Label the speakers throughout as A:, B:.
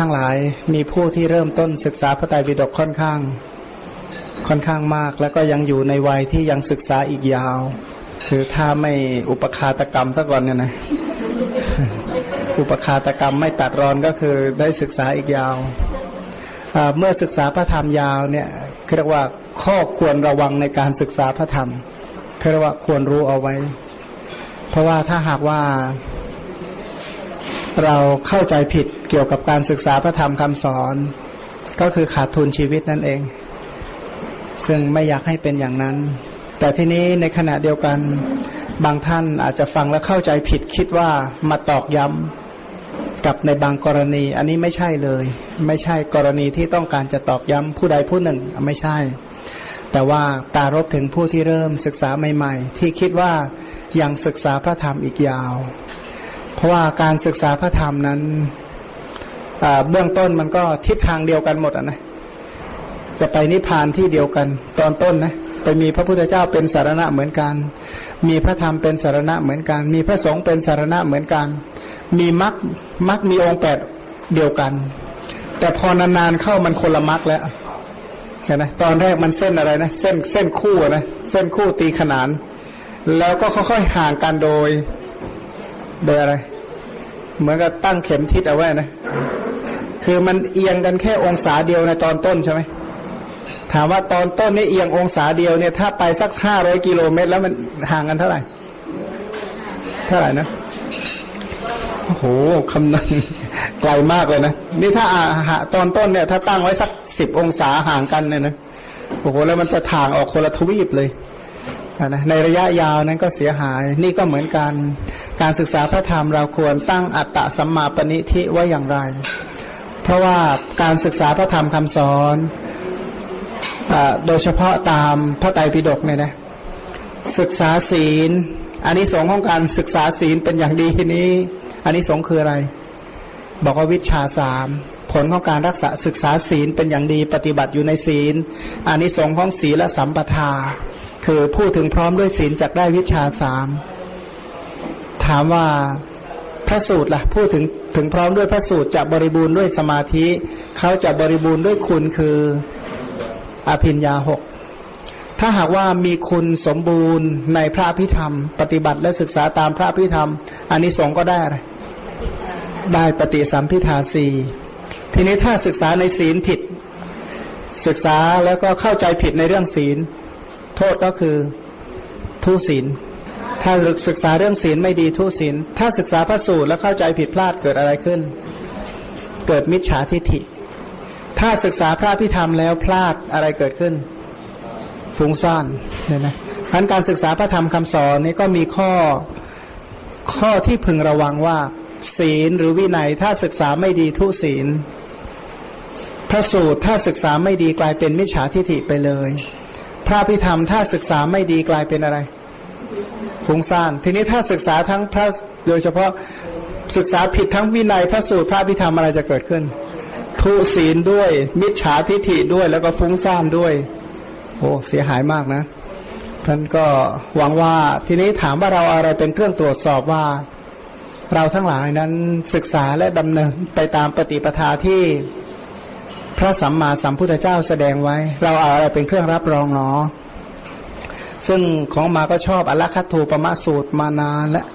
A: ทั้งหลายมีผู้ที่เริ่มต้นศึกษาพระไตรปิฎกค่อนข้าง ค่อนข้างมาก แล้วก็ยังอยู่ในวัยที่ยังศึกษาอีกยาว คือถ้าไม่อุปคาตกรรมสักก่อนเนี่ยนะอุปคาตกรรมไม่ตัดรอนก็คือได้ศึกษาอีกยาวเมื่อศึกษาพระธรรมยาวเนี่ยเรียกว่าข้อควรระวังในการศึกษาพระธรรมเรียกว่าควรรู้เอาไว้ เพราะว่าถ้าหากว่า เราเข้าใจผิดเกี่ยวกับการศึกษาพระธรรมคำสอน ก็คือขาดทุนชีวิตนั่นเอง ซึ่งไม่อยากให้เป็นอย่างนั้น แต่ทีนี้ในขณะเดียวกันบางท่านอาจจะฟังแล้วเข้าใจผิดคิดว่ามาตอกย้ำกับในบางกรณี อันนี้ไม่ใช่เลย ไม่ใช่กรณีที่ต้องการจะตอกย้ำผู้ใดผู้หนึ่งไม่ใช่ แต่ว่าตารบถึงผู้ที่เริ่มศึกษาใหม่ ๆ ที่คิดว่ายังศึกษาพระธรรมอีกยาว เพราะว่าการศึกษาพระธรรมนั้นเบื้องต้นมันก็ทิศทางเดียวกันหมดอะนะจะไปนิพพานที่เดียวกัน ตอนต้นนะไปมีพระพุทธเจ้าเป็นสารณะเหมือนกัน มีพระธรรมเป็นสารณะเหมือนกัน มีพระสงฆ์เป็นสารณะเหมือนกัน มีมรรคมรรคมีองค์แปดเดียวกัน แต่พอนานๆเข้ามันคนละมรรคแล้วเห็นไหมตอนแรกมันเส้นอะไรนะ เส้นเส้นคู่นะ เส้นคู่ตีขนาน แล้วก็ค่อยๆห่างกันโดย โดยอะไร เหมือนกับตั้งเข็มทิศเอาไว้นะ คือมันเอียงกันแค่องศาเดียวในตอนต้นใช่ไหมถามว่าตอนต้นนี่เอียงองศาเดียวเนี่ย ถ้าไปสักห้าร้อยกิโลเมตร แล้วมันห่างกันเท่าไหร่ เท่าไหร่นะโอ้โหคำนั้นไกลมากเลยนะ นี่ถ้าอาตอนต้นเนี่ย ถ้าตั้งไว้สักสิบองศาห่างกันเนี่ยนะโอ้โหแล้วมันจะถ่างออกคนละทวีปเลย นะในระยะยาวนั้นก็เสียหาย นี่ก็เหมือนกันการศึกษาพระธรรมเราควรตั้งอัตตะสัมมาปณิทิไว้อย่างไร เพราะว่าการศึกษาพระธรรมคำสอนอโดยเฉพาะตามพระไตรปิฎกเนี่ยนะศึกษาศีลอันนี้สงของการศึกษาศีลเป็นอย่างดีนี้ อันนี้สงคืออะไร บอกว่าวิชาสามผลของการรักษาศึกษาศีลเป็นอย่างดีปฏิบัติอยู่ในศีลอันนี้สงของศีลและสัมปทา คือพูดถึงพร้อมด้วยศีลจักได้วิชาสามถามว่าพระสูตรละ่ะพูดถึงถึงพร้อมด้วยพระสูตรจะบริบูรณ์ด้วยสมาธิเขาจะบริบูรณ์ด้วยคุณคืออภิญญาหกถ้าหากว่ามีคุณสมบูรณ์ในพระพิธรรม ปฏิบัติและศึกษาตามพระพิธรรมอันนี้สงก็ได้อะไรได้ปฏิสัมพิทาสีทีนี้ถ้าศึกษาในศีลผิด ศึกษาแล้วก็เข้าใจผิดในเรื่องศีล โทษก็คือทุศีล ถ้าศึกษาเรื่องศีลไม่ดีทุศีล ถ้าศึกษาพระสูตรแล้วเข้าใจผิดพลาดเกิดอะไรขึ้น เกิดมิจฉาทิฏฐิ ถ้าศึกษาพระพิธรรมแล้วพลาดอะไรเกิดขึ้น ฟุ้งซ่านเนี่ยนะพันการศึกษาพระธรรมคำสอนนี้ก็มีข้อข้อที่พึงระวังว่า ศีลหรือวินัยถ้าศึกษาไม่ดีทุศีล พระสูตรถ้าศึกษาไม่ดีกลายเป็นมิจฉาทิฏฐิไปเลย พระพิธรรมถ้าศึกษาไม่ดีกลายเป็นอะไร ฟุ้งซ่าน ทีนี้ถ้าศึกษาทั้งพระโดยเฉพาะศึกษาผิดทั้งวินัยพระสูตรพระพิธรรมอะไรจะเกิดขึ้น ทุศีลด้วย มิจฉาทิฐิด้วยแล้วก็ฟุ้งซ่านด้วย โอ้เสียหายมากนะท่านก็หวังว่าทีนี้ถามว่าเราอะไรเป็นเครื่องตรวจสอบว่า เราทั้งหลายนั้นศึกษาและดำเนินไปตามปฏิปทาที่ พระสัมมาสัมพุทธเจ้าแสดงไว้ เราเอาอะไรเป็นเครื่องรับรองเนาะซึ่งของมาก็ชอบอัลคัตถูปมะสูตรมานานแล้ว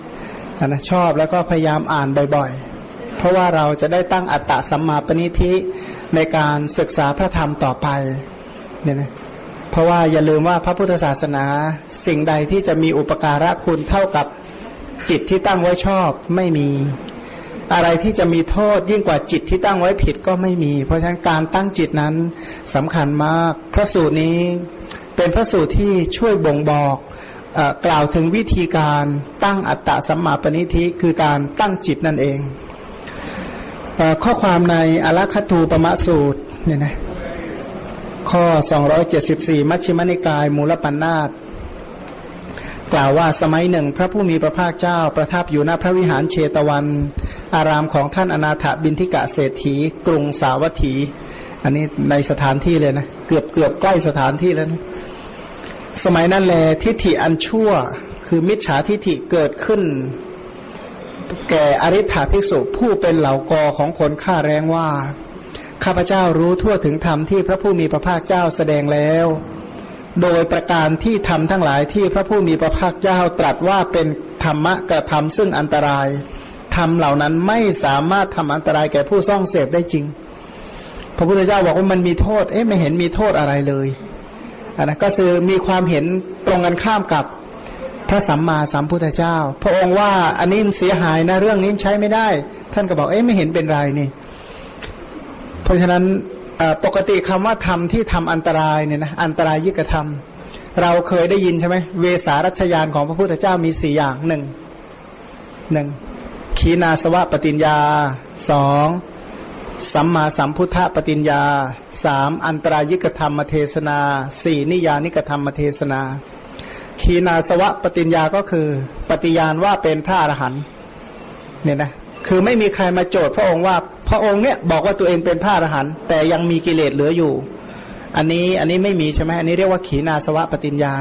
A: นะชอบแล้วก็พยายามอ่านบ่อยๆ เพราะว่าเราจะได้ตั้งอัตตะสัมมาปณิธิในการศึกษาพระธรรมต่อไปเนี่ยนะเพราะว่าอย่าลืมว่าพระพุทธศาสนาสิ่งใดที่จะมีอุปการะคุณเท่ากับจิตที่ตั้งไว้ชอบไม่มี อะไรที่จะมีโทษยิ่งกว่าจิตที่ตั้งไว้ผิดก็ไม่มี เพราะฉะนั้นการตั้งจิตนั้นสำคัญมาก พระสูตรนี้เป็นพระสูตรที่ช่วยบ่งบอกกล่าวถึงวิธีการตั้งอัตตะสัมมาปณิธิคือการตั้งจิตนั่นเองข้อความในอลัคตูปมะสูตรเนี่ยนะข้อ 274 มัชฌิมนิกาย มูลปัญนาต กล่าวว่าสมัยหนึ่ง พระผู้มีพระภาคเจ้าประทับอยู่ณพระวิหารเชตวัน อารามของท่านอนาถบินทิกะเศรษฐี กรุงสาวัตถี อันนี้ในสถานที่เลยนะ เกือบเกือบใกล้สถานที่แล้วนะสมัยนั้นแลทิฏฐิอันชั่ว คือมิจฉาทิฏฐิเกิดขึ้น แก่อริ t าภิกษุผู้เป็นเหล่ากอของคนฆ่าแรงว่าข้าพเจ้ารู้ทั่วถึงธรรมที่พระผู้มีพระภาคเจ้าแสดงแล้ว โดยประการที่ทำทั้งหลายที่พระผู้มีพระภาคเจ้าตรัสว่าเป็นธรรมะกระทำซึ่งอันตรายทำเหล่านั้นไม่สามารถทำอันตรายแก่ผู้ซ่องเสพได้จริง พระพุทธเจ้าบอกว่ามันมีโทษ เอ๊ะไม่เห็นมีโทษอะไรเลยอันนั้นก็คือมีความเห็นตรงกันข้ามกับพระสัมมาสัมพุทธเจ้า พระองค์ว่าอันนี้เสียหายนะเรื่องนี้ใช้ไม่ได้ ท่านก็บอกเอ๊ะไม่เห็นเป็นไรนี่ เพราะฉะนั้น ปกติคำว่าธรรมที่ทำอันตรายเนี่ยนะอันตรายยิ่งกระทำเราเคยได้ยินใช่ไหมเวสารัชยานของพระพุทธเจ้ามีสี่อย่างหนึ่งหนึ่งขีนาสวะปฏิญญาสองสัมมาสัมพุทธปฏิญญาสามอันตรายิกธรรมเทศนาสี่นิยานิกธรรมเทศนา ขีนาสวะปฏิญญาก็คือ ปฏิญาณว่าเป็นพระอรหันต์เนี่ยนะ คือไม่มีใครมาโจทย์พระองค์ว่าพระองค์เนี่ยบอกว่าตัวเองเป็นพระอรหันต์แต่ยังมีกิเลสเหลืออยู่ อันนี้อันนี้ไม่มีใช่ไหมอันนี้เรียกว่าขีนาสวะปฏิญญา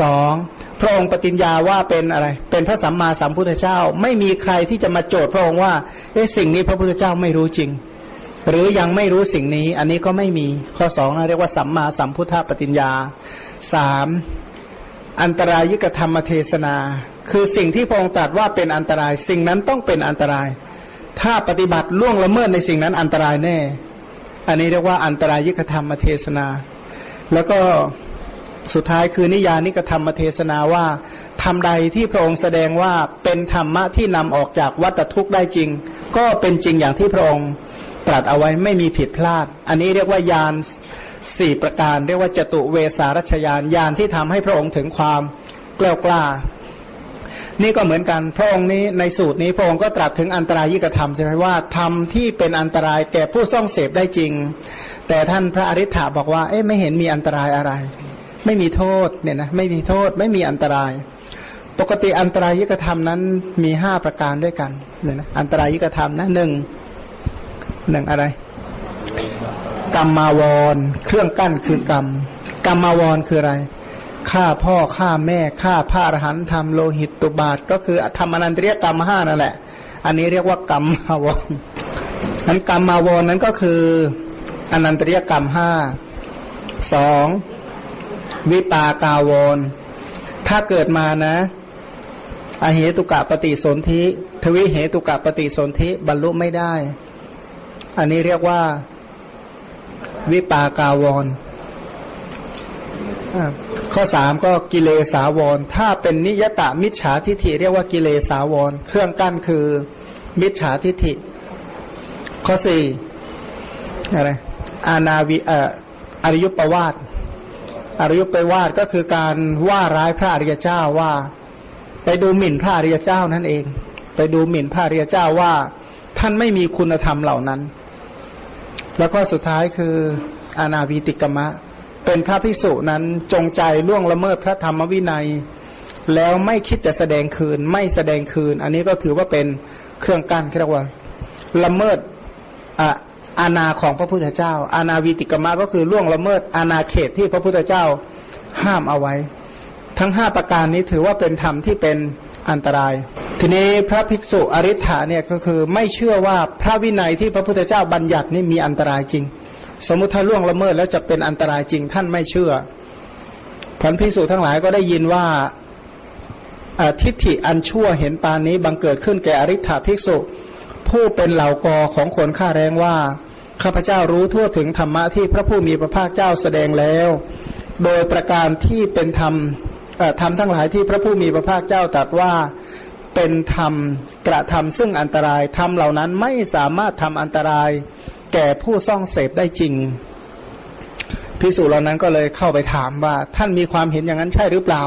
A: สองพระองค์ปฏิญญาว่าเป็นอะไร เป็นพระสัมมาสัมพุทธเจ้า ไม่มีใครที่จะมาโจทย์พระองค์ว่าเอ๊ะสิ่งนี้พระพุทธเจ้าไม่รู้จริง หรือยังไม่รู้สิ่งนี้ อันนี้ก็ไม่มีข้อสองเรียกว่าสัมมาสัมพุทธปฏิญญาสาม อันตรายิกธรรมเทศนา คือสิ่งที่พระองค์ตรัสว่าเป็นอันตราย สิ่งนั้นต้องเป็นอันตราย ถ้าปฏิบัติล่วงละเมิดในสิ่งนั้นอันตรายแน่ อันนี้เรียกว่าอันตรายยิกธรรมเทศนา แล้วก็สุดท้ายคือนิยานิกธรรมเทศนาว่าทำใดที่พระองค์แสดงว่าเป็นธรรมะที่นำออกจากวัฏทุกข์ได้จริง ก็เป็นจริงอย่างที่พระองค์ตรัสเอาไว้ไม่มีผิดพลาด อันนี้เรียกว่ายาน สี่ประการ เรียกว่าจตุเวสารัชยานยานที่ทำให้พระองค์ถึงความกล้ากล้า นี่ก็เหมือนกันพระองค์นี้ในสูตรนี้พระองค์ก็ตรัสถึงอันตรายิกธรรมใช่ไหมว่าธรรมที่เป็นอันตรายแก่ผู้ซ่องเสพได้จริง แต่ท่านพระอริ t าบอกว่าเอ๊ะไม่เห็นมีอันตรายอะไร ไม่มีโทษเนี่ยนะไม่มีโทษไม่มีอันตราย ปกติอันตรายยิกธรรมนั้นมีห้าประการด้วยกันเนี่ยนะอันตรายิกธรรมนะหนึ่งหนึ่งอะไร กรรมาวรเครื่องกั้นคือกรรม กรรมมาวรคืออะไรฆ่าพ่อฆ่าแม่ฆ่าพระอรหันต์ทำโลหิตตุบาท ก็คือทำอนันตริยกรรมห้านั่นแหละ อันนี้เรียกว่ากรรมมาวรนั้นกรรมมาวรนั้นก็คืออนันตริยกรรมห้าสองวิปากาวรถ้าเกิดมานะอเหตุกะปฏิสนธิ ทวิเหตุกะปฏิสนธิบรรลุไม่ได้ อันนี้เรียกว่า วิปากาวรข้อสามก็กิเลสาวร ถ้าเป็นนิยตามิจฉาทิฐิเรียกว่ากิเลสาวร เครื่องกั้นคือมิจฉาทิฐิ ข้อสี่อะไรอาณาวิเอออริยุปวาทอริยุปวาทก็คือการว่าร้ายพระอริยเจ้าว่า ไปดูหมิ่นพระอริยเจ้านั่นเอง ไปดูหมิ่นพระอริยเจ้าว่า ท่านไม่มีคุณธรรมเหล่านั้น แล้วก็สุดท้ายคืออาณาวิติกมะ เป็นพระภิกษุนั้นจงใจล่วงละเมิดพระธรรมวินัย แล้วไม่คิดจะแสดงคืนไม่แสดงคืน อันนี้ก็ถือว่าเป็นเครื่องกั้นเรียกว่าละเมิดอาณาของพระพุทธเจ้า อาณาวิติกรรมก็คือล่วงละเมิดอาณาเขตที่พระพุทธเจ้าห้ามเอาไว้ ทั้งห้าประการนี้ถือว่าเป็นธรรมที่เป็น อันตราย ทีนี้พระภิกษุอริ t าเนี่ยก็คือไม่เชื่อว่าพระวินัยที่พระพุทธเจ้าบัญญัตินี่มีอันตรายจริง สมมติถ้าล่วงละเมิดแล้วจะเป็นอันตรายจริง ท่านไม่เชื่อพันพิสูจทั้งหลายก็ได้ยินว่าทิฏฐิอันชั่วเห็นปานนี้บังเกิดขึ้นแก่อริ t าภิกษุ ผู้เป็นเหล่ากอของคนข้าแรงว่าข้าพเจ้ารู้ทั่วถึงธรรมะที่พระผู้มีพระภาคเจ้าแสดงแล้ว โดยประการที่เป็นธรรม ธรรมทั้งหลายที่พระผู้มีพระภาคเจ้าตรัสว่าเป็นธรรมกระทำซึ่งอันตรายธรรมเหล่านั้นไม่สามารถทำอันตราย แก่ผู้ซ่องเสพได้จริงพิสูจน์เหล่านั้นก็เลยเข้าไปถามว่า ท่านมีความเห็นอย่างนั้นใช่หรือเปล่า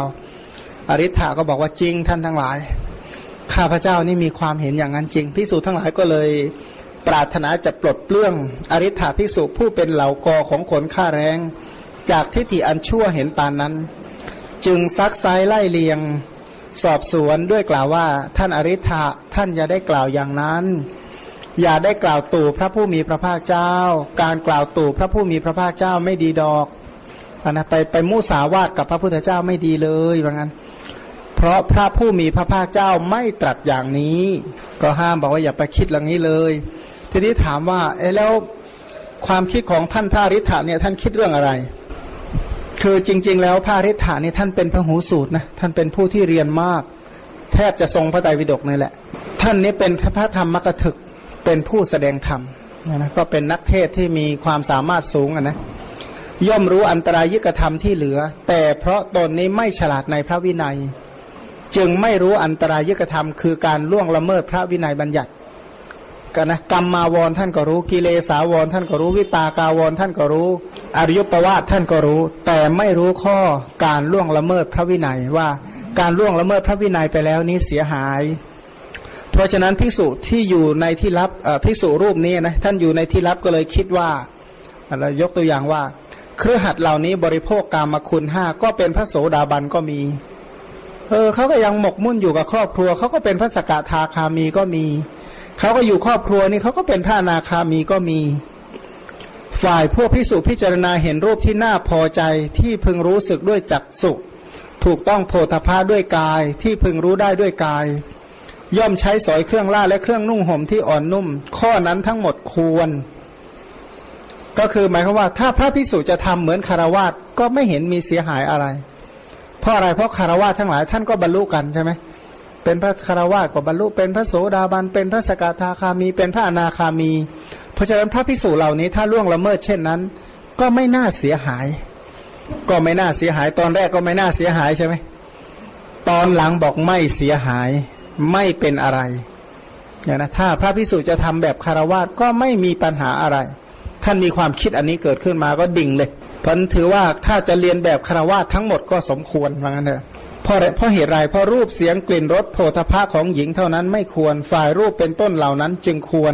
A: อริ t าก็บอกว่าจริงท่านทั้งหลาย ข้าพเจ้านี่มีความเห็นอย่างนั้นจริงพิสูจน์ทั้งหลายก็เลยปรารถนาจะปลดเปลื้องอริ t าพิสูจผู้เป็นเหล่ากอของขนข้าแรง จากทิฏฐิอันชั่วเห็นปานนั้น จึงซักไซไล่เลียงสอบสวนด้วยกล่าวว่า ท่านอริ t าท่านอย่าได้กล่าวอย่างนั้น อย่าได้กล่าวตู่พระผู้มีพระภาคเจ้า การกล่าวตู่พระผู้มีพระภาคเจ้าไม่ดีดอกนะไปไปมุสาวาทกับพระพุทธเจ้าไม่ดีเลยว่างั้น เพราะพระผู้มีพระภาคเจ้าไม่ตรัสอย่างนี้ ก็ห้ามบอกว่าอย่าไปคิดอย่างนี้เลย ทีนี้ถามว่าเอแล้วความคิดของท่านพระริ t าเนี่ยท่านคิดเรื่องอะไร คือจริง ๆ แล้วพระริ t านี่ท่านเป็นพระหูสูตรนะท่านเป็นผู้ที่เรียนมาก แทบจะทรงพระไตรปิฎกนี่แหละ ท่านนี้เป็นพระธรรมมกถึกเป็นผู้แสดงธรรมนะก็เป็นนักเทศที่มีความสามารถสูงนะย่อมรู้อันตรายยิกธรรมที่เหลือ แต่เพราะตนนี้ไม่ฉลาดในพระวินัย จึงไม่รู้อันตรายิกธรรม คือการล่วงละเมิดพระวินัยบัญญัติ กันนะกรรมมาวรท่านก็รู้กิเลสาวรท่านก็รู้วิปากาวรท่านก็รู้ อริยประวาทท่านก็รู้ แต่ไม่รู้ข้อการล่วงละเมิดพระวินัยว่าการล่วงละเมิดพระวินัยไปแล้วนี้เสียหาย เพราะฉะนั้นภิกษุที่อยู่ในที่ลับภิกษุรูปนี้นะท่านอยู่ในที่ลับก็เลยคิดว่าเรายกตัวอย่างว่า เครือขัดเหล่านี้บริโภคกรรมคุณห้าก็เป็นพระโสดาบันก็มีเออเขาก็ยังหมกมุ่นอยู่กับครอบครัวเขาก็เป็นพระสกทาคามีก็มี เขาก็อยู่ครอบครัวนี่เขาก็เป็นพระนาคามีก็มี ฝ่ายพวกพิสุพิจารณาเห็นรูปที่น่าพอใจที่พึงรู้สึกด้วยจักสุถูกต้องโพธพาด้วยกายที่พึงรู้ได้ด้วยกาย ย่อมใช้สอยเครื่องล่าและเครื่องนุ่งห่มที่อ่อนนุ่ม ข้อนั้นทั้งหมดควร ก็คือหมายความว่า ถ้าพระพิสุจะทำเหมือนคารวาสก็ไม่เห็นมีเสียหายอะไร เพราะอะไรเพราะคารวาสทั้งหลายท่านก็บรรลุกันใช่ไหมเเป็นพระคารวาสก็บรรลุเป็นพระโสดาบันเป็นพระสกทาคามีเป็นพระอนาคามี เพราะฉะนั้นพระพิสุเหล่านี้ถ้าล่วงละเมิดเช่นนั้น ก็ไม่น่าเสียหาย ก็ไม่น่าเสียหายตอนแรกก็ไม่น่าเสียหายใช่ไหมตอนหลังบอกไม่เสียหายไม่เป็นอะไรอย่างนะถ้าพระพิสุจะทำแบบคารวาสก็ไม่มีปัญหาอะไร ท่านมีความคิดอันนี้เกิดขึ้นมาก็ดิ่งเลยเพราะถือว่าถ้าจะเรียนแบบคารวาสทั้งหมดก็สมควรว่างั้นเถอะ เพราะเพราะเหตุไรเพราะรูปเสียงกลิ่นรสโผฏฐะของหญิงเท่านั้นไม่ควรฝ่ายรูปเป็นต้นเหล่านั้นจึงควร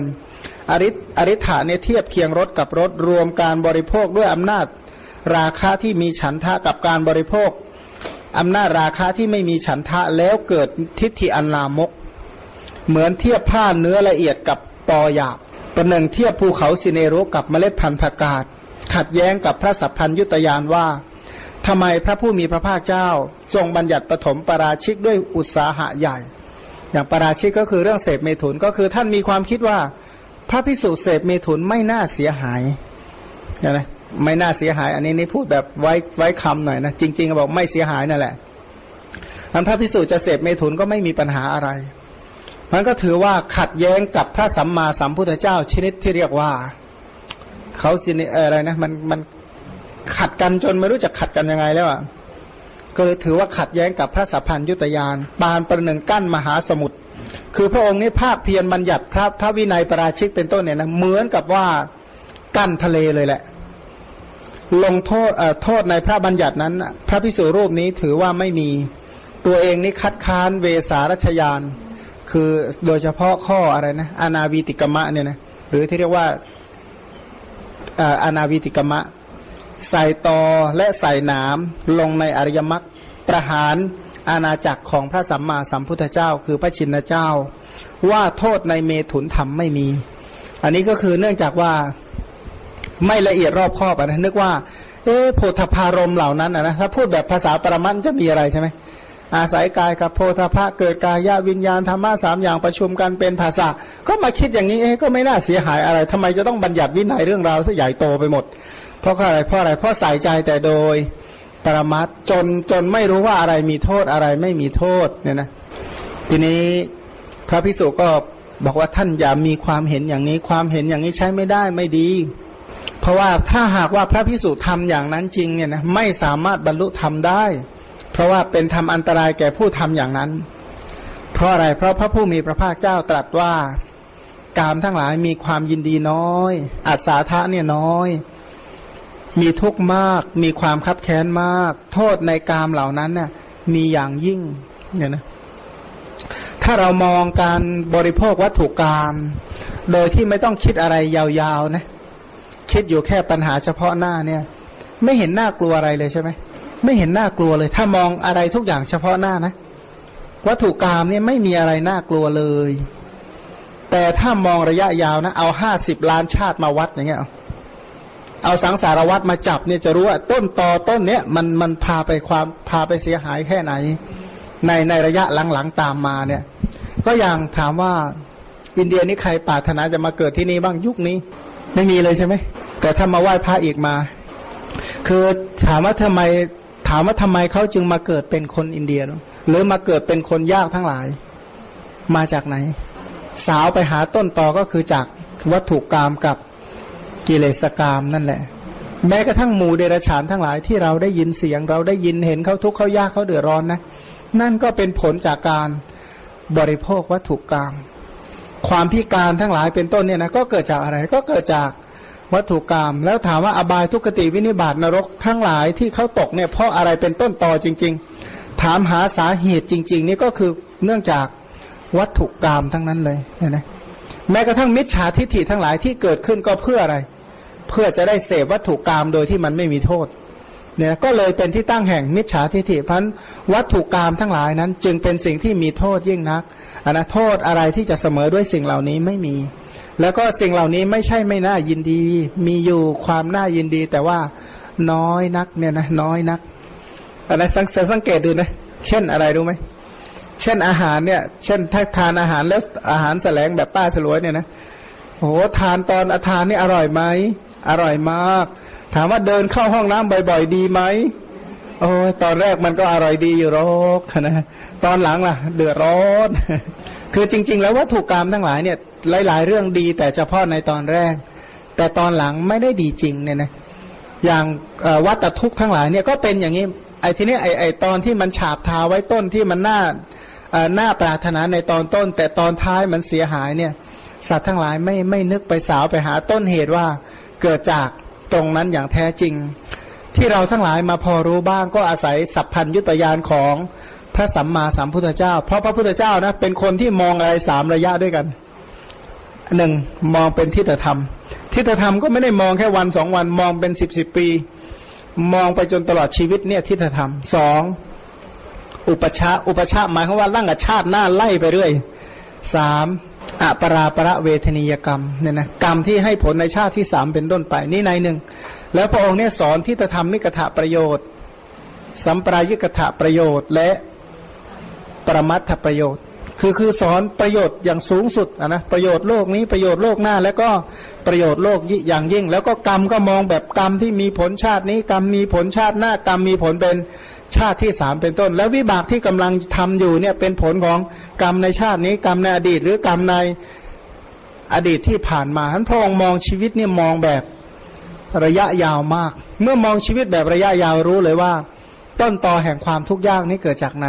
A: อริอริ t าเนี่ยเทียบเคียงรถกับรถรวมการบริโภคด้วยอำนาจราคาที่มีฉันทะกับการบริโภคอำนาจราคาที่ไม่มีฉันทะแล้วเกิดทิฏฐิอันลามก เหมือนเทียบผ้าเนื้อละเอียดกับปอหยาบประหนึ่งเทียบภูเขาสิเนรุกับเมล็ดพันธุ์ผักกาดขัดแย้งกับพระสัพพัญยุตยานว่า ทำไมพระผู้มีพระภาคเจ้า ทรงบัญญัติปฐมปราชิกด้วยอุตสาหะใหญ่ อย่างปราชิกก็คือเรื่องเสพเมถุนก็คือท่านมีความคิดว่า พระพิสุเสพเมถุนไม่น่าเสียหายนะไม่น่าเสียหาย อันนี้นี่พูดแบบไว้ไว้คำหน่อยนะจริงๆบอกไม่เสียหายนั่นแหละอันพระพิสูจน์จะเสพเมถุนก็ไม่มีปัญหาอะไรมันก็ถือว่าขัดแย้งกับพระสัมมาสัมพุทธเจ้าชนิดที่เรียกว่าเขาสินอะไรนะมันมัน ขัดกันจนไม่รู้จะขัดกันยังไงแล้วอะก็เลยถือว่าขัดแย้งกับพระสัพพัญยุตยานปานประหนึ่งกั้นมหาสมุทรคือพระองค์นี้ภาคเพียรบัญญัติพระพระวินัยประราชิกเป็นต้นเนี่ยนะเหมือนกับว่ากั้นทะเลเลยแหละ ลงโทษโทษในพระบัญญัตินั้น พระพิสุรูปนี้ถือว่าไม่มีตัวเองนี่คัดค้านเวสารัชยาน คือโดยเฉพาะข้ออะไรนะอนาวีติกมะเนี่ยนะหรือที่เรียกว่าอนาวีติกมะ ใส่ตอและใส่หนามลงในอริยมรรคประหารอาณาจักรของพระสัมมาสัมพุทธเจ้า คือพระชินเจ้า ว่าโทษในเมถุนธรรมไม่มี อันนี้ก็คือเนื่องจากว่าไม่ละเอียดรอบคอบนะนึกว่าเอ๊โพธพารมเหล่านั้นนะถ้าพูดแบบภาษาปรมันจะมีอะไรใช่ไหมอาศัยกายกับโพธพะเกิดกายวิญญาณธรรมะสามอย่างประชุมกันเป็นภาษาก็มาคิดอย่างนี้เอ๊ก็ไม่น่าเสียหายอะไรทำไมจะต้องบัญญัติวินัยเรื่องราวซะใหญ่โตไปหมด เพราะอะไรเพราะอะไรเพราะใส่ใจแต่โดยปรมัตจนจนไม่รู้ว่าอะไรมีโทษอะไรไม่มีโทษเนี่ยนะทีนี้พระพิสุก็บอกว่าท่านอย่ามีความเห็นอย่างนี้ความเห็นอย่างนี้ใช้ไม่ได้ไม่ดี เพราะว่าถ้าหากว่าพระพิสุทำอย่างนั้นจริงเนี่ยนะไม่สามารถบรรลุธรรมได้ เพราะว่าเป็นธรรมอันตรายแก่ผู้ทำอย่างนั้น เพราะอะไรเพราะพระผู้มีพระภาคเจ้าตรัสว่ากามทั้งหลายมีความยินดีน้อยอัศาทะเนี่ยน้อย มีทุกข์มาก มีความคับแค้นมาก โทษในกามเหล่านั้นน่ะมีอย่างยิ่งเนี่ยนะถ้าเรามองการบริโภควัตถุกรรมโดยที่ไม่ต้องคิดอะไรยาวๆนะคิดอยู่แค่ปัญหาเฉพาะหน้าเนี่ย ไม่เห็นหน้ากลัวอะไรเลยใช่ไหมไม่เห็นหน้ากลัวเลย ถ้ามองอะไรทุกอย่างเฉพาะหน้านะ วัตถุกรรมเนี่ยไม่มีอะไรน่ากลัวเลย แต่ถ้ามองระยะยาวนะ เอาห้าสิบล้านชาติมาวัดอย่างเงี้ย เอาสังสารวัตรมาจับเนี่ยจะรู้ว่าต้นตอต้นเนี้ยมันมันพาไปความพาไปเสียหายแค่ไหน ในในระยะหลังๆตามมาเนี่ยก็อย่างถามว่าอินเดียนี่ใครปรารถนาจะมาเกิดที่นี่บ้างยุคนี้ ไม่มีเลยใช่ไหมแต่ถ้ามาไหว้พระอีกมา คือถามว่าทำไมถามว่าทำไมเขาจึงมาเกิดเป็นคนอินเดียหรือมาเกิดเป็นคนยากทั้งหลาย มาจากไหน สาวไปหาต้นตอก็คือจากวัตถุกรรมกับ กิเลสกรรมนั่นแหละ แม้กระทั่งหมู่เดรัจฉานทั้งหลายที่เราได้ยินเสียง เราได้ยินเห็นเขาทุกข์เขายากเขาเดือดร้อนนะ นั่นก็เป็นผลจากการบริโภควัตถุกรรมความพิการทั้งหลายเป็นต้นเนี่ยนะก็เกิดจากอะไรก็เกิดจากวัตถุกรรม แล้วถามว่าอบายทุกขติวินิบาตนรกทั้งหลายที่เขาตกเนี่ยเพราะอะไรเป็นต้นต่อจริง ๆ ถามหาสาเหตุจริง ๆ นี่ก็คือเนื่องจากวัตถุกรรมทั้งนั้นเลยเห็นไหมแม้กระทั่งมิจฉาทิฏฐิทั้งหลายที่เกิดขึ้นก็เพื่ออะไร เพื่อจะได้เสพวัตถุกรรมโดยที่มันไม่มีโทษเนี่ยก็เลยเป็นที่ตั้งแห่งมิจฉาทิฏฐิพันวัตถุกรรมทั้งหลายนั้น จึงเป็นสิ่งที่มีโทษยิ่งนักอนะโทษอะไรที่จะเสมอด้วยสิ่งเหล่านี้ไม่มี แล้วก็สิ่งเหล่านี้ไม่ใช่ไม่น่ายินดี มีอยู่ความน่ายินดี แต่ว่าน้อยนักเนี่ยนะน้อยนักอันนั้นสังสังเกตดูนะเช่นอะไรรู้ไหมเช่นอาหารเนี่ย เช่นถ้าทานอาหารแล้วอาหารแสลงแบบป้าสลวยเนี่ยนะโอ้ทานตอนอาทานนี่อร่อยไหม อร่อยมาก ถามว่าเดินเข้าห้องน้ำบ่อย ๆ ดีไหมโอ้ตอนแรกมันก็อร่อยดีอยู่หรอกนะตอนหลังล่ะ เดือดร้อนคือจริง ๆ แล้ววัตถุกรรมทั้งหลายเนี่ยหลาย ๆ เรื่องดีแต่เฉพาะในตอนแรก แต่ตอนหลังไม่ได้ดีจริงเนี่ยนะอย่างวัตทุกข์ทั้งหลายเนี่ยก็เป็นอย่างนี้ไอ้ทีนี้ไอ้ไอ้ตอนที่มันฉาบทาไว้ต้นที่มันน่าหน้าปรารถนาในตอนต้น แต่ตอนท้ายมันเสียหายเนี่ย สัตว์ทั้งหลายไม่ไม่นึกไปสาวไปหาต้นเหตุว่า เกิดจากตรงนั้นอย่างแท้จริง ที่เราทั้งหลายมาพอรู้บ้างก็อาศัยสัพพัญยุตยานของพระสัมมาสัมพุทธเจ้า เพราะพระพุทธเจ้านะเป็นคนที่มองอะไรสามระยะด้วยกันหนึ่งมองเป็นทิฏฐธรรม ทิฏฐธรรมก็ไม่ได้มองแค่วันสองวันมองเป็นสิบสิบปี มองไปจนตลอดชีวิตเนี่ยทิฏฐธรรมสองอุปชาอุปชาหมายความว่าร่างกับชาติหน้าไล่ไปเรื่อยสาม อปราประเวทนียกรรมเนี่ยนะกรรมที่ให้ผลในชาติที่สามเป็นต้นไปนี่ในหนึ่ง แล้วพระองค์เนี่ยสอนที่จะทำมิกถะประโยชน์ สัมปรายิกถะประโยชน์ และประมัตถประโยชน์ คือคือสอนประโยชน์อย่างสูงสุดนะประโยชน์โลกนี้ประโยชน์โลกหน้า แล้วก็ประโยชน์โลกอย่างยิ่ง แล้วก็กรรมก็มองแบบกรรมที่มีผลชาตินี้กรรมมีผลชาติหน้ากรรมมีผลเป็น ชาติที่สามเป็นต้น แล้ววิบากที่กำลังทำอยู่เนี่ยเป็นผลของกรรมในชาตินี้กรรมในอดีต หรือกรรมในอดีตที่ผ่านมาท่านพระองค์มองชีวิตเนี่ยมองแบบระยะยาวมาก เมื่อมองชีวิตแบบระยะยาวรู้เลยว่า ต้นตอแห่งความทุกข์ยากนี้เกิดจากไหน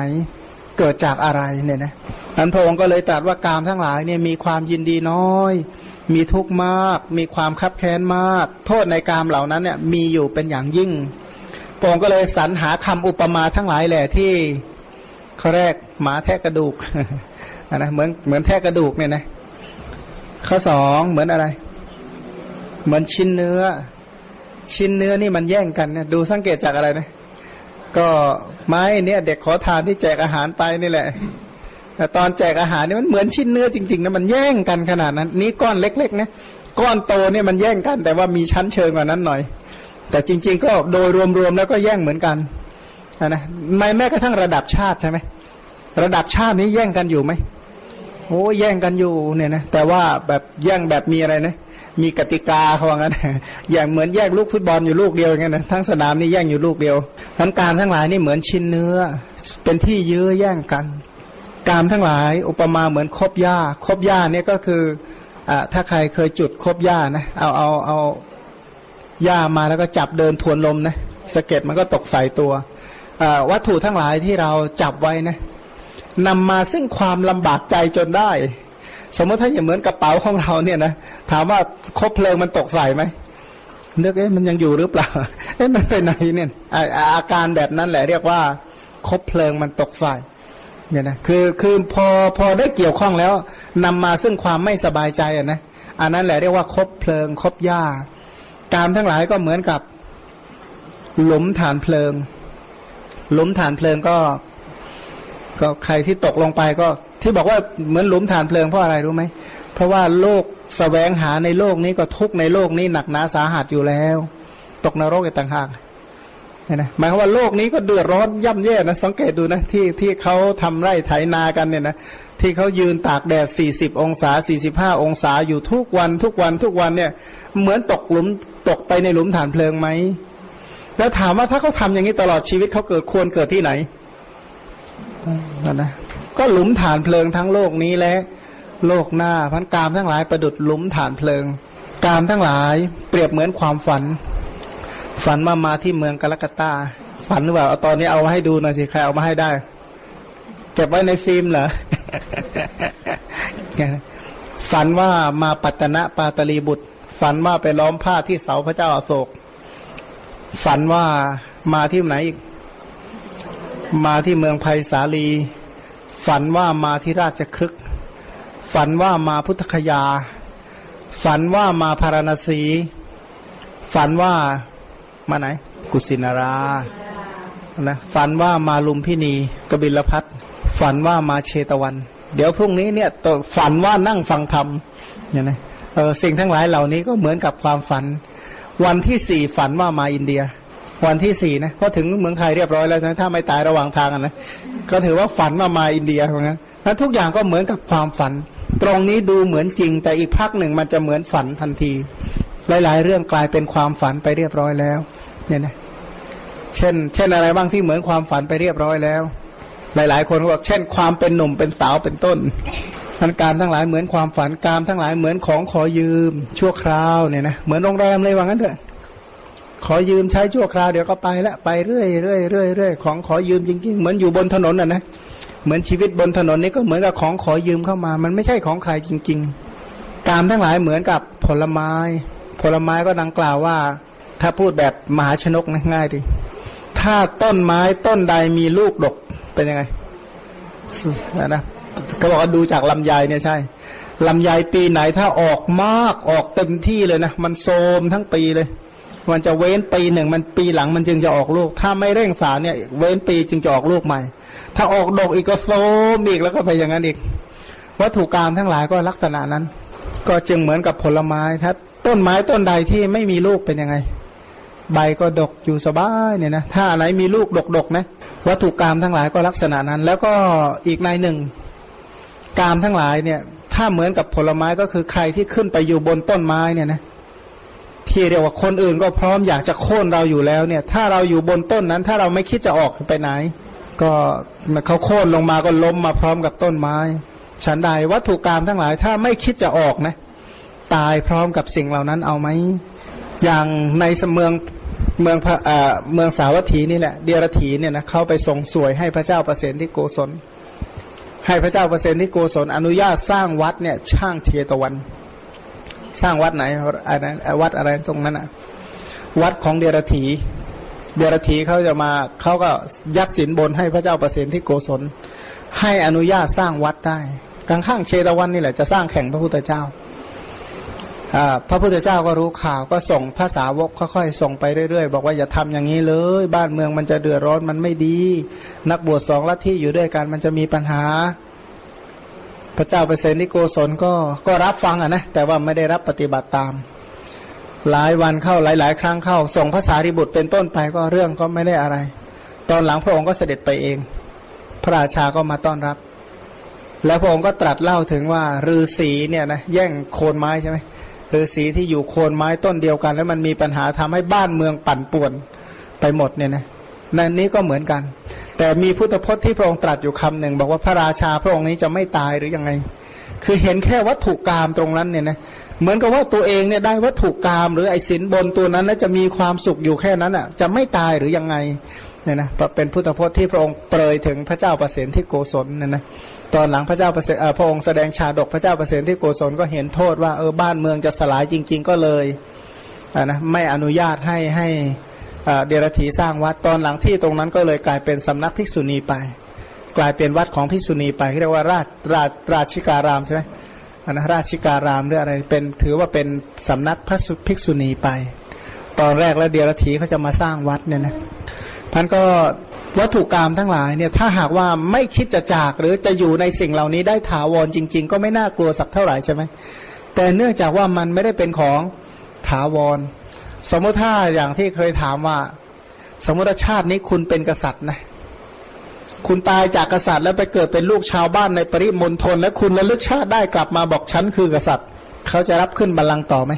A: เกิดจากอะไรเนี่ยนะนั้นพระองค์ก็เลยตรัสว่ากามทั้งหลายเนี่ยมีความยินดีน้อย มีทุกข์มาก มีความคับแค้นมาก โทษในกามเหล่านั้นเนี่ยมีอยู่เป็นอย่างยิ่ง พระองค์ก็เลยสรรหาคำอุปมาทั้งหลายแหละที่ข้อแรกหมาแทะกระดูกนะเหมือนเหมือนแทะกระดูกเนี่ยนะข้อสองเหมือนอะไร เหมือนชิ้นเนื้อ ชิ้นเนื้อนี่มันแย่งกันนะดูสังเกตจากอะไรนะก็ไม้เนี่ยเด็กขอทานที่แจกอาหารไปนี่แหละแต่ตอนแจกอาหารนี่มันเหมือนชิ้นเนื้อจริงๆนะมันแย่งกันขนาดนั้น นี้ก้อนเล็กๆนะก้อนโตเนี่ยมันแย่งกัน แต่ว่ามีชั้นเชิงกว่านั้นหน่อย แต่จริง ๆ ก็โดยรวมๆแล้วก็แย่งเหมือนกันนะไม่แม้กระทั่งระดับชาติใช่ไหมระดับชาตินี้แย่งกันอยู่ไหมโอ้แย่งกันอยู่เนี่ยนะแต่ว่าแบบแย่งแบบมีอะไรนะมีกติกาเขาว่างั้นอย่างเหมือนแย่งลูกฟุตบอลอยู่ลูกเดียวอย่างนั้นนะทั้งสนามนี่แย่งอยู่ลูกเดียวทั้งการทั้งหลายนี่เหมือนชิ้นเนื้อ เป็นที่ยื้อแย่งกัน กามทั้งหลายอุปมาเหมือนคบหญ้าคบหญ้าเนี่ยก็คืออถ้าใครเคยจุดคบหญ้านะเอาเอาเอา หญ้ามาแล้วก็จับเดินทวนลมนะสะเก็ดมันก็ตกใส่ตัววัตถุทั้งหลายที่เราจับไว้นะนำมาซึ่งความลำบากใจจนได้ สมมติถ้าอย่างเหมือนกระเป๋าของเราเนี่ยนะถามว่าคบเพลิงมันตกใส่ไหมเลือกเอ๊ะมันยังอยู่หรือเปล่าเอ๊ะมันไปไหนเนี่ยอาการแบบนั้นแหละเรียกว่าคบเพลิงมันตกใส่เนี่ยนะคือคือพอพอได้เกี่ยวข้องแล้วนำมาซึ่งความไม่สบายใจอะนะอันนั้นแหละเรียกว่าคบเพลิงคบหญ้า การทั้งหลายก็เหมือนกับหลุมฐานเพลิง หลุมฐานเพลิงก็ ก็ใครที่ตกลงไปก็ ที่บอกว่าเหมือนหลุมฐานเพลิงเพราะอะไรรู้ไหมเพราะว่าโลกสแสวงหาในโลกนี้ก็ทุกในโลกนี้หนักหนาสาหัสอยู่แล้ว ตกนรกอีกต่างหากนะหมายความว่าโลกนี้ก็เดือดร้อนย่ำแย่นะสังเกตดูนะที่ที่เขาทำไร่ไถนากันเนี่ยนะ ที่เขายืนตากแดดสี่สิบองศาสี่สิบห้าองศาอยู่ทุกวันทุกวันทุกวันเนี่ย เหมือนตกหลุมตกไปในหลุมฐานเพลิงไหม แล้วถามว่าถ้าเขาทาอย่างนี้ตลอดชีวิตเขาเกิดควรเกิดที่ไหนนะก็หลุมฐานเพลิงทั้งโลกนี้และโลกหน้าพันกามทั้งหลายประดุดหลุมฐานเพลิง กามทั้งหลายเปรียบเหมือนความฝัน ฝันมามาที่เมืองกาลกตาฝันหรือเปล่าเอาตอนนี้เอามาให้ดูหน่อยสิใครเอามาให้ได้ เก็บไว้ในฟิล์มเหรอฝันว่ามาปัตนะปาตลีบุตร ฝันว่าไปล้อมผ้าที่เสาพระเจ้าอาโศก ฝันว่ามาที่ไหนอีก มาที่เมืองไผ่สาลี ฝันว่ามาที่ราชครึก ฝันว่ามาพุทธคยา ฝันว่ามาพาราณสี ฝันว่ามาไหน กุสินารานะฝันว่ามาลุมพินีกบิลพัท ฝันว่ามาเชตวัน เดี๋ยวพรุ่งนี้เนี่ยตฝันว่านั่งฟังธรรมเนี่ยนะเออสิ่งทั้งหลายเหล่านี้ก็เหมือนกับความฝัน วันที่สี่ฝันว่ามาอินเดีย วันที่สี่นะก็ถึงเมืองไทยเรียบร้อยแล้วนะถ้าไม่ตายระหว่างทางนะก็ถือว่าฝันว่ามาอินเดียเหมือนกันนั้นทุกอย่างก็เหมือนกับความฝัน ตรงนี้ดูเหมือนจริง แต่อีกพักหนึ่งมันจะเหมือนฝันทันที หลาย ๆ เรื่องกลายเป็นความฝันไปเรียบร้อยแล้ว เนี่ยนะเช่น เช่นอะไรบ้างที่เหมือนความฝันไปเรียบร้อยแล้ว หลายๆ คนบอกเช่น ความเป็นหนุ่มเป็นสาวเป็นต้นมันการทั้งหลายเหมือนความฝันการทั้งหลายเหมือนของขอยืมชั่วคราวเนี่ยนะเหมือนโรงแรมเลยว่างั้นเถอะ ขอยืมใช้ชั่วคราวเดี๋ยวก็ไปละไปเรื่อยเรื่อยเรื่อยเรื่อยของขอยืมจริงๆเหมือนอยู่บนถนนอะนะเหมือนชีวิตบนถนนนี้ก็เหมือนกับของขอยืมเข้ามา มันไม่ใช่ของใครจริง ๆ กามทั้งหลายเหมือนกับผลไม้ ผลไม้ก็ดังกล่าวว่า ถ้าพูดแบบมหาชนกนะง่ายดีถ้าต้นไม้ต้นใดมีลูกดก เป็นยังไงนะก็บอกว่าดูจากลำไยเนี่ยใช่ลำไยปีไหนถ้าออกมากออกเต็มที่เลยนะมันโซมทั้งปีเลย มันจะเว้นปีหนึ่งมันปีหลังมันจึงจะออกลูก ถ้าไม่เร่งสารเนี่ย เว้นปีจึงจะออกลูกใหม่ ถ้าออกดอกอีกก็โซมอีกแล้วก็ไปอย่างนั้นอีก วัตถุกรรมทั้งหลายก็ลักษณะนั้น ก็จึงเหมือนกับผลไม้ถ้าต้นไม้ต้นใดที่ไม่มีลูกเป็นยังไง ใบก็ดกอยู่สบายเนี่ยนะถ้าอะไรมีลูกดกๆนะวัตถุกรรมทั้งหลายก็ลักษณะนั้น แล้วก็อีกในหนึ่งกามทั้งหลายเนี่ย ถ้าเหมือนกับผลไม้ก็คือใครที่ขึ้นไปอยู่บนต้นไม้เนี่ยนะที่เรียกว่าคนอื่นก็พร้อมอยากจะโค่นเราอยู่แล้วเนี่ย ถ้าเราอยู่บนต้นนั้น ถ้าเราไม่คิดจะออกไปไหน ก็เขาโค่นลงมาก็ล้มมาพร้อมกับต้นไม้ ฉันใดวัตถุกรรมทั้งหลาย ถ้าไม่คิดจะออกนะ ตายพร้อมกับสิ่งเหล่านั้นเอาไหมอย่างในสเมือง เมืองเมืองสาวัตถีนี่แหละเดียรถีเนี่ยนะเขาไปส่งสวยให้พระเจ้าประสนที่โกศล ให้พระเจ้าเปร์เซนที่โกศลอนุญาตสร้างวัดเนี่ยช่างเทตวัน สร้างวัดไหนอะไรวัดอะไรตรงนั้นอะวัดของเดียรธีเดรธีเขาจะมาเขาก็ยัดสินบนให้พระเจ้าเปร์เซนที่โกศล ให้อนุญาตสร้างวัดได้กลางข้างเชตวันนี่แหละจะสร้างแข่งพระพุทธเจ้า พระพุทธเจ้าก็รู้ข่าวก็ส่งภาษาวกค่อยๆส่งไปเรื่อยๆ บอกว่าอย่าทำอย่างนี้เลย บ้านเมืองมันจะเดือดร้อนมันไม่ดี นักบวชสองลัทธิอยู่ด้วยกันมันจะมีปัญหา พระเจ้าเปรตนิโกศลก็ก็รับฟังอะนะแต่ว่าไม่ได้รับปฏิบัติตาม หลายวันเข้าหลาย ๆ ครั้งเข้า ส่งภาษาริบุตรเป็นต้นไปก็เรื่องก็ไม่ได้อะไร ตอนหลังพระองค์ก็เสด็จไปเอง พระราชาก็มาต้อนรับ แล้วพระองค์ก็ตรัสเล่าถึงว่าฤาษีเนี่ยนะแย่งโคนไม้ใช่ไหม ฤาษีที่อยู่โคนไม้ต้นเดียวกัน แล้วมันมีปัญหาทำให้บ้านเมืองปั่นป่วนไปหมดเนี่ยนะนั่นนี้ก็เหมือนกัน แต่มีพุทธพจน์ที่พระองค์ตรัสอยู่คำหนึ่งบอกว่าพระราชาพระองค์นี้จะไม่ตายหรือยังไง คือเห็นแค่วัตถุกรรมตรงนั้นเนี่ยนะเหมือนกับว่าตัวเองเนี่ยได้วัตถุกรรมหรือไอ้สินบนตัวนั้นแล้วจะมีความสุขอยู่แค่นั้นอะ จะไม่ตายหรือยังไงเนี่ยนะเป็นพุทธพจน์ที่พระองค์เปรยถึงพระเจ้าประสิทธิโกศลเนี่ยนะ ตอนหลังพระเจ้าประเสพระองค์แสดงชาดกพระเจ้าประเสิทธิโกศลก็เห็นโทษว่าเออบ้านเมืองจะสลายจริง ๆ ก็เลยนะไม่อนุญาตให้ให้เดรธีสร้างวัดตอนหลังที่ตรงนั้นก็เลยกลายเป็นสำนักภิกษุณีไป กลายเป็นวัดของภิกษุณีไปเรียกว่าราชราชราชิการามใช่ไหมนะราชิการามหรืออะไรเป็นถือว่าเป็นสำนักพระภิกษุณีไป ตอนแรกแล้วเดรธีเขาจะมาสร้างวัดเนี่ยนะท่านก็ วัตถุกรรมทั้งหลายเนี่ยถ้าหากว่าไม่คิดจะจากหรือจะอยู่ในสิ่งเหล่านี้ได้ถาวรจริง ๆ ก็ไม่น่ากลัวสักเท่าไหร่ใช่ไหมแต่เนื่องจากว่ามันไม่ได้เป็นของถาวร สมมติถ้าอย่างที่เคยถามว่า สมมติชาตินี้คุณเป็นกษัตริย์นะคุณตายจากกษัตริย์แล้วไปเกิดเป็นลูกชาวบ้านในปริมณฑลและคุณระลึกชาติได้กลับมาบอกฉันคือกษัตริย์ เขาจะรับขึ้นบัลลังก์ต่อไหม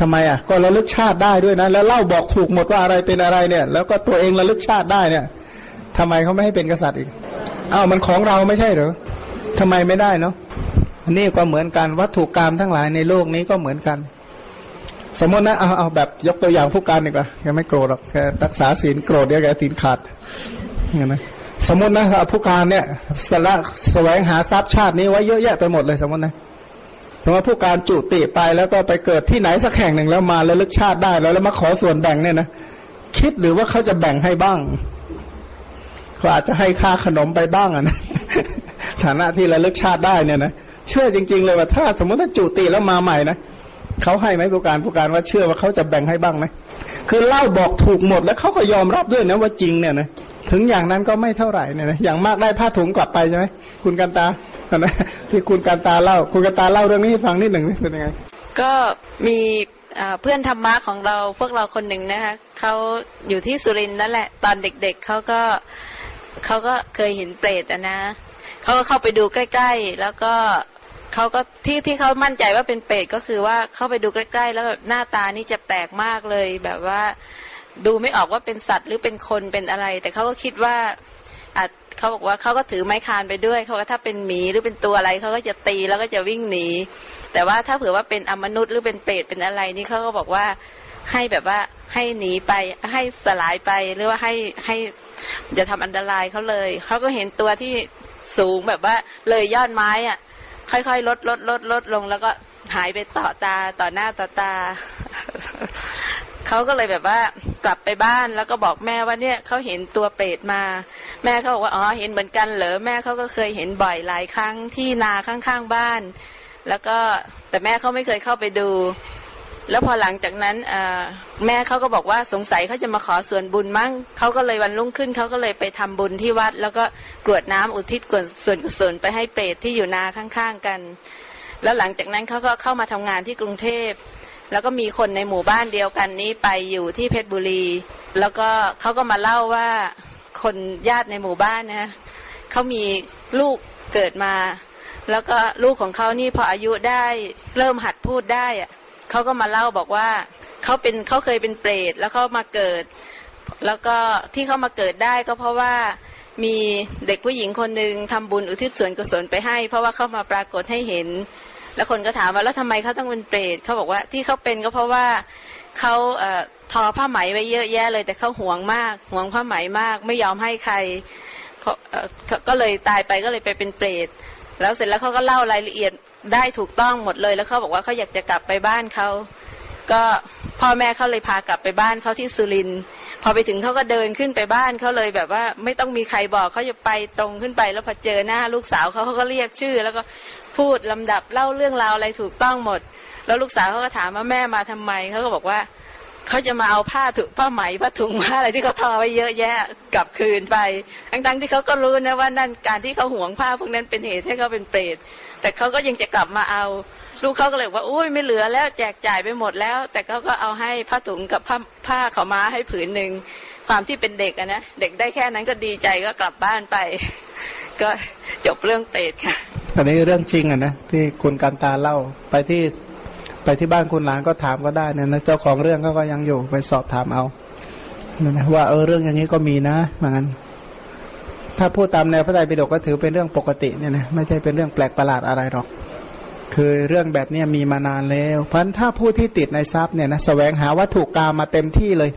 A: ทำไมอะก็ระลึกชาติได้ด้วยนะ แล้วเล่าบอกถูกหมดว่าอะไรเป็นอะไรเนี่ย แล้วก็ตัวเองระลึกชาติได้เนี่ย ทำไมเขาไม่ให้เป็นกษัตริย์อีกอ้าวมันของเราไม่ใช่เหรอทำไมไม่ได้เนาะอันนี้ก็เหมือนกันวัตถุกรรมทั้งหลายในโลกนี้ก็เหมือนกัน สมมตินะเอาเอาแบบยกตัวอย่างผู้การดีกว่าแกไม่โกรธหรอกแกรักษาศีลโกรธเดี๋ยวแกตีนขาดเห็นไหมสมมตินะผู้การเนี่ยสละแสวงหาทรัพย์ชาตินี้ไว้เยอะแยะไปหมดเลยสมมตินะสมมติผู้การจุติไปแล้วก็ไปเกิดที่ไหนสักแห่งหนึ่งแล้วมาแล้วลึกชาติได้แล้วแล้วมาขอส่วนแบ่งเนี่ยนะคิดหรือว่าเขาจะแบ่งให้บ้าง เขาอาจจะให้ค่าขนมไปบ้างอะนะฐานะที่ระลึกชาติได้เนี่ยนะเชื่อจริง ๆ เลยว่าถ้าสมมติถ้าจุติแล้วมาใหม่นะเขาให้ไหมผู้การผู้การว่าเชื่อว่าเขาจะแบ่งให้บ้างไหมคือเล่าบอกถูกหมดแล้วเขาก็ยอมรับด้วยนะว่าจริงเนี่ยนะถึงอย่างนั้นก็ไม่เท่าไหร่เนี่ยนะอย่างมากได้ผ้าถุงกลับไปใช่ไหมคุณกันตานะที่คุณกันตาเล่า คุณกันตาเล่าเรื่องนี้ให้ฟังนิดหนึ่งเป็นยังไง
B: ก็มีเพื่อนธรรมะของเราพวกเราคนหนึ่งนะคะเขาอยู่ที่สุรินทร์นั่นแหละ ตอนเด็กๆเขาก็เเขาก็เคยเห็นเปรตนะเขาก็เข้าไปดูใกล้ๆ แล้วก็เขาก็ที่ที่เขามั่นใจว่าเป็นเปรตก็คือว่าเข้าไปดูใกล้ๆ แล้วหน้าตานี่จะแปลกมากเลย แบบว่าดูไม่ออกว่าเป็นสัตว์หรือเป็นคนเป็นอะไร แต่เขาก็คิดว่าอาจเขาบอกว่าเขาก็ถือไม้คานไปด้วยเขาก็ถ้าเป็นหมีหรือเป็นตัวอะไรเขาก็จะตีแล้วก็จะวิ่งหนี แต่ว่าถ้าเผื่อว่าเป็นอมนุษย์หรือเป็นเปรตเป็นอะไรนี่เขาก็บอกว่าให้แบบว่าให้หนีไปให้สลายไปหรือว่าให้ให้ จะทำอันตรายเขาเลยเขาก็เห็นตัวที่สูงแบบว่าเลยยอดไม้อะ ค่อยๆ ลดลดลดลดลง แล้วก็หายไปต่อตาต่อหน้าต่อตาเขาก็เลยแบบว่ากลับไปบ้านแล้วก็บอกแม่ว่าเนี่ยเขาเห็นตัวเปรตมา แม่เขาบอกว่าอ๋อเห็นเหมือนกันเหรอแม่เขาก็เคยเห็นบ่อยหลายครั้งที่นาข้างๆบ้าน แล้วก็แต่แม่เขาไม่เคยเข้าไปดู แล้วพอหลังจากนั้นแม่เขาก็บอกว่าสงสัยเขาจะมาขอส่วนบุญมั้งเขาก็เลยวันรุ่งขึ้นเขาก็เลยไปทำบุญที่วัด แล้วก็กรวดน้ำอุทิศส่วนกุศลไปให้เปรตที่อยู่นาข้างๆกัน แล้วหลังจากนั้นเขาก็เข้ามาทำงานที่กรุงเทพแล้วก็มีคนในหมู่บ้านเดียวกันนี้ไปอยู่ที่เพชรบุรี แล้วก็เขาก็มาเล่าว่าคนญาติในหมู่บ้านนะเขามีลูกเกิดมา แล้วก็ลูกของเขานี่พออายุได้เริ่มหัดพูดได้อะ เขาก็มาเล่าบอกว่าเขาเป็นเขาเคยเป็นเปรตแล้วเขามาเกิด แล้วก็ที่เขามาเกิดได้ก็เพราะว่ามีเด็กผู้หญิงคนหนึ่งทำบุญอุทิศส่วนกุศลไปให้ เพราะว่าเขามาปรากฏให้เห็น แล้วคนก็ถามว่าแล้วทำไมเขาต้องเป็นเปรตเขาบอกว่าที่เขาเป็นก็เพราะว่าเขาเอ่อทอผ้าไหมไว้เยอะแยะเลย แต่เขาห่วงมากห่วงผ้าไหมมาก ไม่ยอมให้ใครก็เลยตายไปก็เลยไปเป็นเปรตแล้วเสร็จแล้วเขาก็เล่ารายละเอียด ได้ถูกต้องหมดเลย แล้วเขาบอกว่าเขาอยากจะกลับไปบ้านเขาก็พ่อแม่เขาเลยพากลับไปบ้านเขาที่สุรินพอไปถึงเขาก็เดินขึ้นไปบ้านเขาเลยแบบว่า ไม่ต้องมีใครบอกเขาจะไปตรงขึ้นไป แล้วพอเจอหน้าลูกสาวเขาเขาก็เรียกชื่อ แล้วก็พูดลำดับเล่าเรื่องราวอะไรถูกต้องหมด แล้วลูกสาวเขาก็ถามว่าแม่มาทำไมเขาก็บอกว่าเขาจะมาเอาผ้าถุผ้าไหมผ้าถุงผ้าอะไรที่เขาทอไว้เยอะแยะกลับคืนไปทั้งๆที่เขาก็รู้นะว่านั่นการที่เขาห่วงผ้าพวกนั้นเป็นเหตุให้เขาเป็นเปรต แต่เขาก็ยังจะกลับมาเอา ลูกเขาก็เลยว่าอุ้ยไม่เหลือแล้วแจกจ่ายไปหมดแล้ว แต่เขาก็เอาให้ผ้าถุงกับผ้าผ้าเขาม้าให้ผืนหนึ่งความที่เป็นเด็กอะนะเด็กได้แค่นั้นก็ดีใจก็กลับบ้านไป ก็จบเรื่องเปรตค่ะ
A: อันนี้เรื่องจริงอะนะที่คุณการตาเล่าไปที่ไปที่บ้านคุณหลานก็ถามก็ได้นะนะเจ้าของเรื่องก็ก็ยังอยู่ไปสอบถามเอานะว่าเออเรื่องอย่างนี้ก็มีนะเหมือนกัน ถ้าพูดตามแนวพระไตรปิฎกก็ถือเป็นเรื่องปกติเนี่ยนะไม่ใช่เป็นเรื่องแปลกประหลาดอะไรหรอก คือเรื่องแบบนี้มีมานานแล้วเพราะฉะนั้นถ้าผู้ที่ติดในทรัพย์เนี่ยนะแสวงหาวัตถุกรรมมาเต็มที่เลย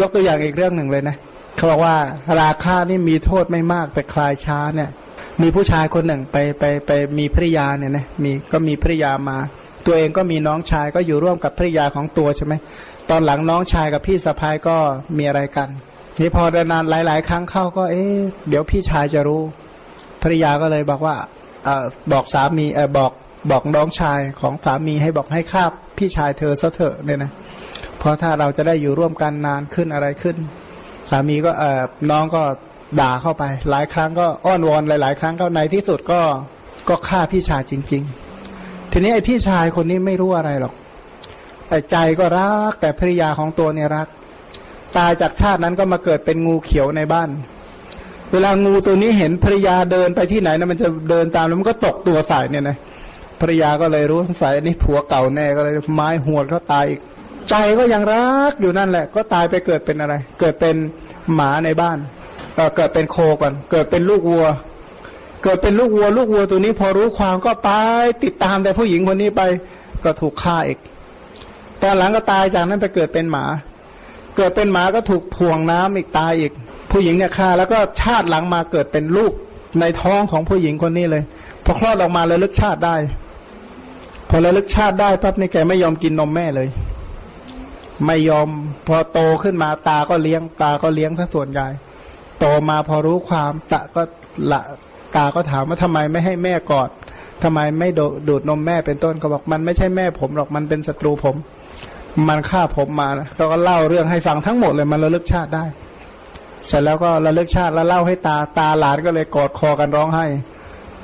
A: ยกตัวอย่างอีกเรื่องหนึ่งเลยนะเขาบอกว่าราคานี่มีโทษไม่มากแต่คลายช้าเนี่ย มีผู้ชายคนหนึ่งไปไปไปมีภริยาเนี่ยนะมีก็มีภริยามา ตัวเองก็มีน้องชายก็อยู่ร่วมกับภริยาของตัวใช่ไหมตอนหลังน้องชายกับพี่สะพ้ายก็มีอะไรกัน นี่พอนานหลาย ๆ ครั้งเข้าก็ เอ๊ะเดี๋ยวพี่ชายจะรู้ภริยาก็เลยบอกว่าเออบอกสามีเออบอกบอกน้องชายของสามีให้บอกให้ฆ่าพี่ชายเธอซะเถอะเนี่ยนะเพราะถ้าเราจะได้อยู่ร่วมกันนานขึ้นอะไรขึ้น สามีก็เออน้องก็ด่าเข้าไป หลายครั้งก็อ้อนวอนหลาย ๆ ครั้งก็ในที่สุดก็ก็ฆ่าพี่ชายจริง ๆ ทีนี้ไอ้พี่ชายคนนี้ไม่รู้อะไรหรอกแต่ใจก็รักแต่ภริยาของตัวเนี่ยรัก ตายจากชาตินั้นก็มาเกิดเป็นงูเขียวในบ้าน เวลางูตัวนี้เห็นภรยาเดินไปที่ไหนนะมันจะเดินตามแล้วมันก็ตกตัวใส่เนี่ยนะภรยาก็เลยรู้สงสัยอันนี้ผัวเก่าแน่ก็เลยไม้หวดเขาตายอีกใจก็ยังรักอยู่นั่นแหละ ก็ตายไปเกิดเป็นอะไร เกิดเป็นหมาในบ้านเเกิดเป็นโคก่อน เกิดเป็นลูกวัว เกิดเป็นลูกวัว ลูกวัวตัวนี้พอรู้ความก็ไปติดตามแต่ผู้หญิงคนนี้ไปก็ถูกฆ่าอีก ตอนหลังก็ตายจากนั้นไปเกิดเป็นหมา เกิดเป็นหมาก็ถูกถ่วงน้ำอีกตายอีก ผู้หญิงเนี่ยฆ่าแล้วก็ชาติหลังมาเกิดเป็นลูกในท้องของผู้หญิงคนนี้เลยพอคลอดออกมาเลยลึกชาติได้ พอระลึกชาติได้ปั๊บนี่แกไม่ยอมกินนมแม่เลย ไม่ยอมพอโตขึ้นมาตาก็เลี้ยง ตาก็เลี้ยงซะส่วนใหญ่โตมาพอรู้ความตะก็ละตาก็ถามว่าทำไมไม่ให้แม่กอดทำไมไม่ดูดนมแม่เป็นต้นก็บอกมันไม่ใช่แม่ผมหรอกมันเป็นศัตรูผม มันฆ่าผมมาเขาก็เล่าเรื่องให้ฟังทั้งหมดเลยมันระลึกชาติได้ เสร็จแล้วก็ระลึกชาติแล้วเล่าให้ตาตาหลานก็เลยกอดคอกันร้องไห้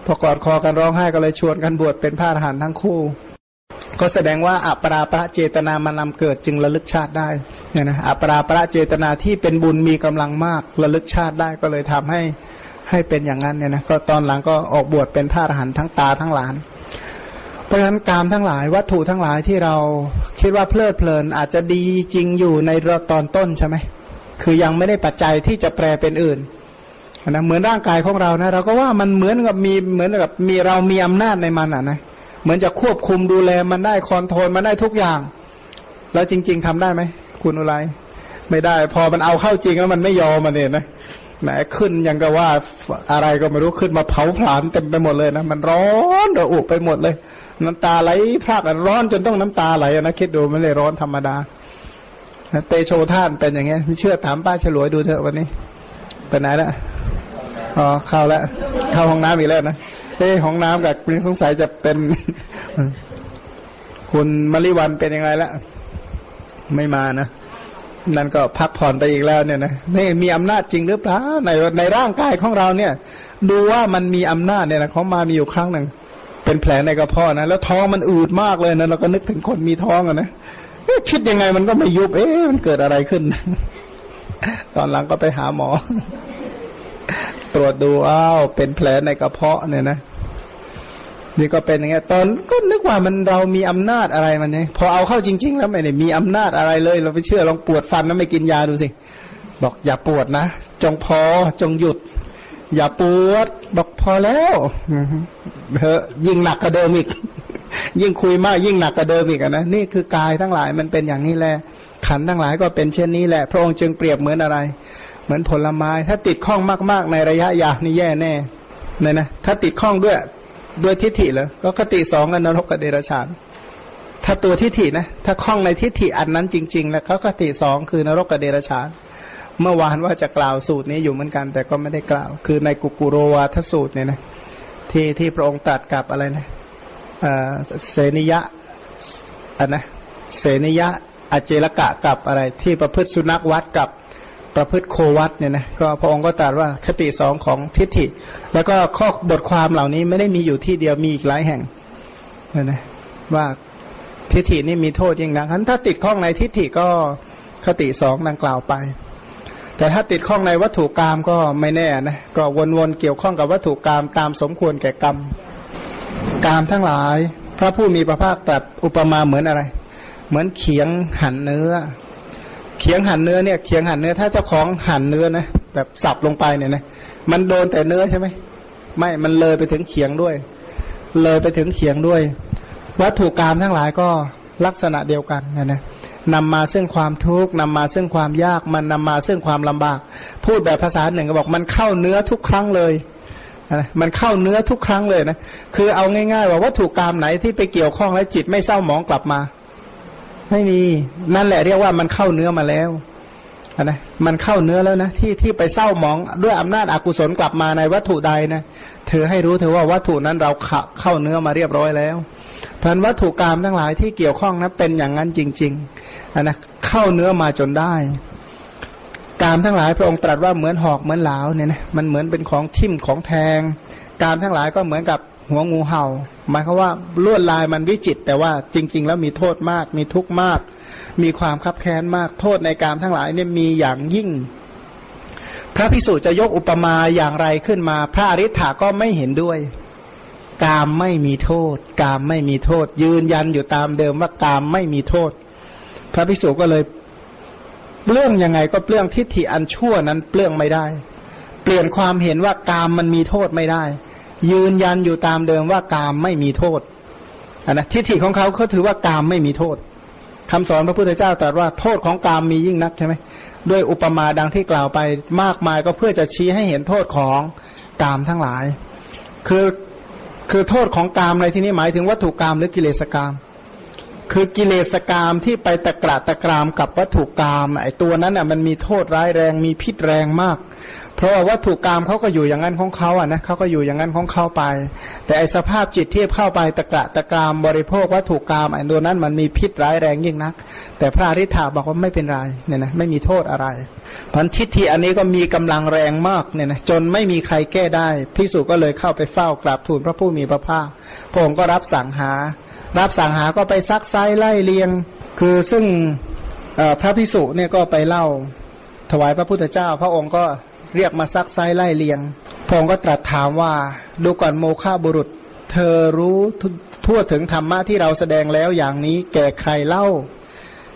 A: พอกอดคอกันร้องไห้ก็เลยชวนกันบวชเป็นพระอรหันต์ทั้งคู่ ก็แสดงว่าอัปราประเจตนามานำเกิดจึงระลึกชาติได้เนี่ยนะอัปราประเจตนาที่เป็นบุญมีกำลังมากระลึกชาติได้ก็เลยทำให้ให้เป็นอย่างนั้นเนี่ยนะก็ตอนหลังก็ออกบวชเป็นพระอรหันต์ทั้งตาทั้งหลาน เพราะฉะนั้นกามทั้งหลายวัตถุทั้งหลายที่เราคิดว่าเพลิดเพลินอาจจะดีจริงอยู่ในตอนต้นใช่ไหมคือยังไม่ได้ปัจจัยที่จะแปลเป็นอื่นนะเหมือนร่างกายของเรานะเราก็ว่ามันเหมือนกับมีเหมือนกับมีเรามีอำนาจในมันอะนะเหมือนจะควบคุมดูแลมันได้คอนโทรลมันได้ทุกอย่าง แล้วจริง ๆทำได้ไหมคุณอุไร ไม่ได้ พอมันเอาเข้าจริงแล้วมันไม่ยอมมันเนี่ยนะแหมขึ้นยังกับว่าอะไรก็ไม่รู้ขึ้นมาเผาผลาญเต็มไปหมดเลยนะมันร้อนระอุไปหมดเลย น้ำตาไหลพรากร้อนจนต้องน้ำตาไหลนะคิดดูไม่ได้ร้อนธรรมดาเตโชท่านเป็นอย่างเงี้ยไม่เชื่อถามป้าฉลวยดูเถอะวันนี้เป็นไหนละอ๋อเข้าแล้วเข้าห้องน้ำอีกแล้วนะเอ้ห้องน้ำกับสงสัยจะเป็น คุณมริวันเป็นยังไงละไม่มานะนั่นก็พักผ่อนไปอีกแล้วเนี่ยนะนี่มีอำนาจจริงหรือเปล่าในในร่างกายของเราเนี่ย ดูว่ามันมีอำนาจเนี่ยนะเขามามีอยู่ครั้งหนึ่ง เป็นแผลในกระเพาะนะ แล้วท้องมันอืดมากเลยนะเราก็นึกถึงคนมีท้องอะนะคิดยังไงมันก็ไม่ยุบ เอ๊ะมันเกิดอะไรขึ้น ตอนหลังก็ไปหาหมอ ตรวจดูอ้าวเป็นแผลในกระเพาะเนี่ยนะนี่ก็เป็นอย่างเงี้ยตอนก็นึกว่ามันเรามีอำนาจอะไรมันเนี่ยพอเอาเข้าจริง ๆ แล้วไม่ได้มีอำนาจอะไรเลย เราไปเชื่อลองปวดฟันแล้วไม่กินยาดูสิ บอกอย่าปวดนะ จงพอจงหยุด อย่าปวดบอกพอแล้วเฮ้ยิ่งหนักกว่าเดิมอีก ยิ่งคุยมากยิ่งหนักกว่าเดิมอีกนะนี่คือกายทั้งหลายมันเป็นอย่างนี้แหละขันทั้งหลายก็เป็นเช่นนี้แหละ พระองค์จึงเปรียบเหมือนอะไร เหมือนผลไม้ ถ้าติดข้องมากๆ ในระยะยาวนี่แย่แน่เนี่ยนะถ้าติดข้องด้วยด้วยทิฏฐิเหรอก็คติสองกันนรกกับเดรัจฉานถ้าตัวทิฏฐินะถ้าคล้องในทิฏฐิอันนั้นจริง ๆ แล้วเขาคติสองคือนรกกับเดรัจฉาน เมื่อวานว่าจะกล่าวสูตรนี้อยู่เหมือนกัน แต่ก็ไม่ได้กล่าว คือในกุกุโรวาทสูตรเนี่ยนะที่ที่พระองค์ตัดกับอะไรนะเสนิยะอันนะเสนิยะอเจรกะกับอะไร ที่ประพฤติสุนัขวัดกับประพฤติโควัตเนี่ยนะก็พระองค์ก็ตรัสว่าคติสองของทิฏฐิ แล้วก็ข้อบทความเหล่านี้ไม่ได้มีอยู่ที่เดียวมีอีกหลายแห่งนะนะว่าทิฏฐินี่มีโทษยิ่งนักฉะนั้นถ้าติดข้องในทิฏฐิก็คติสองดังกล่าวไป แต่ถ้าติดข้องในวัตถุกรรมก็ไม่แน่นะก็วนๆเกี่ยวข้องกับวัตถุกรรมตามสมควรแก่กรรมกรรมทั้งหลาย พระผู้มีพระภาคตรัสอุปมาเหมือนอะไร เหมือนเขียงหั่นเนื้อ เขียงหั่นเนื้อเนี่ยเขียงหั่นเนื้อถ้าเจ้าของหั่นเนื้อนะแบบสับลงไปเนี่ยนะมันโดนแต่เนื้อใช่ไหมไม่มันเลยไปถึงเขียงด้วย เลยไปถึงเขียงด้วย วัตถุกรรมทั้งหลายก็ลักษณะเดียวกันนะนะ นำมาซึ่งความทุกข์นำมาซึ่งความยากมันนำมาซึ่งความลำบาก พูดแบบภาษาหนึ่งก็บอกมันเข้าเนื้อทุกครั้งเลยนะมันเข้าเนื้อทุกครั้งเลยนะคือเอาง่ายๆ ว่าวัตถุกรรมไหนที่ไปเกี่ยวข้องแล้วจิตไม่เศร้าหมองกลับมา ไม่มีนั่นแหละเรียกว่ามันเข้าเนื้อมาแล้ว นะมันเข้าเนื้อแล้วนะที่ที่ไปเศร้าหมองด้วยอำนาจอากุศลกลับมาในวัตถุใดนะเธอให้รู้เธอว่าวัตถุนั้นเราเข้าเนื้อมาเรียบร้อยแล้วพันวัตถุกรรมทั้งหลายที่เกี่ยวข้องนะเป็นอย่างนั้นจริงๆนะเข้าเนื้อมาจนได้กามทั้งหลายพระองค์ตรัสว่าเหมือนหอกเหมือนเหลาเนี่ยนะมันเหมือนเป็นของทิ่มของแทง กามทั้งหลายก็เหมือนกับหัวงูเห่า หมายความว่าลวดลายมันวิจิต แต่ว่าจริง ๆ แล้วมีโทษมาก มีทุกข์มาก มีความคับแค้นมากโทษในกามทั้งหลายเนี่ยมีอย่างยิ่ง พระพิสุจะยกอุปมาอย่างไรขึ้นมา พระอริ t าก็ไม่เห็นด้วย กามไม่มีโทษ กามไม่มีโทษ ยืนยันอยู่ตามเดิมว่ากามไม่มีโทษ พระพิสุก็เลยเปลื้องยังไงก็เปลื้องทิฏฐิอันชั่วนั้นเปลื้องไม่ได้ เปลี่ยนความเห็นว่ากามมันมีโทษไม่ได้ ยืนยันอยู่ตามเดิมว่ากามไม่มีโทษนนะทิฏฐิของเขาเขาถือว่ากามไม่มีโทษ คำสอนพระพุทธเจ้าตรัสว่าโทษของกามมียิ่งนักใช่ไหมด้วยอุปมาดังที่กล่าวไปมากมายก็เพื่อจะชี้ให้เห็นโทษของกามทั้งหลาย คือคือโทษของกามในที่นี้หมายถึงวัตถุกรรมหรือกิเลสกรรมคือกิเลสกรรมที่ไปตะกระตะกรามกับวัตถุกรรมไอ้ตัวนั้นอะมันมีโทษร้ายแรงมีพิษแรงมาก เพราะว่าวัตถุกรรมเขาก็อยู่อย่างนั้นของเขาอะนะเขาก็อยู่อย่างนั้นของเขาไป แต่ไอสภาพจิตที่เข้าไปตะกระตะกรามบริโภควัตถุกรรมไอ้ตัวนั้นมันมีพิษร้ายแรงยิ่งนัก แต่พระอริ t าบอกว่าไม่เป็นไรเนี่ยนะไม่มีโทษอะไรพันทิฏฐิอันนี้ก็มีกำลังแรงมากเนี่ยนะจนไม่มีใครแก้ได้พิสุก็เลยเข้าไปเฝ้ากราบทูลพระผู้มีพระภาคพระองค์ก็รับสั่งหา รับสั่งหาก็ไปซักไซไล่เลียง คือซึ่งพระพิสุเนี่ยก็ไปเล่าถวายพระพุทธเจ้า พระองค์ก็ เรียกมาซักไซไล่เลียง พงค์ก็ตรัสถามว่า ดูก่อนโมฆะบุรุษ เธอรู้ทั่วถึงธรรมะที่เราแสดงแล้วอย่างนี้แก่ใครเล่า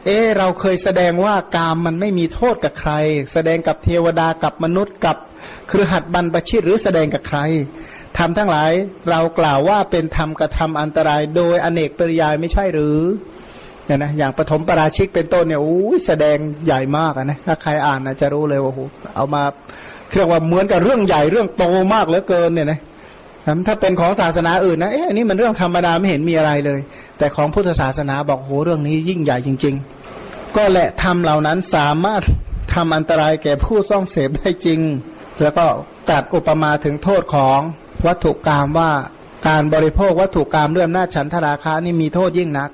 A: เออเราเคยแสดงว่ากามมันไม่มีโทษกับใคร แสดงกับเทวดากับมนุษย์กับคือหัดบันประชิตหรือแสดงกับใครทำทั้งหลายเรากล่าวว่าเป็นธรรมกระทำอันตรายโดยอเนกปริยายไม่ใช่หรือ เนี่ยนะอย่างปฐมปราชิกเป็นต้นเนี่ยโอ้ยแสดงใหญ่มากนะถ้าใครอ่านนะจะรู้เลยว่าโอ้เอามาเรียกว่าเหมือนกับเรื่องใหญ่เรื่องโตมากเหลือเกินเนี่ยนะถ้าเป็นของศาสนาอื่นนะเอ๊ะอันนี้มันเรื่องธรรมดาไม่เห็นมีอะไรเลย แต่ของพุทธศาสนาบอกโหเรื่องนี้ยิ่งใหญ่จริง ๆ ก็แหละทำเหล่านั้นสามารถทำอันตรายแก่ผู้ซ่องเสพได้จริง แล้วก็ตัดอุปมาถึงโทษของวัตถุกรรมว่าการบริโภควัตถุกรรมเรื่องหน้าฉันทราคานี่มีโทษยิ่งนัก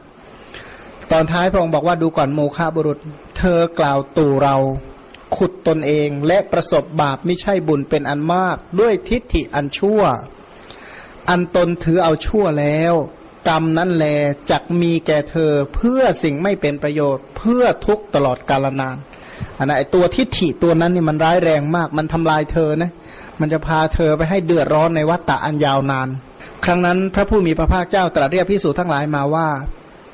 A: ตอนท้ายพระองค์บอกว่าดูก่อนโมฆะบุรุษ เธอกล่าวตู่เรา ขุดตนเองและประสบบาปไม่ใช่บุญเป็นอันมาก ด้วยทิฏฐิอันชั่ว อันตนถือเอาชั่วแล้ว กรรมนั้นแลจักมีแก่เธอเพื่อสิ่งไม่เป็นประโยชน์ เพื่อทุกตลอดกาลนานอันนั้นตัวทิฏฐิตัวนั้นนี่มันร้ายแรงมาก มันทำลายเธอนะมันจะพาเธอไปให้เดือดร้อนในวัฏฏะอันยาวนาน ครั้งนั้นพระผู้มีพระภาคเจ้าตรัสเรียกภิกษุทั้งหลายมาว่า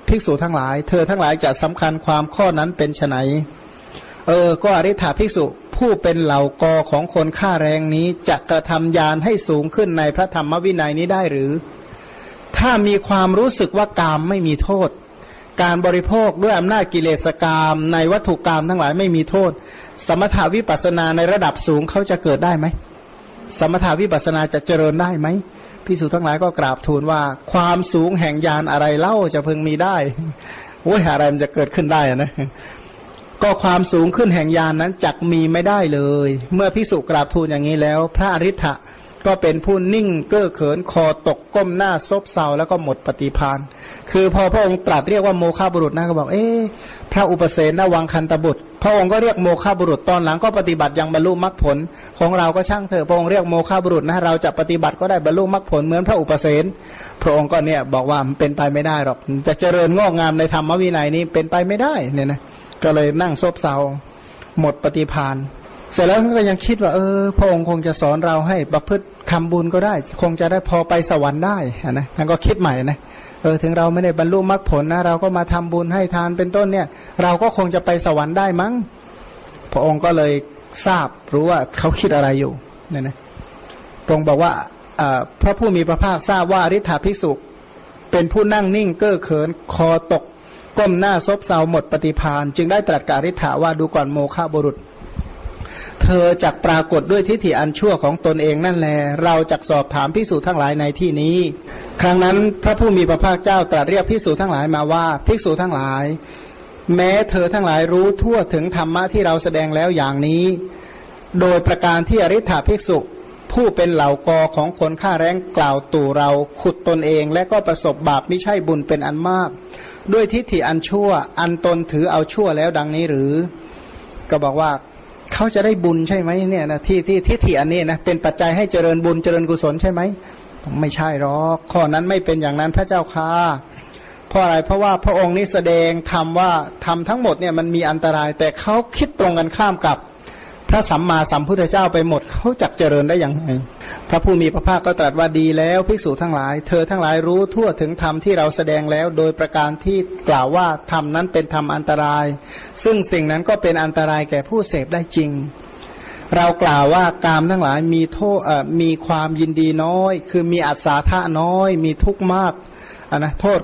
A: ภิกษุทั้งหลาย เธอทั้งหลายจะสำคัญความข้อนั้นเป็นไนเออ ก็อริ t าภิกษุผู้เป็นเหล่ากอของคนฆ่าแรงนี้จะกระทำยานให้สูงขึ้นในพระธรรมวินัยนี้ได้หรือ ถ้ามีความรู้สึกว่ากามไม่มีโทษ การบริโภคด้วยอำนาจกิเลสกามในวัตถุกรรมทั้งหลายไม่มีโทษ สมถาวิปัสนาในระดับสูงเขาจะเกิดได้ไหม สมถาวิปัสนาจะเจริญได้ไหม พิสูจทั้งหลายก็กราบทูลว่า ความสูงแห่งยานอะไรเล่าจะพึงมีได้โอ้ยอะไรมันจะเกิดขึ้นได้นะก็ความสูงขึ้นแห่งยานนั้นจักมีไม่ได้เลย เมื่อพิสุกราบทูลอย่างนี้แล้ว พระอริ t ะ ก็เป็นผู้นิ่งเก้อเขินคอตกก้มหน้าซบเซาแล้วก็หมดปฏิพานคือพอพระองค์ตรัสเรียกว่าโมฆะบุรุษนะก็บอก เอ๊ะพระอุปเสนวังคันตบุตร พระองค์ก็เรียกโมฆะบุรุษตอนหลังก็ปฏิบัติยังบรรลุมรรคผล ของเราก็ช่างเถอะพระองค์เรียกโมฆะบุรุษนะเราจะปฏิบัติก็ได้บรรลุมรรคผลเหมือนพระอุปเสนพระองค์ก็เนี่ยบอกว่ามันเป็นไปไม่ได้หรอกจะเจริญงอกงามในธรรมวินัยนี้เป็นไปไม่ได้เนี่ยนะก็เลยนั่งซบเซาหมดปฏิพาน เสร็จแล้วก็ยังคิดว่า เออพระองค์คงจะสอนเราให้ประพฤติทำบุญก็ได้ คงจะได้พอไปสวรรค์ได้นะท่านก็คิดใหม่นะเออถึงเราไม่ได้บรรลุมรรคผลนะเราก็มาทำบุญให้ทานเป็นต้นเนี่ย เราก็คงจะไปสวรรค์ได้มั้ง พระองค์ก็เลยทราบรู้ว่าเขาคิดอะไรอยู่เนี่ยนะพระองค์บอกว่าพระผู้มีพระภาคทราบว่าอริ t าภิกษุเป็นผู้นั่งนิ่งเก้อเขินคอตก ก้มหน้าซบเซาหมดปฏิพานจึงได้ตรัสกับอริ t าว่าดูก่อนโมฆะบุรุษ เธอจักปรากฏด้วยทิฏฐิอันชั่วของตนเองนั่นแล เราจักสอบถามพิสูจทั้งหลายในที่นี้ ครั้งนั้นพระผู้มีพระภาคเจ้าตรัสเรียกพิสูจทั้งหลายมาว่าภิกษุทั้งหลาย แม้เธอทั้งหลายรู้ทั่วถึงธรรมะที่เราแสดงแล้วอย่างนี้ โดยประการที่อริ t าภิกษุผู้เป็นเหล่ากอของคนฆ่าแรงกล่าวตู่เราขุดตนเองและก็ประสบบาปไม่ใช่บุญเป็นอันมาก ด้วยทิฏฐิอันชั่ว อันตนถือเอาชั่วแล้วดังนี้หรือ ก็บอกว่า เขาจะได้บุญใช่ไหมเนี่ยนะที่ที่ทิฏฐิอันนี้นะเป็นปัจจัยให้เจริญบุญเจริญกุศลใช่ไหมไม่ใช่หรอกข้อนั้นไม่เป็นอย่างนั้นพระเจ้าค่ะเพราะอะไรเพราะว่าพระองค์นี้แสดงทำว่าทำทั้งหมดเนี่ยมันมีอันตราย แต่เขาคิดตรงกันข้ามกับ พระสัมมาสัมพุทธเจ้าไปหมดเขาจักเจริญได้อย่างไรพระผู้มีพระภาคก็ตรัสว่าดีแล้วภิกษุทั้งหลาย เธอทั้งหลายรู้ทั่วถึงธรรมที่เราแสดงแล้ว โดยประการที่กล่าวว่าธรรมนั้นเป็นธรรมอันตราย ซึ่งสิ่งนั้นก็เป็นอันตรายแก่ผู้เสพได้จริง เรากล่าวว่ากามทั้งหลายมีโทษมีความยินดีน้อย คือมีอัศาธาน้อย มีทุกข์มากนะโทษ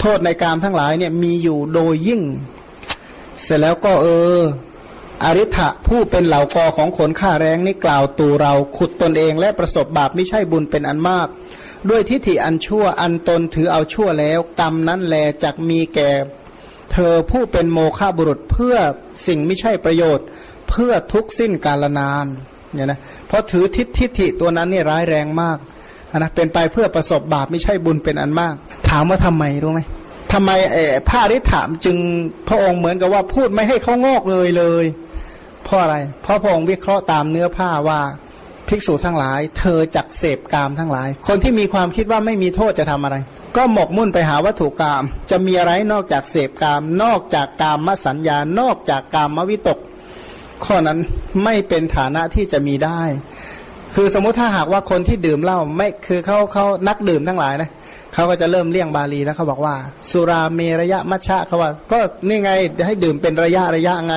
A: โทษในกามทั้งหลายเนี่ยมีอยู่โดยยิ่ง เสร็จแล้วก็เออ อริ t ะผู้เป็นเหล่ากอของขนข้าแรงนี่กล่าวตูเราขุดตนเองและประสบบาปไม่ใช่บุญเป็นอันมาก ด้วยทิฏฐิอันชั่วอันตนถือเอาชั่วแล้ว กรรมนั้นแลจักมีแก่ เธอผู้เป็นโมฆะบุรุษเพื่อสิ่งไม่ใช่ประโยชน์ เพื่อทุกสิ้นกาลนานเนี่ยนะเพราะถือทิฏทิฏฐิตัวนั้นนี่ร้ายแรงมากนะเป็นไปเพื่อประสบบาปไม่ใช่บุญเป็นอันมาก ถามว่าทำไมรู้ไหมทำไมเออพระอริถามจึงพระองค์เหมือนกับว่าพูดไม่ให้เขางอกเลยเลย เพราะอะไร เพราะพระองค์วิเคราะห์ตามเนื้อผ้าว่าภิกษุทั้งหลาย เธอจักเสพกามทั้งหลาย คนที่มีความคิดว่าไม่มีโทษจะทำอะไร ก็หมกมุ่นไปหาวัตถุกรรมจะมีอะไรนอกจากเสพกาม นอกจากกามมสัญญา นอกจากกามมวิตก ข้อนั้นไม่เป็นฐานะที่จะมีได้ คือสมมุติถ้าหากว่าคนที่ดื่มเหล้าไม่คือเขาเขานักดื่มทั้งหลายนะ เขาก็จะเริ่มเลี่ยงบาลีแล้วเขาบอกว่า สุราเมระยะมัชชะเขาว่าก็นี่ไงให้ดื่มเป็นระยะระยะไง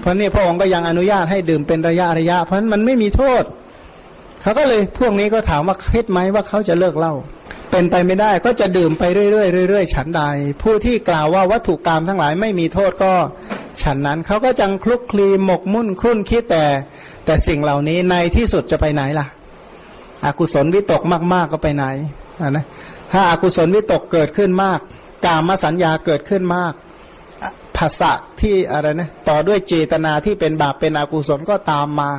A: เพราะนี่พระองค์ก็ยังอนุญาตให้ดื่มเป็นระยะระยะ เพราะนั้นมันไม่มีโทษเขาก็เลยพวกนี้ก็ถามว่าคิดไหมว่าเขาจะเลิกเล้าเป็นไปไม่ได้ก็จะดื่มไปเรื่อยๆเรื่อยๆฉันใด ผู้ที่กล่าวว่าวัตถุกรรมทั้งหลายไม่มีโทษก็ฉันนั้นเขาก็จังคลุกคลีหมกมุ่นครุ่นคิดแต่ แต่สิ่งเหล่านี้ในที่สุดจะไปไหนล่ะ อกุศลวิตกมาก ๆก็ไปไหนนะ ถ้าอากุศลวิตกเกิดขึ้นมาก กามสัญญาเกิดขึ้นมากภาษะที่อะไรนะต่อด้วยเจตนาที่เป็นบาปเป็นอกุศลก็ตามมา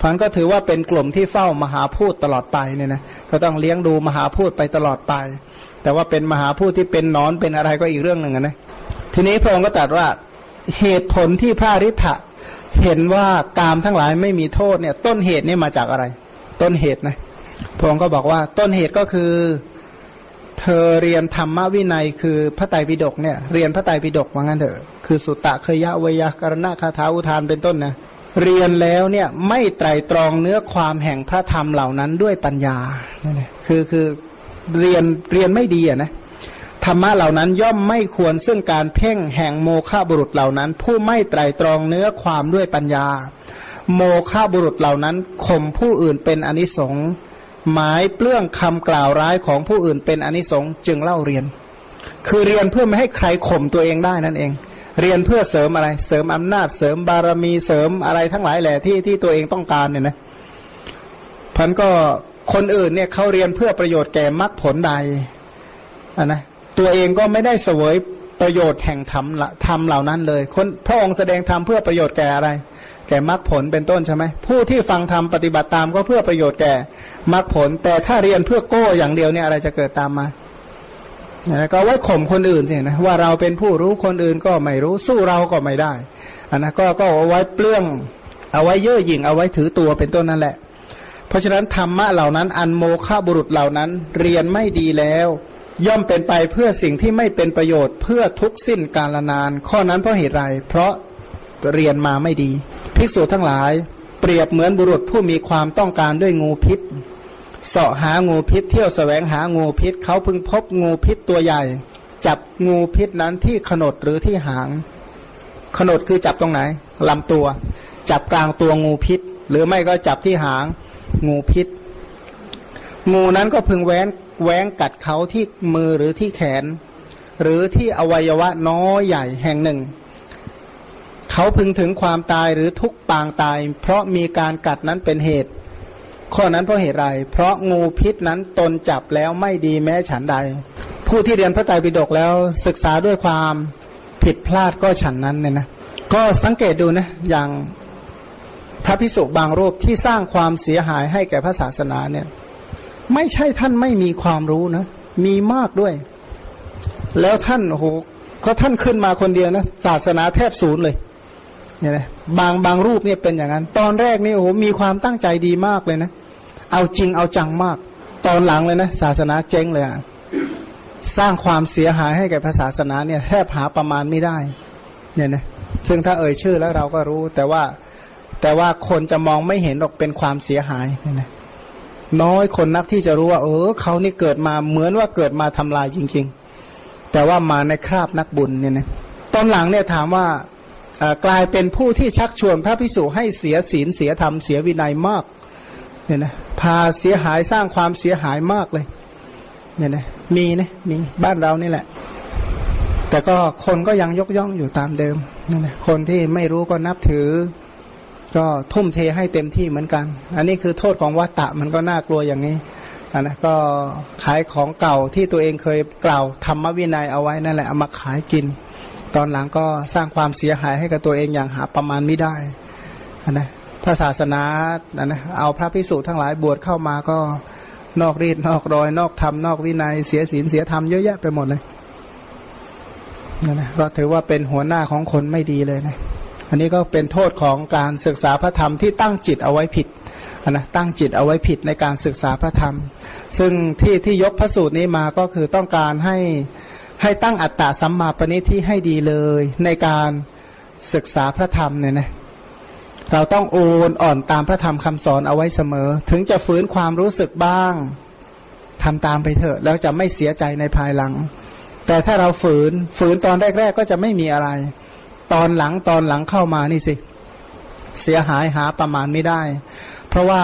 A: พันก็ถือว่าเป็นกลุ่มที่เฝ้ามหาพูดตลอดไปเนี่ยนะก็ต้องเลี้ยงดูมหาพูดไปตลอดไป แต่ว่าเป็นมหาพูดที่เป็นนอนเป็นอะไรก็อีกเรื่องหนึ่งนะทีนี้พระองค์ก็ตรัสว่าเหตุผลที่พระริ t ะเห็นว่ากามทั้งหลายไม่มีโทษเนี่ย ต้นเหตุนี่มาจากอะไร ต้นเหตุนะพระองค์ก็บอกว่าต้นเหตุก็คือ เธอเรียนธรรมวินัยคือพระไตรปิฎกเนี่ยเรียนพระไตรปิฎกว่างั้นเถอะคือสุตตะเคยะวยากรณะคาถาอุทานเป็นต้นนะเรียนแล้วเนี่ยไม่ไตรตรองเนื้อความแห่งพระธรรมเหล่านั้นด้วยปัญญานี่นคือคือเรียนเรียนไม่ดีอะนะธรรมะเหล่านั้นย่อมไม่ควรซึ่งการเพ่งแห่งโมฆะบุรุษเหล่านั้น ผู้ไม่ไตรตรองเนื้อความด้วยปัญญา โมฆะบุรุษเหล่านั้นข่มผู้อื่นเป็นอนิสงส์ หมายเปลื้องคำกล่าวร้ายของผู้อื่นเป็นอนิสงส์จึงเล่าเรียน คือเรียนเพื่อไม่ให้ใครข่มตัวเองได้นั่นเอง เรียนเพื่อเสริมอะไร เสริมอำนาจเสริมบารมีเสริมอะไรทั้งหลายแหละที่ที่ตัวเองต้องการเนี่ยนะพันก็คนอื่นเนี่ยเขาเรียนเพื่อประโยชน์แก่มรรคผลใดอะนะตัวเองก็ไม่ได้เสวยประโยชน์แห่งธรรมธรรมเหล่านั้นเลย คนพระองค์แสดงธรรมเพื่อประโยชน์แก่อะไร แก่มรรคผลเป็นต้นใช่ไหมผู้ที่ฟังธรรมปฏิบัติตามก็เพื่อประโยชน์แก่มรรคผล แต่ถ้าเรียนเพื่อโก้อย่างเดียวเนี่ยอะไรจะเกิดตามมาก็ไว้ข่มคนอื่นสินะว่าเราเป็นผู้รู้คนอื่นก็ไม่รู้สู้เราก็ไม่ได้อันนะก็ก็เอาไว้เปลื้องเอาไว้เย่อหยิ่งเอาไว้ถือตัวเป็นต้นนั่นแหละ เพราะฉะนั้นธรรมะเหล่านั้น อันโมฆะบุรุษเหล่านั้น เรียนไม่ดีแล้ว ย่อมเป็นไปเพื่อสิ่งที่ไม่เป็นประโยชน์เพื่อทุกสิ้นกาลนาน ข้อนั้นเพราะเหตุไรเพราะ เรียนมาไม่ดี ภิกษุทั้งหลาย เปรียบเหมือนบุรุษผู้มีความต้องการด้วยงูพิษเสาะหางูพิษ เที่ยวสแสวงหางูพิษ เขาพึงพบงูพิษตัวใหญ่ จับงูพิษนั้นที่ขนดหรือที่หาง ขนดคือจับตรงไหนลำตัว จับกลางตัวงูพิษ หรือไม่ก็จับที่หางงูพิษ งูนั้นก็พึงแว้นแว้งกัดเขาที่มือหรือที่แขน หรือที่อวัยวะน้อยใหญ่แห่งหนึ่ง เขาพึงถึงความตายหรือทุกปางตาย เพราะมีการกัดนั้นเป็นเหตุ ข้อนั้นเพราะเหตุไร เพราะงูพิษนั้นตนจับแล้วไม่ดีแม้ฉันใด ผู้ที่เรียนพระไตรปิฎกแล้วศึกษาด้วยความผิดพลาดก็ฉันนั้นเนี่ยนะก็สังเกตดูนะอย่างพระพิสุบางรูปที่สร้างความเสียหายให้แก่พระศาสนาเนี่ย ไม่ใช่ท่านไม่มีความรู้นะ มีมากด้วย แล้วท่านโอ้โหก็ท่านขึ้นมาคนเดียวนะศาสนาแทบศูนย์เลย เนี่ยนะบางบางรูปเนี่ยเป็นอย่างนั้น ตอนแรกนี่โอ้โหมีความตั้งใจดีมากเลยนะ เอาจริงเอาจังมาก ตอนหลังเลยนะ ศาสนาเจ๊งเลยอะสร้างความเสียหายให้แก่ศาสนาเนี่ยแทบหาประมาณไม่ได้ เนี่ยนะซึ่งถ้าเอ่ยชื่อแล้วเราก็รู้ แต่ว่าแต่ว่าคนจะมองไม่เห็นหรอกเป็นความเสียหายเนี่ยนะน้อยคนนักที่จะรู้ว่า เออเขานี่เกิดมาเหมือนว่าเกิดมาทำลายจริง ๆ แต่ว่ามาในคราบนักบุญเนี่ยนะตอนหลังเนี่ยถามว่า กลายเป็นผู้ที่ชักชวนพระพิสุให้เสียศีลเสียธรรมเสียวินัยมากเนี่ยนะพาเสียหายสร้างความเสียหายมากเลยเนี่ยนะมีนะมีบ้านเรานี่แหละ แต่ก็คนก็ยังยกย่องอยู่ตามเดิมนั่นะคนที่ไม่รู้ก็นับถือ ก็ทุ่มเทให้เต็มที่เหมือนกัน อันนี้คือโทษของวัตตะมันก็น่ากลัวอย่างนี้อันนะก็ขายของเก่าที่ตัวเองเคยกล่าวธรรมวินัยเอาไว้นั่นแหละเอามาขายกิน ตอนหลังก็สร้างความเสียหายให้กับตัวเองอย่างหาประมาณไม่ได้อันนะพระศาสนาอันนะเอาพระพิสุทั้งหลายบวชเข้ามาก็นอกรีดนอกรอย นอกธรรมนอกวินัยเสียศีลเสียธรรมเยอะแยะไปหมดเลยนั่นนะก็ถือว่าเป็นหัวหน้าของคนไม่ดีเลยนะอันนี้ก็เป็นโทษของการศึกษาพระธรรมที่ตั้งจิตเอาไว้ผิดนะตั้งจิตเอาไว้ผิดในการศึกษาพระธรรม ซึ่งที่ที่ยกพระสูตรนี้มาก็คือต้องการให้ ให้ตั้งอัตตาสัมมาปณิที่ให้ดีเลย ในการศึกษาพระธรรมเนี่ยนะเราต้องโอนอ่อนตามพระธรรมคำสอนเอาไว้เสมอ ถึงจะฝืนความรู้สึกบ้างทำตามไปเถอะ แล้วจะไม่เสียใจในภายหลัง แต่ถ้าเราฝืนฝืนตอนแรก ๆ ก็จะไม่มีอะไร ตอนหลังตอนหลังเข้ามานี่สิ เสียหายหาประมาณไม่ได้ เพราะว่า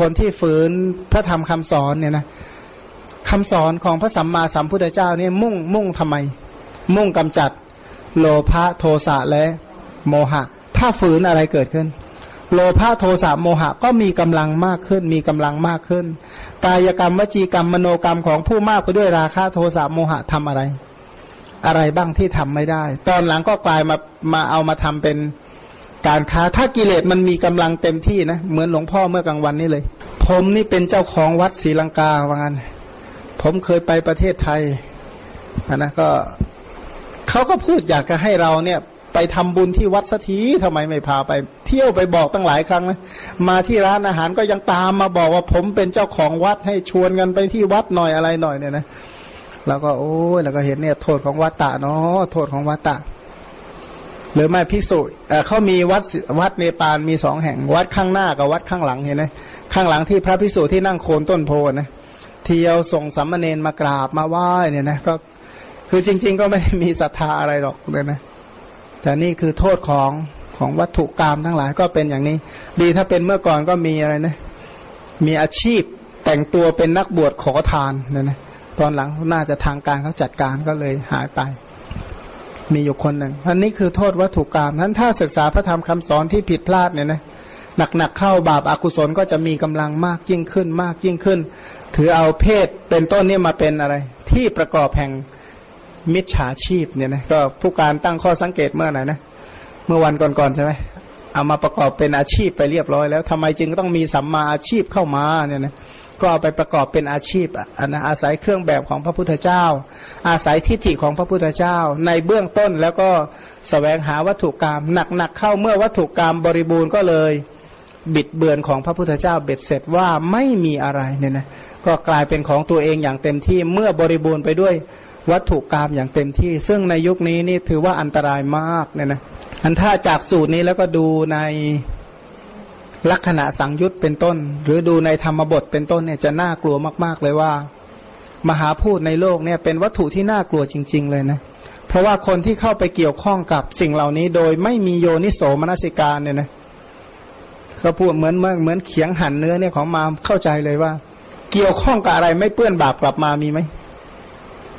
A: คนที่ฝืนพระธรรมคำสอนเนี่ยนะ คำสอนของพระสัมมาสัมพุทธเจ้าเนี่ยมุ่งมุ่งทำไม มุ่งกำจัดโลภะโทสะและโมหะ ถ้าฝืนอะไรเกิดขึ้น โลภะโทสะโมหะก็มีกำลังมากขึ้น มีกำลังมากขึ้น กายกรรมวจีกรรมมโนกรรมของผู้มากไปด้วยราคะโทสะโมหะทำอะไร อะไรบ้างที่ทำไม่ได้ ตอนหลังก็กลายมามาเอามาทำเป็นการค้าถ้ากิเลสมันมีกำลังเต็มที่นะเหมือนหลวงพ่อเมื่อกลางวันนี้เลย ผมนี่เป็นเจ้าของวัดศรีลังกาว่างั้น ผมเคยไปประเทศไทยนะก็เขาก็พูดอยากจะให้เราเนี่ย ไปทำบุญที่วัดสักทีทำไมไม่พาไป เที่ยวไปบอกตั้งหลายครั้งนะมาที่ร้านอาหารก็ยังตามมาบอกว่าผมเป็นเจ้าของวัดให้ชวนกันไปที่วัดหน่อยอะไรหน่อยเนี่ยนะแล้วก็โอ้ยแล้วก็เห็นเนี่ย โทษของวัดตะเนาะโทษของวัดตะหรือไม่พิสูจน์เขามีวัดวัดเนปาลมีสองแห่ง วัดข้างหน้ากับวัดข้างหลังเห็นไหมข้างหลังที่พระพิสูจน์ที่นั่งโคนต้นโพนะ เที่ยวส่งสัมมาเนนมากราบมาไหว้เนี่ยนะก็คือจริง ๆ ก็ไม่ได้มีศรัทธาอะไรหรอกเลยนะแต่นี่คือโทษของของวัตถุกรรมทั้งหลายก็เป็นอย่างนี้ ดีถ้าเป็นเมื่อก่อนก็มีอะไรนะมีอาชีพแต่งตัวเป็นนักบวชขอทานเนี่ยนะตอนหลังน่าจะทางการเขาจัดการก็เลยหายไป มีอยู่คนหนึ่งอันนี้คือโทษวัตถุกรรมนั้นถ้าศึกษาพระธรรมคำสอนที่ผิดพลาดเนี่ยนะหนักๆเข้าบาปอากุศลก็จะมีกำลังมากยิ่งขึ้นมากยิ่งขึ้น ถือเอาเพศเป็นต้นนี่มาเป็นอะไร ที่ประกอบแห่งมิจฉาชีพเนี่ยนะก็ผู้การตั้งข้อสังเกตเมื่อไหร่นะเมื่อวันก่อนๆใช่ไหมเอามาประกอบเป็นอาชีพไปเรียบร้อยแล้วทำไมจึงต้องมีสัมมาอาชีพเข้ามาเนี่ยนะก็เอาไปประกอบเป็นอาชีพอันนะอาศัยเครื่องแบบของพระพุทธเจ้า อาศัยทิฏฐิของพระพุทธเจ้า ในเบื้องต้นแล้วก็สแสวงหาวัตถุกรรมหนักๆเข้าเมื่อวัตถุกรรมบริบูรณ์ก็เลยบิดเบือนของพระพุทธเจ้าเบ็ดเสร็จว่าไม่มีอะไรเนี่ยนะ ก็กลายเป็นของตัวเองอย่างเต็มที่เมื่อบริบูรณ์ไปด้วยวัตถุกรรมอย่างเต็มที่ ซึ่งในยุคนี้นี่ถือว่าอันตรายมากเนี่ยนะอันถ้าจากสูตรนี้แล้วก็ดูในลักษณะสังยุตเป็นต้น หรือดูในธรรมบทเป็นต้นเนี่ยจะน่ากลัวมาก ๆ เลยว่า มหาพูดในโลกเนี่ยเป็นวัตถุที่น่ากลัวจริง ๆ เลยนะเพราะว่าคนที่เข้าไปเกี่ยวข้องกับสิ่งเหล่านี้ โดยไม่มีโยนิโสมนสิการเนี่ยนะเขาพูดเหมือนเหมือนเขียงหั่นเนื้อเนี่ยของมาเข้าใจเลยว่า เกี่ยวข้องกับอะไรไม่เปื้อนบาปกลับมามีไหม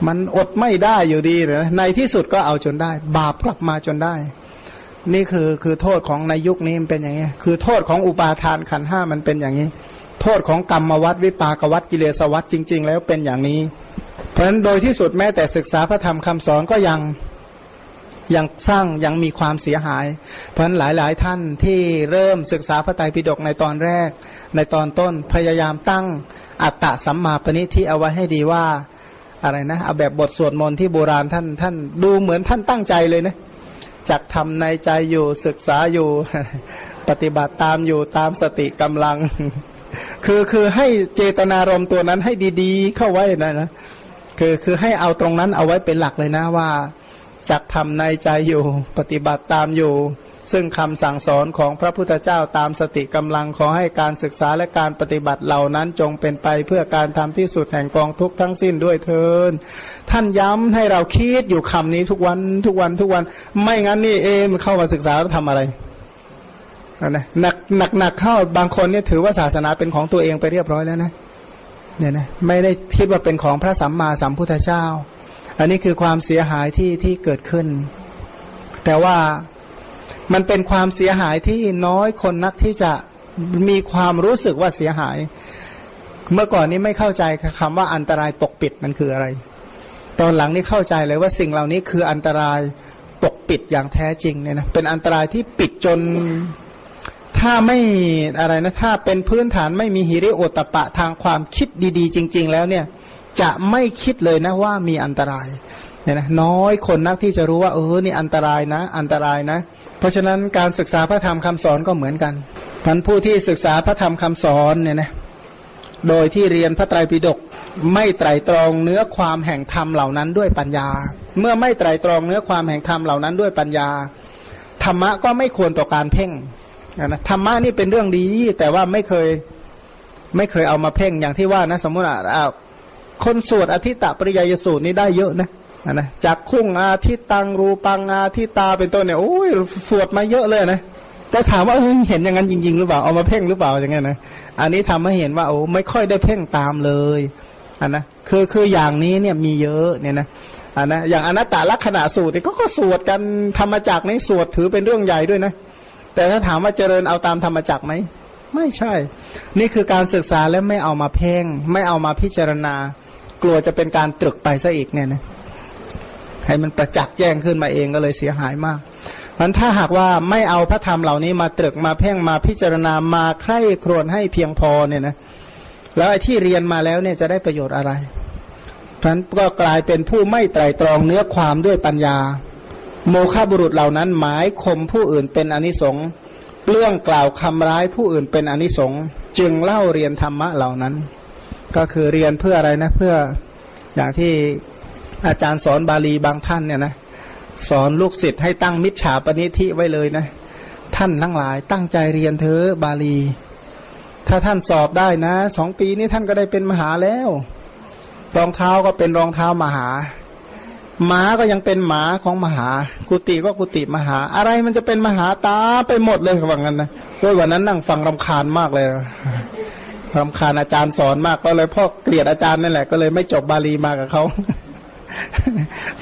A: มันอดไม่ได้อยู่ดีเลยนะในที่สุดก็เอาจนได้ บาปกลับมาจนได้ นี่คือคือโทษของในยุคนี้มันเป็นอย่างนี้ คือโทษของอุปาทานขันห้ามันเป็นอย่างนี้ โทษของกรรมวัดวิปากวัดกิเลสวัดจริง ๆ แล้วเป็นอย่างนี้ เพราะฉะนั้นโดยที่สุดแม้แต่ศึกษาพระธรรมคำสอนก็ยังยังสร้างยังมีความเสียหาย เพราะฉะนั้นหลายๆท่านที่เริ่มศึกษาพระไตรปิฎกในตอนแรก ในตอนต้นพยายามตั้ง อัตตะสัมมาปณิที่เอาไว้ให้ดีว่าอะไรนะเอาแบบบทสวดมนต์ที่โบราณท่านท่านดูเหมือนท่านตั้งใจเลยนะจักทำในใจอยู่ศึกษาอยู่ ปฏิบัติตามอยู่ตามสติกำลัง คือคือให้เจตนารมณ์ตัวนั้นให้ดีๆ เข้าไว้นะนะคือคือให้เอาตรงนั้นเอาไว้เป็นหลักเลยนะว่าจักทำในใจอยู่ ปฏิบัติตามอยู่ ซึ่งคำสั่งสอนของพระพุทธเจ้าตามสติกำลังขอให้การศึกษาและการปฏิบัติเหล่านั้นจงเป็นไปเพื่อการทำที่สุดแห่งกองทุกทั้งสิ้นด้วยเทินท่านย้ำให้เราคิดอยู่คำนี้ทุกวันทุกวันทุกวัน ไม่งั้นนี่เองเข้ามาศึกษาแล้วทำอะไรนะหนักหนักหนักเข้าบางคนเนี่ยถือว่าศาสนาเป็นของตัวเองไปเรียบร้อยแล้วนะเนี่ยนะไม่ได้คิดว่าเป็นของพระสัมมาสัมพุทธเจ้า อันนี้คือความเสียหายที่ที่เกิดขึ้น แต่ว่า มันเป็นความเสียหายที่น้อยคนนักที่จะมีความรู้สึกว่าเสียหาย เมื่อก่อนนี้ไม่เข้าใจคำว่าอันตรายปกปิดมันคืออะไร ตอนหลังนี่เข้าใจเลยว่าสิ่งเหล่านี้คืออันตรายปกปิดอย่างแท้จริงเนี่ยนะเป็นอันตรายที่ปิดจนถ้าไม่อะไรนะถ้าเป็นพื้นฐานไม่มีหิริโอตปะทางความคิดดี ๆ จริง ๆ แล้วเนี่ยจะไม่คิดเลยนะว่ามีอันตราย เนี่ยนะน้อยคนนักที่จะรู้ว่าเออนี่อันตรายนะ อันตรายนะ เพราะฉะนั้นการศึกษาพระธรรมคำสอนก็เหมือนกันท่านผู้ที่ศึกษาพระธรรมคำสอนเนี่ยนะโดยที่เรียนพระไตรปิฎกไม่ไตรตรองเนื้อความแห่งธรรมเหล่านั้นด้วยปัญญา เมื่อไม่ไตรตรองเนื้อความแห่งธรรมเหล่านั้นด้วยปัญญา ธรรมะก็ไม่ควรต่อการเพ่งนะธรรมะนี่เป็นเรื่องดี แต่ว่าไม่เคยไม่เคยเอามาเพ่งอย่างที่ว่านะสมมติอะคนสวดอธิตะปริยยสูตรนี่ได้เยอะนะ นะจากคุ้งอาทิตตังรูปังอาทิตาเป็นต้นเนี่ยโอ้ยสวดมาเยอะเลยนะแต่ถามว่าเห็นอย่างนั้นจริง ๆ หรือเปล่าเอามาเพ่งหรือเปล่าอย่างเงี้ยนะอันนี้ทำให้เห็นว่าโอ้ไม่ค่อยได้เพ่งตามเลยอันนะคือคืออย่างนี้เนี่ยมีเยอะเนี่ยนะอันนะอย่างอนัตตลักษณะสูตรนี่ก็ก็สวดกันธรรมจักในสวดถือเป็นเรื่องใหญ่ด้วยนะแต่ถ้าถามว่าเจริญเอาตามธรรมจักไหมไม่ใช่ นี่คือการศึกษาแล้วไม่เอามาเพ่ง ไม่เอามาพิจารณา กลัวจะเป็นการตรึกไปซะอีกเนี่ยนะ ให้มันประจักษ์แจ้งขึ้นมาเองก็เลยเสียหายมากมันถ้าหากว่าไม่เอาพระธรรมเหล่านี้มาตรึกมาเพ่งมาพิจารณามาใคร่ครวญให้เพียงพอเนี่ยนะแล้วไอ้ที่เรียนมาแล้วเนี่ยจะได้ประโยชน์อะไรเพราะนั้นก็กลายเป็นผู้ไม่ไตรตรองเนื้อความด้วยปัญญา โมฆะบุรุษเหล่านั้นหมายคมผู้อื่นเป็นอนิสงส์เปลื้องกล่าวคำร้ายผู้อื่นเป็นอนิสงส์จึงเล่าเรียนธรรมะเหล่านั้น ก็คือเรียนเพื่ออะไรนะเพื่ออย่างที่ อาจารย์สอนบาลีบางท่านเนี่ยนะสอนลูกศิษย์ให้ตั้งมิจฉาปณิธิไว้เลยนะ ท่านทั้งหลายตั้งใจเรียนเถอะบาลี ถ้าท่านสอบได้นะสองปีนี้ท่านก็ได้เป็นมหาแล้ว รองเท้าก็เป็นรองเท้ามหาหมาก็ยังเป็นหมาของมหา กุฏิก็กุฏิมหา อะไรมันจะเป็นมหาตาไปหมดเลยว่างั้นนะด้วยวันนั้นนั่งฟังรำคาญมากเลยรำคาญอาจารย์สอนมากก็เลยพ่อเกลียดอาจารย์นั่นแหละก็เลยไม่จบบาลีมากับเขา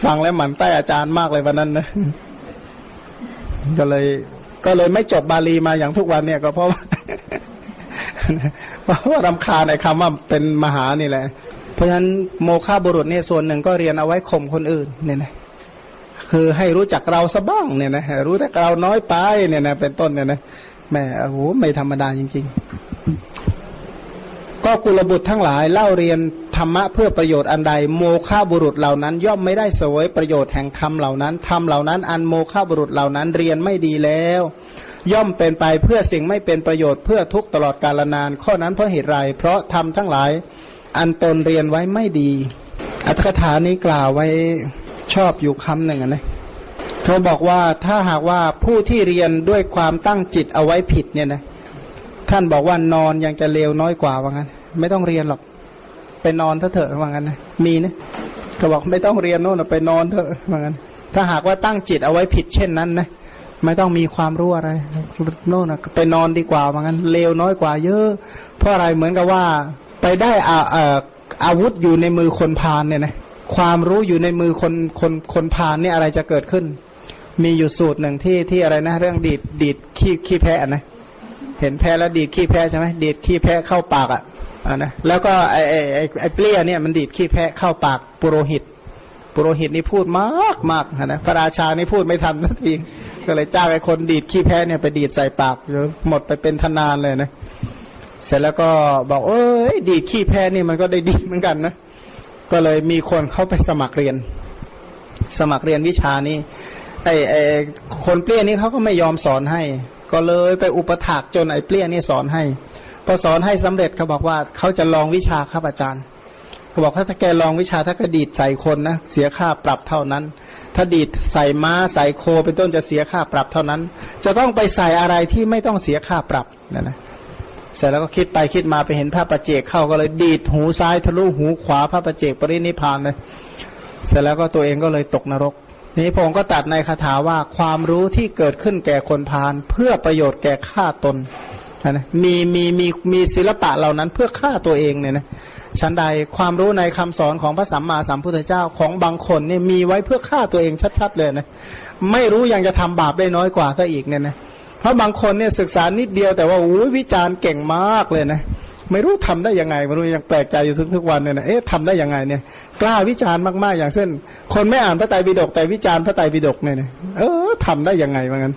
A: ฟังแล้วหมันใต้อาจารย์มากเลยวันนั้นนะก็เลย ก็เลยไม่จบบาลีมาอย่างทุกวันเนี่ยก็เพราะว่าเพราะว่ารำคาญในคำว่าเป็นมหานี่แหละ เพราะฉะนั้นโมฆะบุรุษเนี่ยส่วนหนึ่งก็เรียนเอาไว้ข่มคนอื่นเนี่ยนะคือให้รู้จักเราสบ้างเนี่ยนะรู้แต่เราน้อยไปเนี่ยนะเป็นต้นเนี่ยนะแม่โอ้โหไม่ธรรมดาจริง ๆ ก็กุลบุตรทั้งหลายเล่าเรียน รรมะเพื่อประโยชน์อันใด โมฆะบุรุษเหล่านั้น ย่อมไม่ได้เสวยประโยชน์แห่งธรรมเหล่านั้นธรรมเหล่านั้น อันโมฆะบุรุษเหล่านั้นเรียนไม่ดีแล้ว ย่อมเป็นไปเพื่อสิ่งไม่เป็นประโยชน์เพื่อทุกตลอดกาลนาน ข้อนั้นเพราะเหตุไรเพราะธรรมทั้งหลาย อันตนเรียนไว้ไม่ดี อัตถกถานี้กล่าวไว้ชอบอยู่คำหนึ่งนะเขาบอกว่าถ้าหากว่าผู้ที่เรียนด้วยความตั้งจิตเอาไว้ผิดเนี่ยนะท่านบอกว่านอนยังจะเลวน้อยกว่าว่างั้น ไม่ต้องเรียนหรอก ไปนอนเถอะเถอะว่างั้นนะมีนะก็บอกไม่ต้องเรียนโน่นไปนอนเถอะว่างั้น ถ้าหากว่าตั้งจิตเอาไว้ผิดเช่นนั้นนะไม่ต้องมีความรู้อะไรโน่นไปนอนดีกว่าว่างั้นเลวน้อยกว่าเยอะ เพราะอะไรเหมือนกับว่า ไปได้อาอาอาวุธอยู่ในมือคนพาลเนี่ยนะความรู้อยู่ในมือคนคนคนพาลเนี่ยอะไรจะเกิดขึ้น มีอยู่สูตรหนึ่งที่ที่อะไรนะ เรื่องดีดดีดขี้ขี้แพะนะเห็นแพะแล้วดีดขี้แพะใช่ไหมดีดขี้แพะเข้าปากอะ อ่านะแล้วก็ไอ้ไอ้ไอไอเปรี้ยเนี่ยมันดีดขี้แพะเข้าปากปุโรหิต ปุโรหิตนี่พูดมากมากนะพระราชานี่พูดไม่ทันสักทีก็เลยจ้างไอ้คนดีดขี้แพะเนี่ยไปดีดใส่ปากหมดไปเป็นทนานเลยนะเสร็จแล้วก็บอกเอ้ยดีดขี้แพะนี่มันก็ได้ดีเหมือนกันนะก็เลยมีคนเข้าไปสมัครเรียน สมัครเรียนวิชานี้ไอ้ไอ้คนเปรี้ยนี่เขาก็ไม่ยอมสอนให้ ก็เลยไปอุปถากจนไอ้เปรี้ยนี่สอนให้ พอสอนให้สำเร็จเขาบอกว่าเขาจะลองวิชาครับอาจารย์เขาบอกถ้าแกลองวิชาถ้ากระดีดใส่คนนะเสียค่าปรับเท่านั้น ถ้าดีดใส่ม้าใส่โคเป็นต้นจะเสียค่าปรับเท่านั้น จะต้องไปใส่อะไรที่ไม่ต้องเสียค่าปรับนะนะเสร็จแล้วก็คิดไปคิดมาไปเห็นพระประเจกเข้าก็เลยดีดหูซ้ายทะลุหูขวาพระประเจกปรินิพานเลยเสร็จแล้วก็ตัวเองก็เลยตกนรกนี้พระองค์ก็ตัดในคาถาว่าความรู้ที่เกิดขึ้นแก่คนพาลเพื่อประโยชน์แก่ข้าตน นะมีมีมีมีศิลปะเหล่านั้นเพื่อฆ่าตัวเองเนี่ยนะชั้นใดความรู้ในคำสอนของพระสัมมาสัมพุทธเจ้าของบางคนเนี่ยมีไว้เพื่อฆ่าตัวเองชัด ๆ เลยนะไม่รู้ยังจะทำบาปได้น้อยกว่าก็อีกเนี่ยนะเพราะบางคนเนี่ยศึกษานิดเดียวแต่ว่าโอ้ยวิจารณ์เก่งมากเลยนะไม่รู้ทำได้ยังไงไม่รู้ยังแปลกใจอยู่ทุกทุกวันเนี่ยนะเอ๊ะทำได้ยังไงเนี่ยกล้าวิจารณ์มากๆอย่างเช่น คนไม่อ่านพระไตรปิฎกแต่วิจารณ์พระไตรปิฎกเนี่ยนะเออทำได้ยังไงเหมือนกัน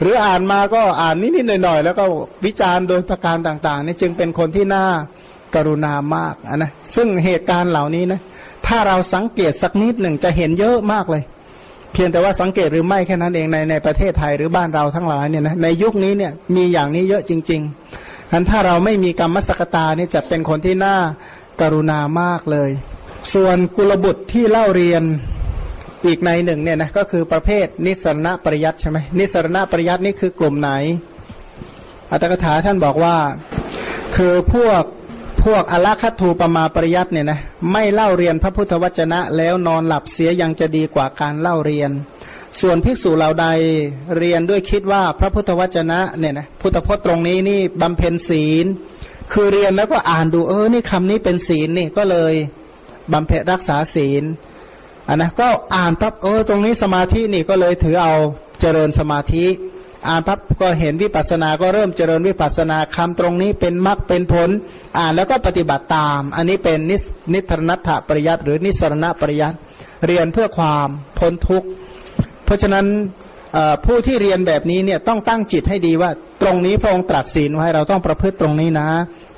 A: หรืออ่านมาก็อ่านนิดๆหน่อยๆแล้วก็วิจารณ์โดยประการต่างๆนี่จึงเป็นคนที่น่ากรุณามากนะซึ่งเหตุการณ์เหล่านี้นะถ้าเราสังเกตสักนิดหนึ่งจะเห็นเยอะมากเลย เพียงแต่ว่าสังเกตหรือไม่แค่นั้นเองในในประเทศไทยหรือบ้านเราทั้งหลายเนี่ยนะในยุคนี้เนี่ยมีอย่างนี้เยอะจริงๆอันถ้าเราไม่มีกรรมสกตาเนี่ยจะเป็นคนที่น่ากรุณามากเลย ส่วนกุลบุตรที่เล่าเรียน อีกในหนึ่งเนี่ยนะก็คือประเภทนิสรณปริยัติใช่ไหมนิสรณปริยัตินี่คือกลุ่มไหน อัตถกถาท่านบอกว่าคือพวกพวกอลคัตทูปมาปริยัติเนี่ยนะไม่เล่าเรียนพระพุทธวจนะ แล้วนอนหลับเสียยังจะดีกว่าการเล่าเรียน ส่วนภิกษุเหล่าใดเรียนด้วยคิดว่าพระพุทธวจนะเนี่ยนะพุทธพจน์ตรงนี้นี่บำเพ็ญศีล คือเรียนแล้วก็อ่านดูเออนี่คำนี้เป็นศีลนี่ก็เลยบำเพ็ญรักษาศีล อันนะก็อ่านปั๊บเออตรงนี้สมาธินี่ก็เลยถือเอาเจริญสมาธิ อ่านปั๊บก็เห็นวิปัสสนาก็เริ่มเจริญวิปัสสนาคำตรงนี้เป็นมรรคเป็นผล อ่านแล้วก็ปฏิบัติตาม อันนี้เป็นนิสนิทรณัตปริยัติหรือนิสรณปริยัติเรียนเพื่อความพ้นทุกข์เพราะฉะนั้นผู้ที่เรียนแบบนี้เนี่ยต้องตั้งจิตให้ดีว่า ตรงนี้พระองค์ตรัสศีลไว้เราต้องประพฤติตรงนี้นะ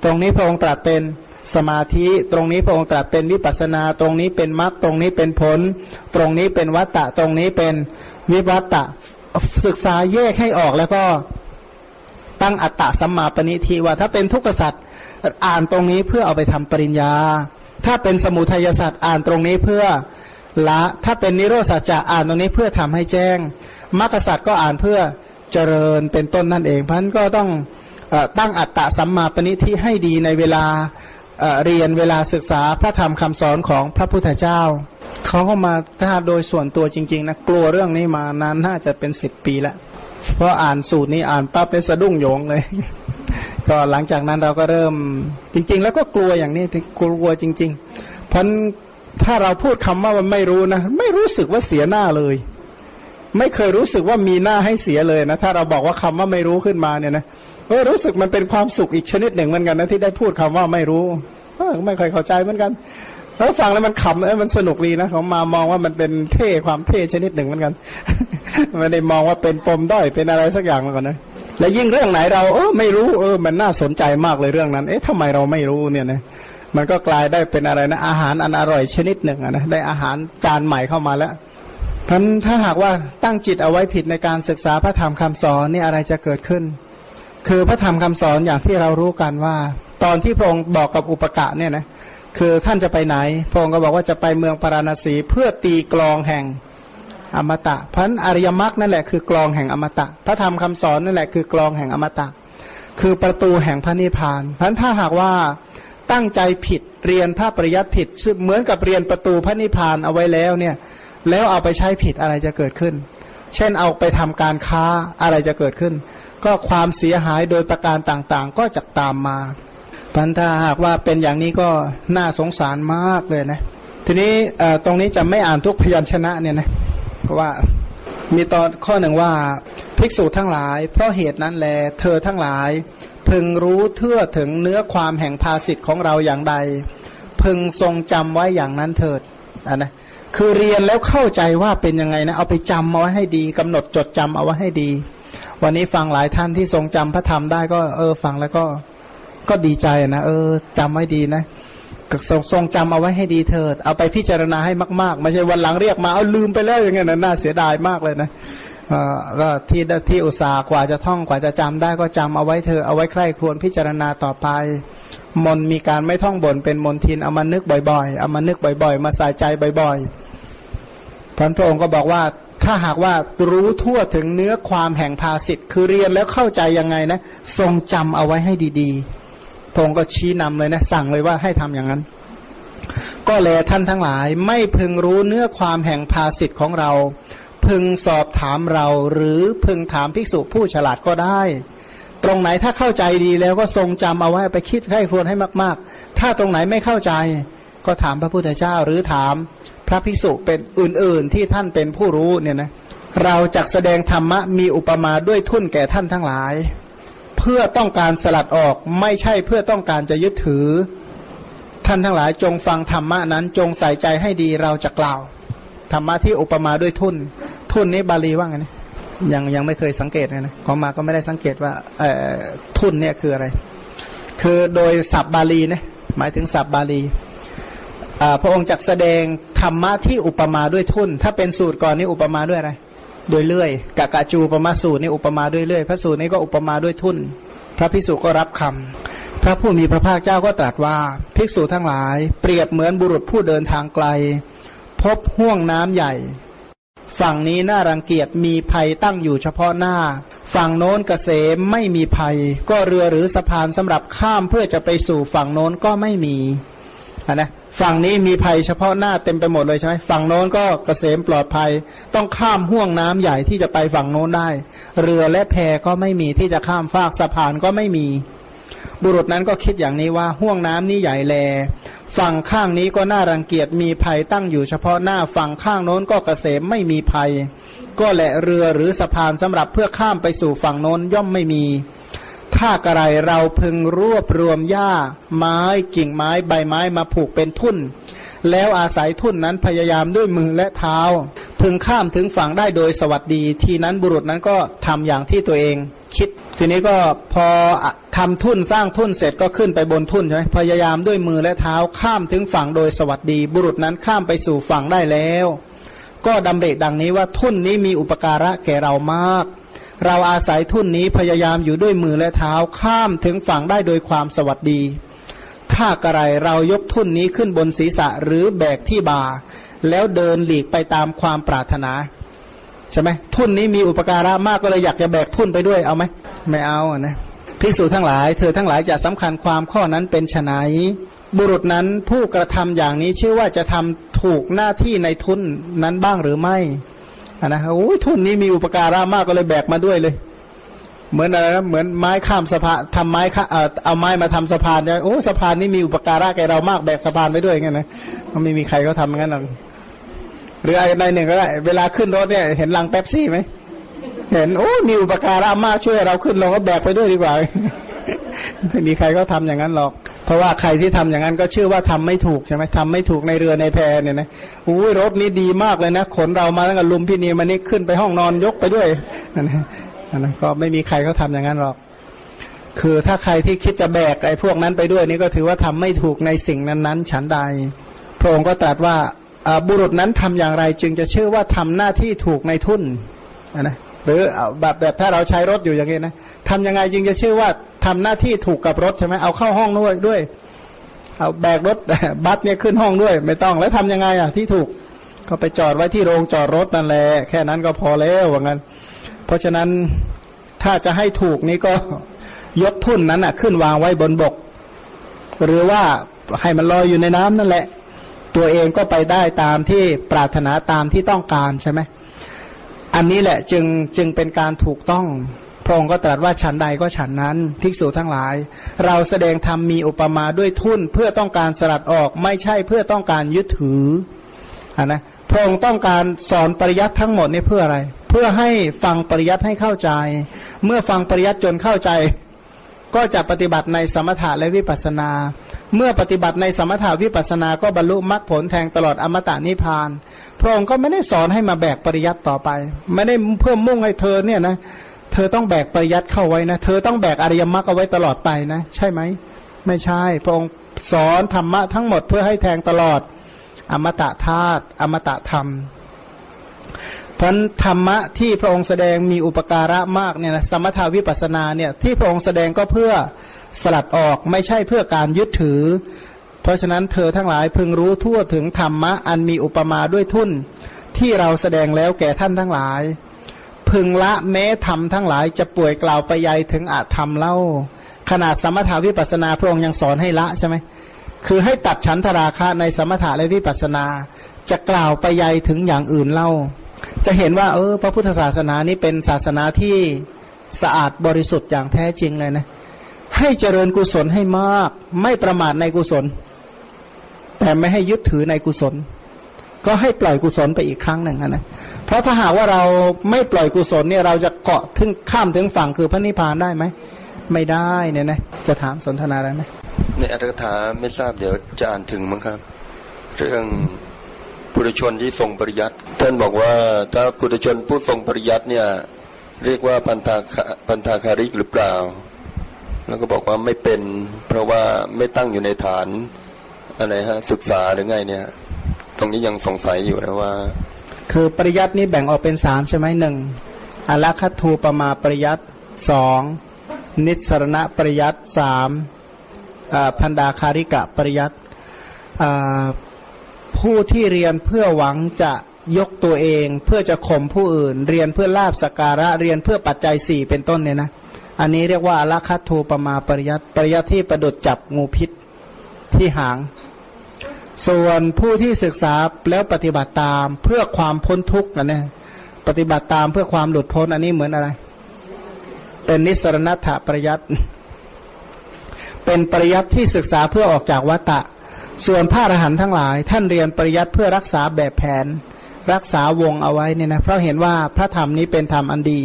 A: ตรงนี้พระองค์ตรัสเป็น สมาธิตรงนี้พระองค์ตรัสเป็นวิปัสนา ตรงนี้เป็นมรรคตรงนี้เป็นผล ตรงนี้เป็นวัตตะ ตรงนี้เป็นวิวัตตะศึกษาแยกให้ออกแล้วก็ตั้งอัตตะสัมมาปณิทีว่า ถ้าเป็นทุกขสัตว์อ่านตรงนี้เพื่อเอาไปทำปริญญา ถ้าเป็นสมุทัยสัตว์อ่านตรงนี้เพื่อละ ถ้าเป็นนิโรสัจจะอ่านตรงนี้เพื่อทำให้แจ้งมรรคสัตว์ก็อ่านเพื่อเจริญเป็นต้นนั่นเองพันก็ต้องตั้งอัตตะสัมมาปณิทีให้ดีในเวลา เรียนเวลาศึกษาพระธรรมคำสอนของพระพุทธเจ้าเขาก็มาถ้าโดยส่วนตัวจริง ๆนะกลัวเรื่องนี้มานานน่าจะเป็นสิบปีล้วเพราะอ่านสูตรนี้อ่านปั๊บเป็นสะดุ้งโยงเลย ก็หลังจากนั้นเราก็เริ่มจริง ๆ แล้วก็กลัวอย่างนี้กลัวจริง ๆ เพราะถ้าเราพูดคำว่ามันไม่รู้นะไม่รู้สึกว่าเสียหน้าเลย ไม่เคยรู้สึกว่ามีหน้าให้เสียเลยนะถ้าเราบอกว่าคำว่าไม่รู้ขึ้นมาเนี่ยนะ เออรู้สึกมันเป็นความสุขอีกชนิดหนึ่งเหมือนกันนะที่ได้พูดคำว่าไม่รู้เออไม่เคยเข้าใจเหมือนกันแล้วฟังแล้วมันขำเออมันสนุกดีนะเขามามองว่ามันเป็นเท่ความเท่ชนิดหนึ่งเหมือนกันไม่ได้มองว่าเป็นปมด้อยเป็นอะไรสักอย่างเหมือนกันนะและยิ่งเรื่องไหนเราเออไม่รู้เออมันน่าสนใจมากเลยเรื่องนั้น เอ๊ะทำไมเราไม่รู้เนี่ยนะมันก็กลายได้เป็นอะไรนะ อาหารอันอร่อยชนิดหนึ่งนะได้อาหารจานใหม่เข้ามาแล้วเพราะถ้าหากว่าตั้งจิตเอาไว้ผิดในการศึกษาพระธรรมคำสอนนี่อะไรจะเกิดขึ้น คือพระธรรมคำสอนอย่างที่เรารู้กันว่า ตอนที่พระองค์บอกกับอุปกะเนี่ยนะคือท่านจะไปไหน พระองค์ก็บอกว่าจะไปเมืองปาราณสีเพื่อตีกลองแห่งอมตะพันอริยมรรคนั่นแหละคือกลองแห่งอมตะ พระธรรมคำสอนนั่นแหละคือกลองแห่งอมตะ คือประตูแห่งพระนิพพานพันถ้าหากว่าตั้งใจผิดเรียนพระปริยัติผิดเหมือนกับเรียนประตูพระนิพพานเอาไว้แล้วเนี่ยแล้วเอาไปใช้ผิดอะไรจะเกิดขึ้น เช่นเอาไปทำการค้าอะไรจะเกิดขึ้น ก็ความเสียหายโดยประการต่างๆ ก็จะตามมาพันถ้าหากว่าเป็นอย่างนี้ก็น่าสงสารมากเลยนะ ทีนี้ตรงนี้จะไม่อ่านทุกพยัญชนะเนี่ยนะเพราะว่ามีตอนข้อหนึ่งว่าภิกษุทั้งหลาย เพราะเหตุนั้นแล เธอทั้งหลาย พึงรู้เทื่อถึงเนื้อความแห่งภาสิทธิ์ของเราอย่างใด พึงทรงจำไว้อย่างนั้นเถิดอะนะคือเรียนแล้วเข้าใจว่าเป็นยังไงนะ เอาไปจำเอาไว้ให้ดีกำหนดจดจำเอาไว้ให้ดี วันนี้ฟังหลายท่านที่ทรงจำพระธรรมได้ก็เออฟังแล้วก็ก็ดีใจนะเออจำไว้ดีนะทรงทรงจำเอาไว้ให้ดีเถิด เอาไปพิจารณาให้มากๆ ไม่ใช่วันหลังเรียกมาเอาลืมไปแล้วอย่างเงี้ยนะน่าเสียดายมากเลยนะก็ที่ที่อุตสาห์กว่าจะท่องกว่าจะจำได้ก็จำเอาไว้เธอเอาไว้ใคร่ครวญพิจารณาต่อไป มนมีการไม่ท่องบนเป็นมนทินเอามานึกบ่อยๆ เอามานึกบ่อย ๆ มาใส่ใจบ่อยๆท่านพระองค์ก็บอกว่า ถ้าหากว่ารู้ทั่วถึงเนื้อความแห่งภาสิทธ์คือเรียนแล้วเข้าใจยังไงนะ ทรงจำเอาไว้ให้ดีๆพระองค์ก็ชี้นำเลยนะ สั่งเลยว่าให้ทำอย่างนั้น ก็แลท่านทั้งหลายไม่พึงรู้เนื้อความแห่งภาสิทธ์ของเรา พึงสอบถามเรา หรือพึงถามภิกษุผู้ฉลาดก็ได้ ตรงไหนถ้าเข้าใจดีแล้วก็ทรงจำเอาไว้ไปคิดให้ควญให้มาก ๆ ถ้าตรงไหนไม่เข้าใจ ก็ถามพระพุทธเจ้าหรือถาม พระภิกษุเป็นอื่นๆที่ท่านเป็นผู้รู้เนี่ยนะเราจะแสดงธรรมะมีอุปมาด้วยทุ่นแก่ท่านทั้งหลาย เพื่อต้องการสลัดออกไม่ใช่เพื่อต้องการจะยึดถือ ท่านทั้งหลายจงฟังธรรมะนั้นจงใส่ใจให้ดีเราจะกล่าวธรรมะที่อุปมาด้วยทุ่น ทุ่นนี้บาลีว่าไงนะยังยังไม่เคยสังเกตเลยนะของมาก็ไม่ได้สังเกตว่าเอ่อทุ่นเนี่ยคืออะไร คือโดยศัพท์บาลีนะหมายถึงศัพท์บาลี พระองค์จักแสดงธรรมะที่อุปมาด้วยทุ่น ถ้าเป็นสูตรก่อนนี่อุปมาด้วยอะไร โดยเลื่อยกะกะจูปมาสูตรนี่อุปมาด้วยเลื่อย พระสูตรนี้ก็อุปมาด้วยทุ่น พระภิกษุก็รับคำพระผู้มีพระภาคเจ้าก็ตรัสว่า ภิกษุทั้งหลาย เปรียบเหมือนบุรุษผู้เดินทางไกล พบห่วงน้ำใหญ่ ฝั่งนี้น่ารังเกียจมีภัยตั้งอยู่เฉพาะหน้า ฝั่งโน้นเกษมไม่มีภัย ก็เรือหรือสะพานสำหรับข้ามเพื่อจะไปสู่ฝั่งโน้นก็ไม่มีนะ ฝั่งนี้มีภัยเฉพาะหน้าเต็มไปหมดเลยใช่ไหมฝั่งโน้นก็เกษมปลอดภัย ต้องข้ามห่วงน้ำใหญ่ที่จะไปฝั่งโน้นได้ เรือและแพก็ไม่มีที่จะข้ามฟากสะพานก็ไม่มี บุรุษนั้นก็คิดอย่างนี้ว่าห่วงน้ำนี้ใหญ่แล ฝั่งข้างนี้ก็น่ารังเกียจมีภัยตั้งอยู่เฉพาะหน้าฝั่งข้างโน้นก็เกษมไม่มีภัย ก็แหละเรือหรือสะพานสำหรับเพื่อข้ามไปสู่ฝั่งโน้นย่อมไม่มี ถ้ากระไรเราพึงรวบรวมหญ้า ไม้กิ่งไม้ใบไม้มาผูกเป็นทุ่น แล้วอาศัยทุ่นนั้นพยายามด้วยมือและเท้า พึงข้ามถึงฝั่งได้โดยสวัสดีทีนั้นบุรุษนั้นก็ทำอย่างที่ตัวเองคิด ทีนี้ก็พอทำทุ่นสร้างทุ่นเสร็จก็ขึ้นไปบนทุ่นใช่ไหมพยายามด้วยมือและเท้าข้ามถึงฝั่งโดยสวัสดี บุรุษนั้นข้ามไปสู่ฝั่งได้แล้ว ก็ดำเริดังนี้ว่าทุ่นนี้มีอุปการะแก่เรามาก เราอาศัยทุ่นนี้พยายามอยู่ด้วยมือและเท้าข้ามถึงฝั่งได้โดยความสวัสดี ถ้ากระไรเรายกทุ่นนี้ขึ้นบนศีรษะหรือแบกที่บาแล้วเดินหลีกไปตามความปรารถนาใช่ไหมทุ่นนี้มีอุปการะมากก็เลยอยากจะแบกทุ่นไปด้วยเอาไหมไม่เอานะพิสูจทั้งหลาย เธอทั้งหลายจะสำคัญความข้อนั้นเป็นไฉนบุรุษนั้นผู้กระทำอย่างนี้ชื่อว่าจะทำถูกหน้าที่ในทุนนั้นบ้างหรือไม่ นะโอ้ยทุนนี้มีอุปการะมากก็เลยแบกมาด้วยเลย เหมือนอะไรนะเหมือนไม้ข้ามสะพานทำไม้เอาไม้มาทำสะพานเนี่ยโอ้สะพานนี้มีอุปการะแกเรามากแบกสะพานไปด้วยงั้นนะมันไม่มีใครเขาทำงั้นหรอกหรืออะไรหนึ่งก็ได้ เวลาขึ้นรถเนี่ย เห็นลังแป๊บซี่ไหมเห็นโอ้มีอุปการะมากช่วยเราขึ้นเราก็แบกไปด้วยดีกว่าไม่มีใครเขาทาอย่างนั้นหรอก เพราะว่าใครที่ทำอย่างนั้นก็ชื่อว่าทำไม่ถูกใช่ไหมทำไม่ถูกในเรือในแพเนี่ยนะอุ้ยรถนี้ดีมากเลยนะขนเรามาตั้งแต่ลุมพินีมานี่ขึ้นไปห้องนอนยกไปด้วยนะนะก็ไม่มีใครเขาทาอย่างนั้นหรอก คือถ้าใครที่คิดจะแบกไอ้พวกนั้นไปด้วยนี่ก็ถือว่าทำไม่ถูกในสิ่งนั้นๆ ฉันใด พระองค์ก็ตรัสว่าบุรุษนั้นทำอย่างไรจึงจะชื่อว่าทำหน้าที่ถูกในทุนนะหรือแบบแบบถ้าเราใช้รถอยู่อย่างนี้นะทำยังไงจึงจะชื่อว่า ทำหน้าที่ถูกกับรถใช่ไหมเอาเข้าห้องด้วยด้วย เอาแบกรถบัสเนี่ยขึ้นห้องด้วย ไม่ต้องแล้วทำยังไงอะที่ถูกก็ไปจอดไว้ที่โรงจอดรถนั่นแหละแค่นั้นก็พอแล้วว่างั้น เพราะฉะนั้นถ้าจะให้ถูกนี่ก็ยกทุ่นนั้นอะ ขึ้นวางไว้บนบก หรือว่าให้มันลอยอยู่ในน้ำนั่นแหละ ตัวเองก็ไปได้ตามที่ปรารถนาตามที่ต้องการใช่ไหมอันนี้แหละจึงจึงเป็นการถูกต้อง ระองค์ก็ตรัสว่าฉันใดก็ฉันนั้นภิกษุทั้งหลาย เราแสดงธรรมมีอุปมาด้วยทุ่นเพื่อต้องการสลัดออกไม่ใช่เพื่อต้องการยึดถืออนะพระองค์ต้องการสอนปริยัติทั้งหมดนี่เพื่ออะไร เพื่อให้ฟังปริยัติให้เข้าใจ เมื่อฟังปริยัติจนเข้าใจ ก็จะปฏิบัติในสมถะและวิปัสนา เมื่อปฏิบัติในสมถะวิปัสนาก็บรรลุมรรคผลแทงตลอดอมตะนิพพาน พระองค์ก็ไม่ได้สอนให้มาแบกปริยัติต่อไป ไม่ได้เพื่อมุ่งให้เธอเนี่ยนะ ธอต้องแบกปริยัติเข้าไว้นะ เธอต้องแบกอริยมรรคเอาไว้ตลอดไปนะ ใช่ไหม ไม่ใช่ พระองค์สอนธรรมะทั้งหมดเพื่อให้แทงตลอด อมตะธาตุอมตะธรรมเพราะธรรมะที่พระองค์แสดงมีอุปการะมากเนี่ยนะสมถาวิปัสสนาเนี่ยที่พระองค์แสดงก็เพื่อสลัดออกไม่ใช่เพื่อการยึดถือ เพราะฉะนั้นเธอทั้งหลายพึงรู้ทั่วถึงธรรมะอันมีอุปมาด้วยทุนที่เราแสดงแล้วแก่ท่านทั้งหลาย พึงละแม้ธรรมทั้งหลายจะป่วยกล่าวไปยัยถึงอาธรรมเล่า ขนาดสมถาวิปัสนาพระองค์ยังสอนให้ละใช่ไหมคือให้ตัดฉันทราคะในสมถะและวิปัสสนา จะกล่าวไปยัยถึงอย่างอื่นเล่า จะเห็นว่า เออ พระพุทธศาสนานี้เป็นศาสนาที่สะอาดบริสุทธิ์อย่างแท้จริงเลยนะ ให้เจริญกุศลให้มาก ไม่ประมาทในกุศล แต่ไม่ให้ยึดถือในกุศล ก็ให้ปล่อยกุศลไปอีกครั้งหนึ่งนะเพราะถ้าหากว่าเราไม่ปล่อยกุศลเนี่ยเราจะเกาะถึงข้ามถึงฝั่งคือพระนิพพานได้ไหมไม่ได้เนี่ยนะจะถามสนทนาได้ไหม
C: ในอัตถกถาไม่ทราบเดี๋ยวจะอ่านถึงมั้งครับ เรื่องปุถุชนที่ทรงปริยัติท่านบอกว่าถ้าปุถุชนผู้ทรงปริยัติเนี่ยเรียกว่าพันธาพันธาคาริกหรือเปล่า แล้วก็บอกว่าไม่เป็น เพราะว่าไม่ตั้งอยู่ในฐานอะไรฮะศึกษาหรือไงเนี่ย ตรงนี้ยังสงสัยอยู่นะว่า
A: คือปริยัตินี้แบ่งออกเป็นสามใช่ไหมหนึ่งอลัคทูปมาปริยัติสองนิสรณะปริยัติสามพันดาคาริกะปริยัติผู้ที่เรียนเพื่อหวังจะยกตัวเองเพื่อจะข่มผู้อื่น เรียนเพื่อลาบสการะเรียนเพื่อปัจจัยสี่เป็นต้นเนี่ยนะอันนี้เรียกว่าอลัคทูปมาปริยัติปริยัติที่ประดุดจับงูพิษที่หาง ส่วนผู้ที่ศึกษาแล้วปฏิบัติตามเพื่อความพ้นทุกข์นะเนี่ยปฏิบัติตามเพื่อความหลุดพ้นอันนี้เหมือนอะไร เป็นนิสรณัตถปริยัติเป็นปริยัติที่ศึกษาเพื่อออกจากวัตตะส่วนพระอรหันต์ทั้งหลาย ท่านเรียนปริยัติเพื่อรักษาแบบแผน รักษาวงเอาไว้เนี่ยนะเพราะเห็นว่าพระธรรมนี้เป็นธรรมอันดี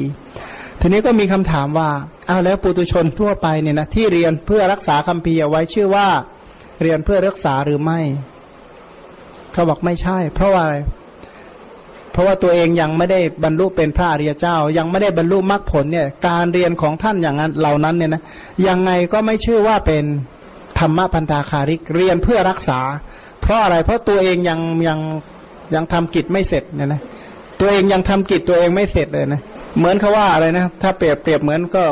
A: ทีนี้ก็มีคำถามว่าเอาแล้วปุตุชนทั่วไปเนี่ยนะที่เรียนเพื่อรักษาคำพีเอาไว้ชื่อว่า เรียนเพื่อรักษาหรือไม่ เขาบอกไม่ใช่ เพราะว่าอะไรเพราะว่าตัวเองยังไม่ได้บรรลุเป็นพระอริยเจ้า ยังไม่ได้บรรลุมรรคผลเนี่ย การเรียนของท่านอย่างนั้นเหล่านั้นเนี่ยนะยังไงก็ไม่ชื่อว่าเป็นธรรมพันธาคาริกเรียนเพื่อรักษา เพราะอะไรเพราะตัวเองยังยังยังทำกิจไม่เสร็จเนี่ยนะตัวเองยังทำกิจตัวเองไม่เสร็จเลยนะเหมือนเขาว่าอะไรนะถ้าเปรียบเปรียบเหมือนก็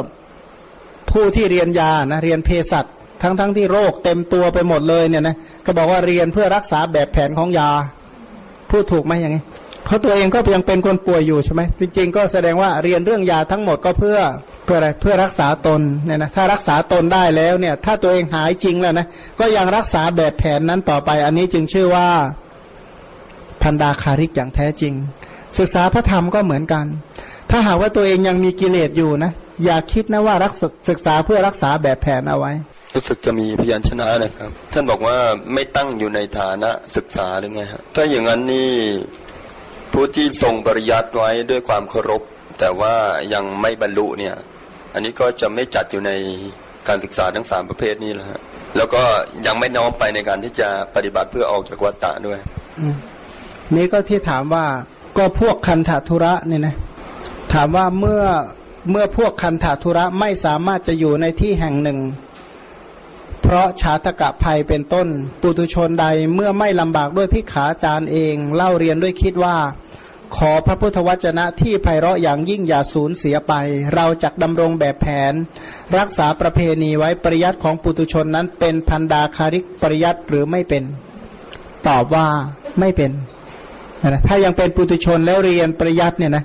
A: ผู้ที่เรียนยานะเรียนเภสัช ทั้งทั้งที่โรคเต็มตัวไปหมดเลยเนี่ยนะก็บอกว่าเรียนเพื่อรักษาแบบแผนของยาพูดถูกไหมอย่างนี้เพราะตัวเองก็ยังเป็นคนป่วยอยู่ใช่ไหมจริง ๆ ก็แสดงว่าเรียนเรื่องยาทั้งหมดก็เพื่อเพื่ออะไรเพื่อรักษาตนเนี่ยนะถ้ารักษาตนได้แล้วเนี่ย ถ้าตัวเองหายจริงแล้วนะก็ยังรักษาแบบแผนนั้นต่อไป อันนี้จึงชื่อว่าพันดาคาริกอย่างแท้จริง ศึกษาพระธรรมก็เหมือนกัน ถ้าหากว่าตัวเองยังมีกิเลสอยู่นะอย่าคิดนะว่ารักศึกษาเพื่อรักษาแบบแผนเอาไว้
C: รู้สึกจะมีพยัญชนะนะครับ ท่านบอกว่าไม่ตั้งอยู่ในฐานะศึกษาหรือไงฮะถ้าอย่างนั้นนี่ผู้ที่ทรงปริยัติไว้ด้วยความเคารพ แต่ว่ายังไม่บรรลุเนี่ย อันนี้ก็จะไม่จัดอยู่ในการศึกษาทั้งสามประเภทนี้แล้วฮะแล้วก็ยังไม่น้อมไปในการที่จะปฏิบัติเพื่อออกจากวัฏฏะด้วย
A: นี่ก็ที่ถามว่าก็พวกคันธทุระเนี่ยนะถามว่าเมื่อเมื่อพวกคันธทุระไม่สามารถจะอยู่ในที่แห่งหนึ่ง เพราะชาตกะภัยเป็นต้น ปุตุชนใดเมื่อไม่ลำบากด้วยพิขาจารย์เองเล่าเรียนด้วยคิดว่า ขอพระพุทธวจนะที่ไพเราะอย่างยิ่งอย่าสูญเสียไป เราจะดำรงแบบแผน รักษาประเพณีไว้ปริยัติของปุตุชนนั้นเป็นพันดาคาริกปริยัติหรือไม่เป็น ตอบว่าไม่เป็นนะถ้ายังเป็นปุตุชนแล้วเรียนปริยัติเนี่ยนะ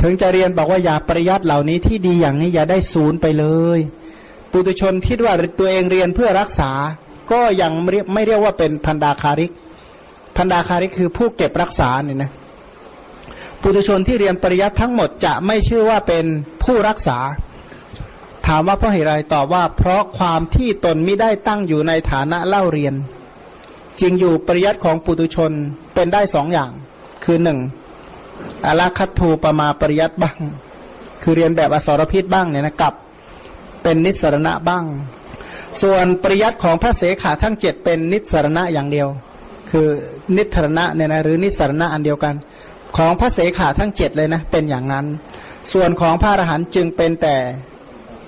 A: ถึงจะเรียนบอกว่าอย่าปริยัติเหล่านี้ที่ดีอย่างนี้อย่าได้ศูนย์ไปเลย ปุตุชนคิดว่าตัวเองเรียนเพื่อรักษา ก็ยังไม่เรียกว่าเป็นพันดาคาริก พันดาคาริกคือผู้เก็บรักษาเนี่ยนะปุถุชนที่เรียนปริยัติทั้งหมดจะไม่ชื่อว่าเป็นผู้รักษา ถามว่าเพราะเหตุไรตอบว่า เพราะความที่ตนไม่ได้ตั้งอยู่ในฐานะเล่าเรียน จริงอยู่ปริยัติของปุถุชนเป็นได้สองอย่าง คือหนึ่งอลาคัตทูปมาปริยัติบ้าง คือเรียนแบบอสรพิษบ้างเนี่ยนะกับ เป็นนิสรณะบ้าง ส่วนปริยัติของพระเสขาทั้งเจ็ดเป็นนิสรณะอย่างเดียว คือนิทรณะเนี่ยนะหรือนิสรณะอันเดียวกัน ของพระเสขาทั้งเจ็ดเลยนะเป็นอย่างนั้น ส่วนของพระอรหันต์จึงเป็นแต่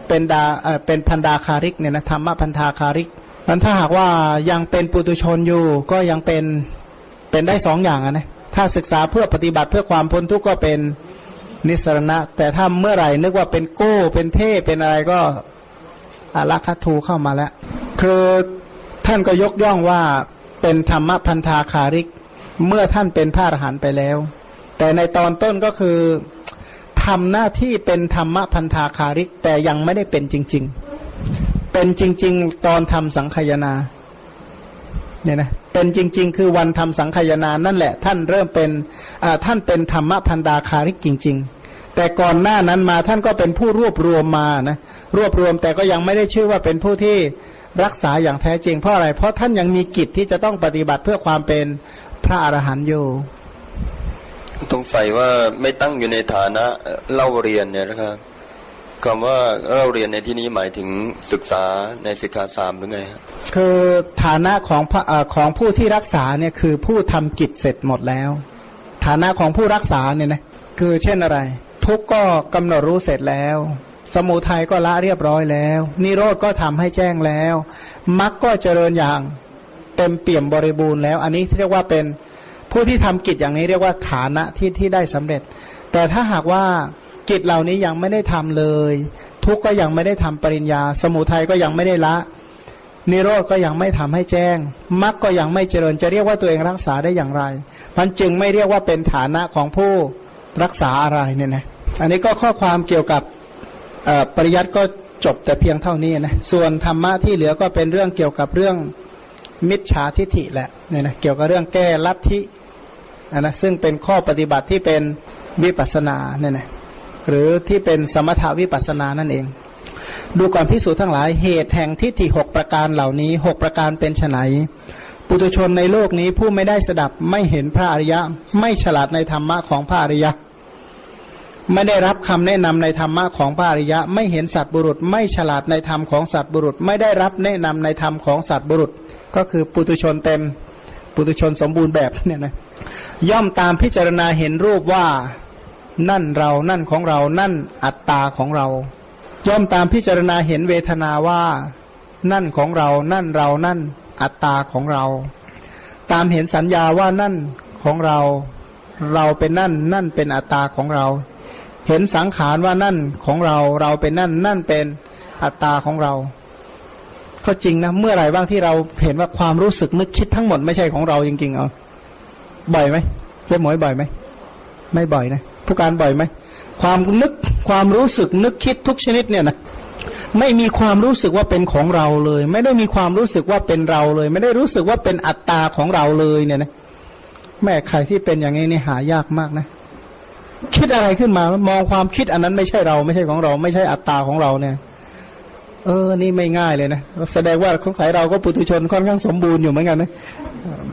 A: เป็นดาเออเป็นพันดาคาริกเนี่ยนะธรรมพันธาคาริกมันถ้าหากว่ายังเป็นปุตุชนอยู่ก็ยังเป็นเป็นได้สองอย่างนะถ้าศึกษาเพื่อปฏิบัติเพื่อความพ้นทุกข์ก็เป็น นิสรณะ แต่ถ้าเมื่อไหร่นึกว่าเป็นโก้เป็นเท่เป็นอะไรก็อารักขทูเข้ามาแล้ว คือท่านก็ยกย่องว่าเป็นธรรมพันธาคาริก เมื่อท่านเป็นพระอรหันต์ไปแล้ว แต่ในตอนต้นก็คือทำหน้าที่เป็นธรรมพันธาคาริก แต่ยังไม่ได้เป็นจริง ๆ เป็นจริง ๆ ตอนทำสังขยา เนี่ยนะเป็นจริง ๆ คือวันทำสังขยนานั่นแหละ ท่านเริ่มเป็นอ่าท่านเป็นธรรมพันธาคาริกจริง ๆ แต่ก่อนหน้านั้นมาท่านก็เป็นผู้รวบรวมมานะรวบรวมแต่ก็ยังไม่ได้ชื่อว่าเป็นผู้ที่รักษาอย่างแท้จริงเพราะอะไร เพราะท่านยังมีกิจที่จะต้องปฏิบัติเพื่อความเป็นพระอรหันต์อยู่
C: สงสัยว่าไม่ตั้งอยู่ในฐานะเล่าเรียนเนี่ยนะครับ คำว่าเล่าเรียนในที่นี้หมายถึงศึกษาในสิกขาสามหรือไงฮะ
A: คือฐานะของอของผู้ที่รักษาเนี่ยคือผู้ทำกิจเสร็จหมดแล้ว ฐานะของผู้รักษาเนี่ยนะคือเช่นอะไร ทุกก็กำหนดรู้เสร็จแล้ว สมุทัยก็ละเรียบร้อยแล้ว นิโรธก็ทำให้แจ้งแล้วมรรคก็เจริญอย่างเต็มเปี่ยมบริบูรณ์แล้ว อันนี้เรียกว่าเป็นผู้ที่ทำกิจอย่างนี้เรียกว่าฐานะที่ที่ได้สำเร็จ แต่ถ้าหากว่า กิจเหล่านี้ยังไม่ได้ทำเลย ทุกก็ยังไม่ได้ทำปริญญา สมุทัยก็ยังไม่ได้ละ นิโรธก็ยังไม่ทำให้แจ้งมรรคก็ยังไม่เจริญ จะเรียกว่าตัวเองรักษาได้อย่างไรมันจึงไม่เรียกว่าเป็นฐานะของผู้รักษาอะไรเนี่ยนะอันนี้ก็ข้อความเกี่ยวกับปริยัติก็จบแต่เพียงเท่านี้นะส่วนธรรมะที่เหลือก็เป็นเรื่องเกี่ยวกับเรื่องมิจฉาทิฐิแหละเนี่ยนะเกี่ยวกับเรื่องแก้ลัทธินะนะซึ่งเป็นข้อปฏิบัติที่เป็นวิปัสสนาเนี่ยนะ หรือที่เป็นสมถาวิปัสสนานั่นเอง ดูก่อนพิสูจน์ทั้งหลายเหตุแห่งทิฏฐิหกประการเหล่านี้หกประการเป็นไนปุตุชนในโลกนี้ผู้ไม่ได้สดับไม่เห็นพระอริยะ ไม่ฉลาดในธรรมะของพระอริยะ ไม่ได้รับคำแนะนำในธรรมะของพระอริยะ ไม่เห็นสัตบุรุษ ไม่ฉลาดในธรรมของสัตบุรุษ ไม่ได้รับแนะนำในธรรมของสัตบุรุษ ก็คือปุตุชนเต็มปุตุชนสมบูรณ์แบบเนี่ยนะย่อมตามพิจารณาเห็นรูปว่า นั่นเรานั่นของเรานั่นอัตตาของเราย่อมตามพิจารณาเห็นเวทนาว่า นั่นของเรา นั่นเรานั่นอัตตาของเรา ตามเห็นสัญญาว่านั่นของเรา เราเป็นนั่น นั่นเป็นอัตตาของเรา เห็นสังขารว่านั่นของเรา เราเป็นนั่น นั่นเป็นอัตตาของเรา ก็จริงนะ เมื่อไหร่บ้างที่เราเห็นว่าความรู้สึกนึกคิดทั้งหมดไม่ใช่ของเราจริงๆเอาบ่อยไหมเจ๊หมวยบ่อยไหม ไม่บ่อยนะผู้การบ่อยไหมความนึกความรู้สึกนึกคิดทุกชนิดเนี่ยนะไม่มีความรู้สึกว่าเป็นของเราเลย ไม่ได้มีความรู้สึกว่าเป็นเราเลย ไม่ได้รู้สึกว่าเป็นอัตตาของเราเลยเนี่ยนะแม่ใครที่เป็นอย่างนี้นี่หายากมากนะ คิดอะไรขึ้นมามองความคิดอันนั้นไม่ใช่เราไม่ใช่ของเรา ไม่ใช่อัตตาของเราเนี่ย เออ นี่ไม่ง่ายเลยนะแสดงว่าของสายเราก็ปุถุชนค่อนข้างสมบูรณ์อยู่เหมือนกันนะ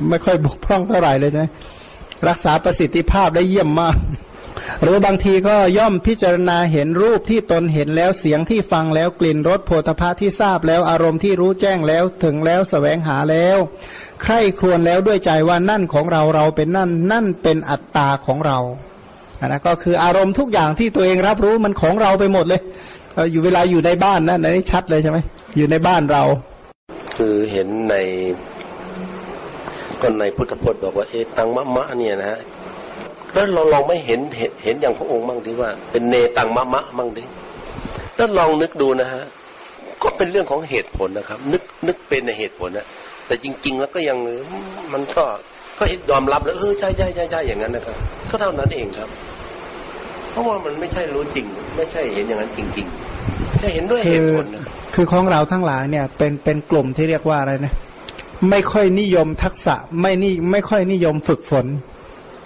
A: ไม่ค่อยบกพร่องเท่าไหร่เลยใช่ไหม รักษาประสิทธิภาพได้เยี่ยมมาก หรือบางทีก็ย่อมพิจารณาเห็นรูปที่ตนเห็นแล้วเสียงที่ฟังแล้วกลิ่นรสโผฏฐะที่ทราบแล้วอารมณ์ที่รู้แจ้งแล้วถึงแล้วสแสวงหาแล้ว ใคร่ครวญแล้วด้วยใจว่านั่นของเราเราเป็นนั่นนั่นเป็นอัตตาของเราอันนะก็คืออารมณ์ทุกอย่างที่ตัวเองรับรู้มันของเราไปหมดเลยอยู่เวลาอยู่ในบ้านนะอันนี้ชัดเลยใช่ไหมอยู่ในบ้านเรา
D: คือเห็นใน ก็ในพุทธพจน์บอกว่าเอตังมะมะเนี่ยนะฮะแล้วเราลองไม่เห็นเห็นเห็นอย่างพระองค์บ้างดิว่า เป็นเนตังมะมะบ้างดิแล้วลองนึกดูนะฮะก็เป็นเรื่องของเหตุผลนะครับ นึกนึกเป็นในเหตุผลนะแต่จริง ๆ แล้วก็ยังมันก็ก็ยอมรับแล้วเออใช่ใช่ใช่ใช่อย่างนั้นนะครับก็เท่านั้นเองครับ เพราะว่ามันไม่ใช่รู้จริง ไม่ใช่เห็นอย่างนั้นจริงๆแค่เห็นด้วยเหตุผลนะ
A: คือของเราทั้งหลายเนี่ยเป็นเป็นกลุ่มที่เรียกว่าอะไรนะ ไม่ค่อยนิยมทักษะไม่นี่ไม่ค่อยนิยมฝึกฝน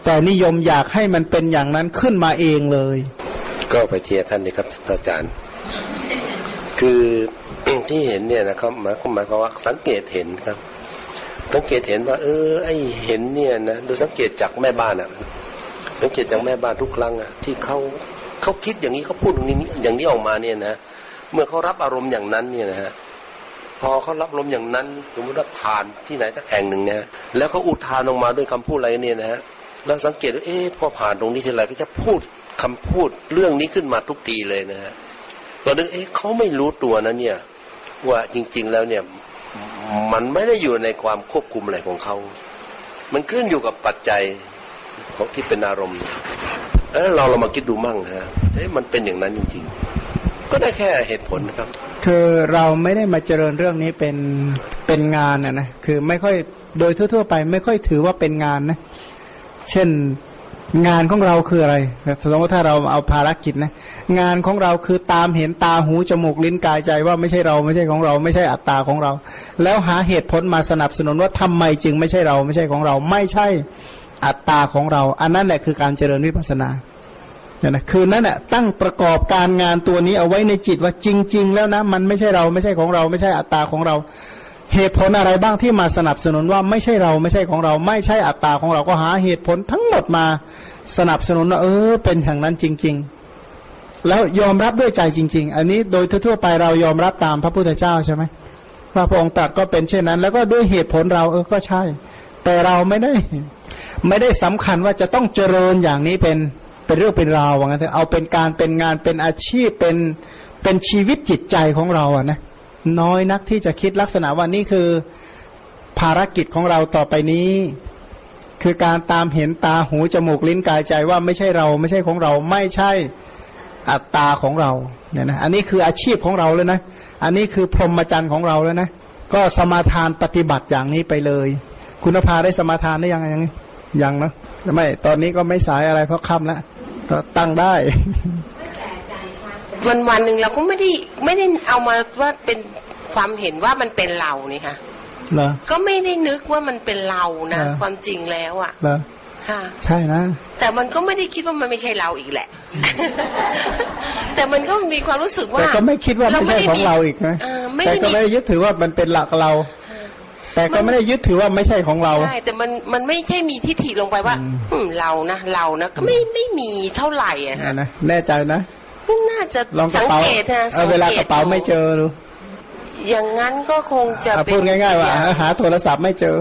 A: แต่นิยมอยากให้มันเป็นอย่างนั้นขึ้นมาเองเลย
D: ก็ไปเทียร์ท่านนี่ครับอาจารย์ คือที่เห็นเนี่ยนะครับหมายความหมายความว่าสังเกตเห็นครับ สังเกตเห็นว่า เออ ไอเห็นเนี่ยนะดูสังเกตจากแม่บ้านอะสังเกตจากแม่บ้านทุกครั้งอะที่เขาเขาคิดอย่างนี้เขาพูดอย่างนี้อย่างนี้ออกมาเนี่ยนะเมื่อเขารับอารมณ์อย่างนั้นเนี่ยนะฮะ พอเขารับอารมอย่างนั้นสมมติว่าผ่านที่ไหนสักแห่งหนึ่งเนะฮะแล้วเขาอุทานออกมาด้วยคำพูดอะไรเนี่ยนะฮะแล้วสังเกตว่าเอ๊ะพอผ่านตรงนี้ทีไรก็จะพูดคำพูดเรื่องนี้ขึ้นมาทุกทีเลยนะฮะเราดึกเอ๊ะเขาไม่รู้ตัวนะเนี่ย ว่าจริง ๆแล้วเนี่ยมันไม่ได้อยู่ในความควบคุมอะไรของเขา มันขึ้นอยู่กับปัจจัยของที่เป็นอารมณ์ แล้วเราเรามาคิดดูมั่งฮะเอ๊ะมันเป็นอย่างนั้นจริง ๆ ก็ได้แค่เหตุผลนะครับ
A: คือเราไม่ได้มาเจริญเรื่องนี้เป็นเป็นงานนะนะคือไม่ค่อยโดยทั่ว ๆ ไป ไม่ค่อยถือว่าเป็นงานนะ เช่นงานของเราคืออะไรสมมติถ้าเราเอาภารกิจนะ งานของเราคือตามเห็นตาหูจมูกลิ้นกายใจว่าไม่ใช่เราไม่ใช่ของเรา ไม่ใช่อัตตาของเรา แล้วหาเหตุผลมาสนับสนุนว่าทำไมจึงไม่ใช่เราไม่ใช่ของเรา ไม่ใช่อัตตาของเรา อันนั้นแหละคือการเจริญวิปัสสนา เนี่ยนะคือนั่นแหละตั้งประกอบการงานตัวนี้เอาไว้ในจิตว่าจริง ๆ แล้วนะ มันไม่ใช่เราไม่ใช่ของเรา ไม่ใช่อัตตาของเรา เหตุผลอะไรบ้างที่มาสนับสนุนว่าไม่ใช่เราไม่ใช่ของเรา ไม่ใช่อัตตาของเราก็หาเหตุผลทั้งหมดมาสนับสนุนว่าเออเป็นอย่างนั้นจริง ๆ แล้วยอมรับด้วยใจจริง ๆ อันนี้โดยทั่วๆไปเรายอมรับตามพระพุทธเจ้าใช่ไหมว่าพระองค์ตรัสก็เป็นเช่นนั้น แล้วก็ด้วยเหตุผลเราเออก็ใช่ แต่เราไม่ได้ ไม่ได้สำคัญว่าจะต้องเจริญอย่างนี้เป็น เป็นเรื่องเป็นราวว่างั้นเถอะเอาเป็นการเป็นงานเป็นอาชีพเป็นเป็นชีวิตจิตใจของเราอะนะน้อยนักที่จะคิดลักษณะว่านี่คือภารกิจของเราต่อไปนี้ คือการตามเห็นตาหูจมูกลิ้นกายใจว่าไม่ใช่เราไม่ใช่ของเราไม่ใช่อัตตาของเราเนี่ยนะอันนี้คืออาชีพของเราเลยนะ อันนี้คือพรหมจรรย์ของเราแล้วนะ ก็สมาทานปฏิบัติอย่างนี้ไปเลย คุณภาได้สมาทานได้ยังยังยังนะไม่ตอนนี้ก็ไม่สายอะไรเพราะค่ำแล้ว ก็ตั้งได้
E: วันวันๆหนึ่งเราก็ไม่ได้ไม่ได้เอามาว่าเป็นความเห็นว่ามันเป็นเรานี่ค่ะ
A: เหรอ
E: ก็ไม่ได้นึกว่ามันเป็นเรานะ
A: เออ
E: ความจริงแล้วอะ
A: เหรอ
E: ค่ะ
A: ใช่นะ
E: แต่มันก็ไม่ได้คิดว่ามันไม่ใช่เราอีกแหละ แต่มันก็มีความรู้สึกว่า
A: แต่ก็ไม่คิดว่าไม่ใช่ของเราอีกนะ
E: เออไม่
A: แต่
E: ได้
A: ก็
E: มี
A: ไม่ได้ยึดถือว่ามันเป็นหลักเรา แต่ก็ไม่ได้ยึดถือว่าไม่ใช่ของเรา
E: ใช่ แต่มันมันไม่ใช่มีทิฏฐิลงไปว่า
A: อืม
E: อืมเรานะเรานะก็ไม่ไม่มีเท่าไหร่อะ
A: อะ
E: ฮะ
A: นะแน่ใจนะ
E: ก็น่าจะ
A: ลองกระ
E: สัง
A: เป๋า
E: เกตนะ
A: เอาเวลากระเป๋าไม่เจอดู
E: อย่างนั้นก็คงจะ
A: อะ
E: เป็น
A: พูดง่าย ๆ ว่าหาหาโทรศัพท์ไม่เจอ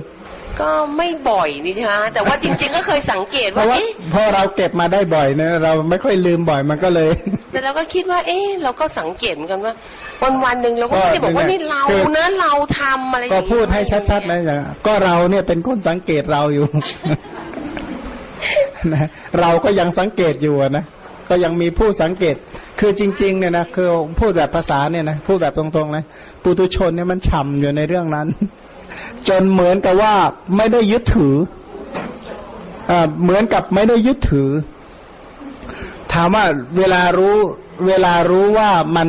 E: ก็ไม่บ่อยนี่ฮะแต่ว่าจริง ๆ ก็เคยสังเกต
A: เพ
E: ว่า
A: ราะว่า
E: เอ๊ะ
A: พอเราเก็บมาได้บ่อยเนี่ยเราไม่ค่อยลืมบ่อยมันก็เลย
E: แต่เราก็คิดว่า เอ๊ะเราก็สังเกตเหมือนกันว่าวันวันๆหนึ่งเราก็ไม่ได้บอกว่า
A: ก็
E: นี่เรา
A: คือ
E: นะเราทำอะไรอย่า
A: ก็
E: งนี้
A: พูดให้ชัดๆนะอย่างก็เราเนี่ยเป็นคนสังเกตเราอยู่นะเราก็ยังสังเกตอยู่อะนะก็ยังมีผู้สังเกต คือจริงๆเนี่ยนะคือพูดแบบภาษาเนี่ยนะพูดแบบตรงๆนะปุตุชนเนี่ยมันฉ่ำอยู่ในเรื่องนั้น จนเหมือนกับว่าไม่ได้ยึดถืออ่าเหมือนกับไม่ได้ยึดถือ ถามว่าเวลารู้เวลารู้ว่ามัน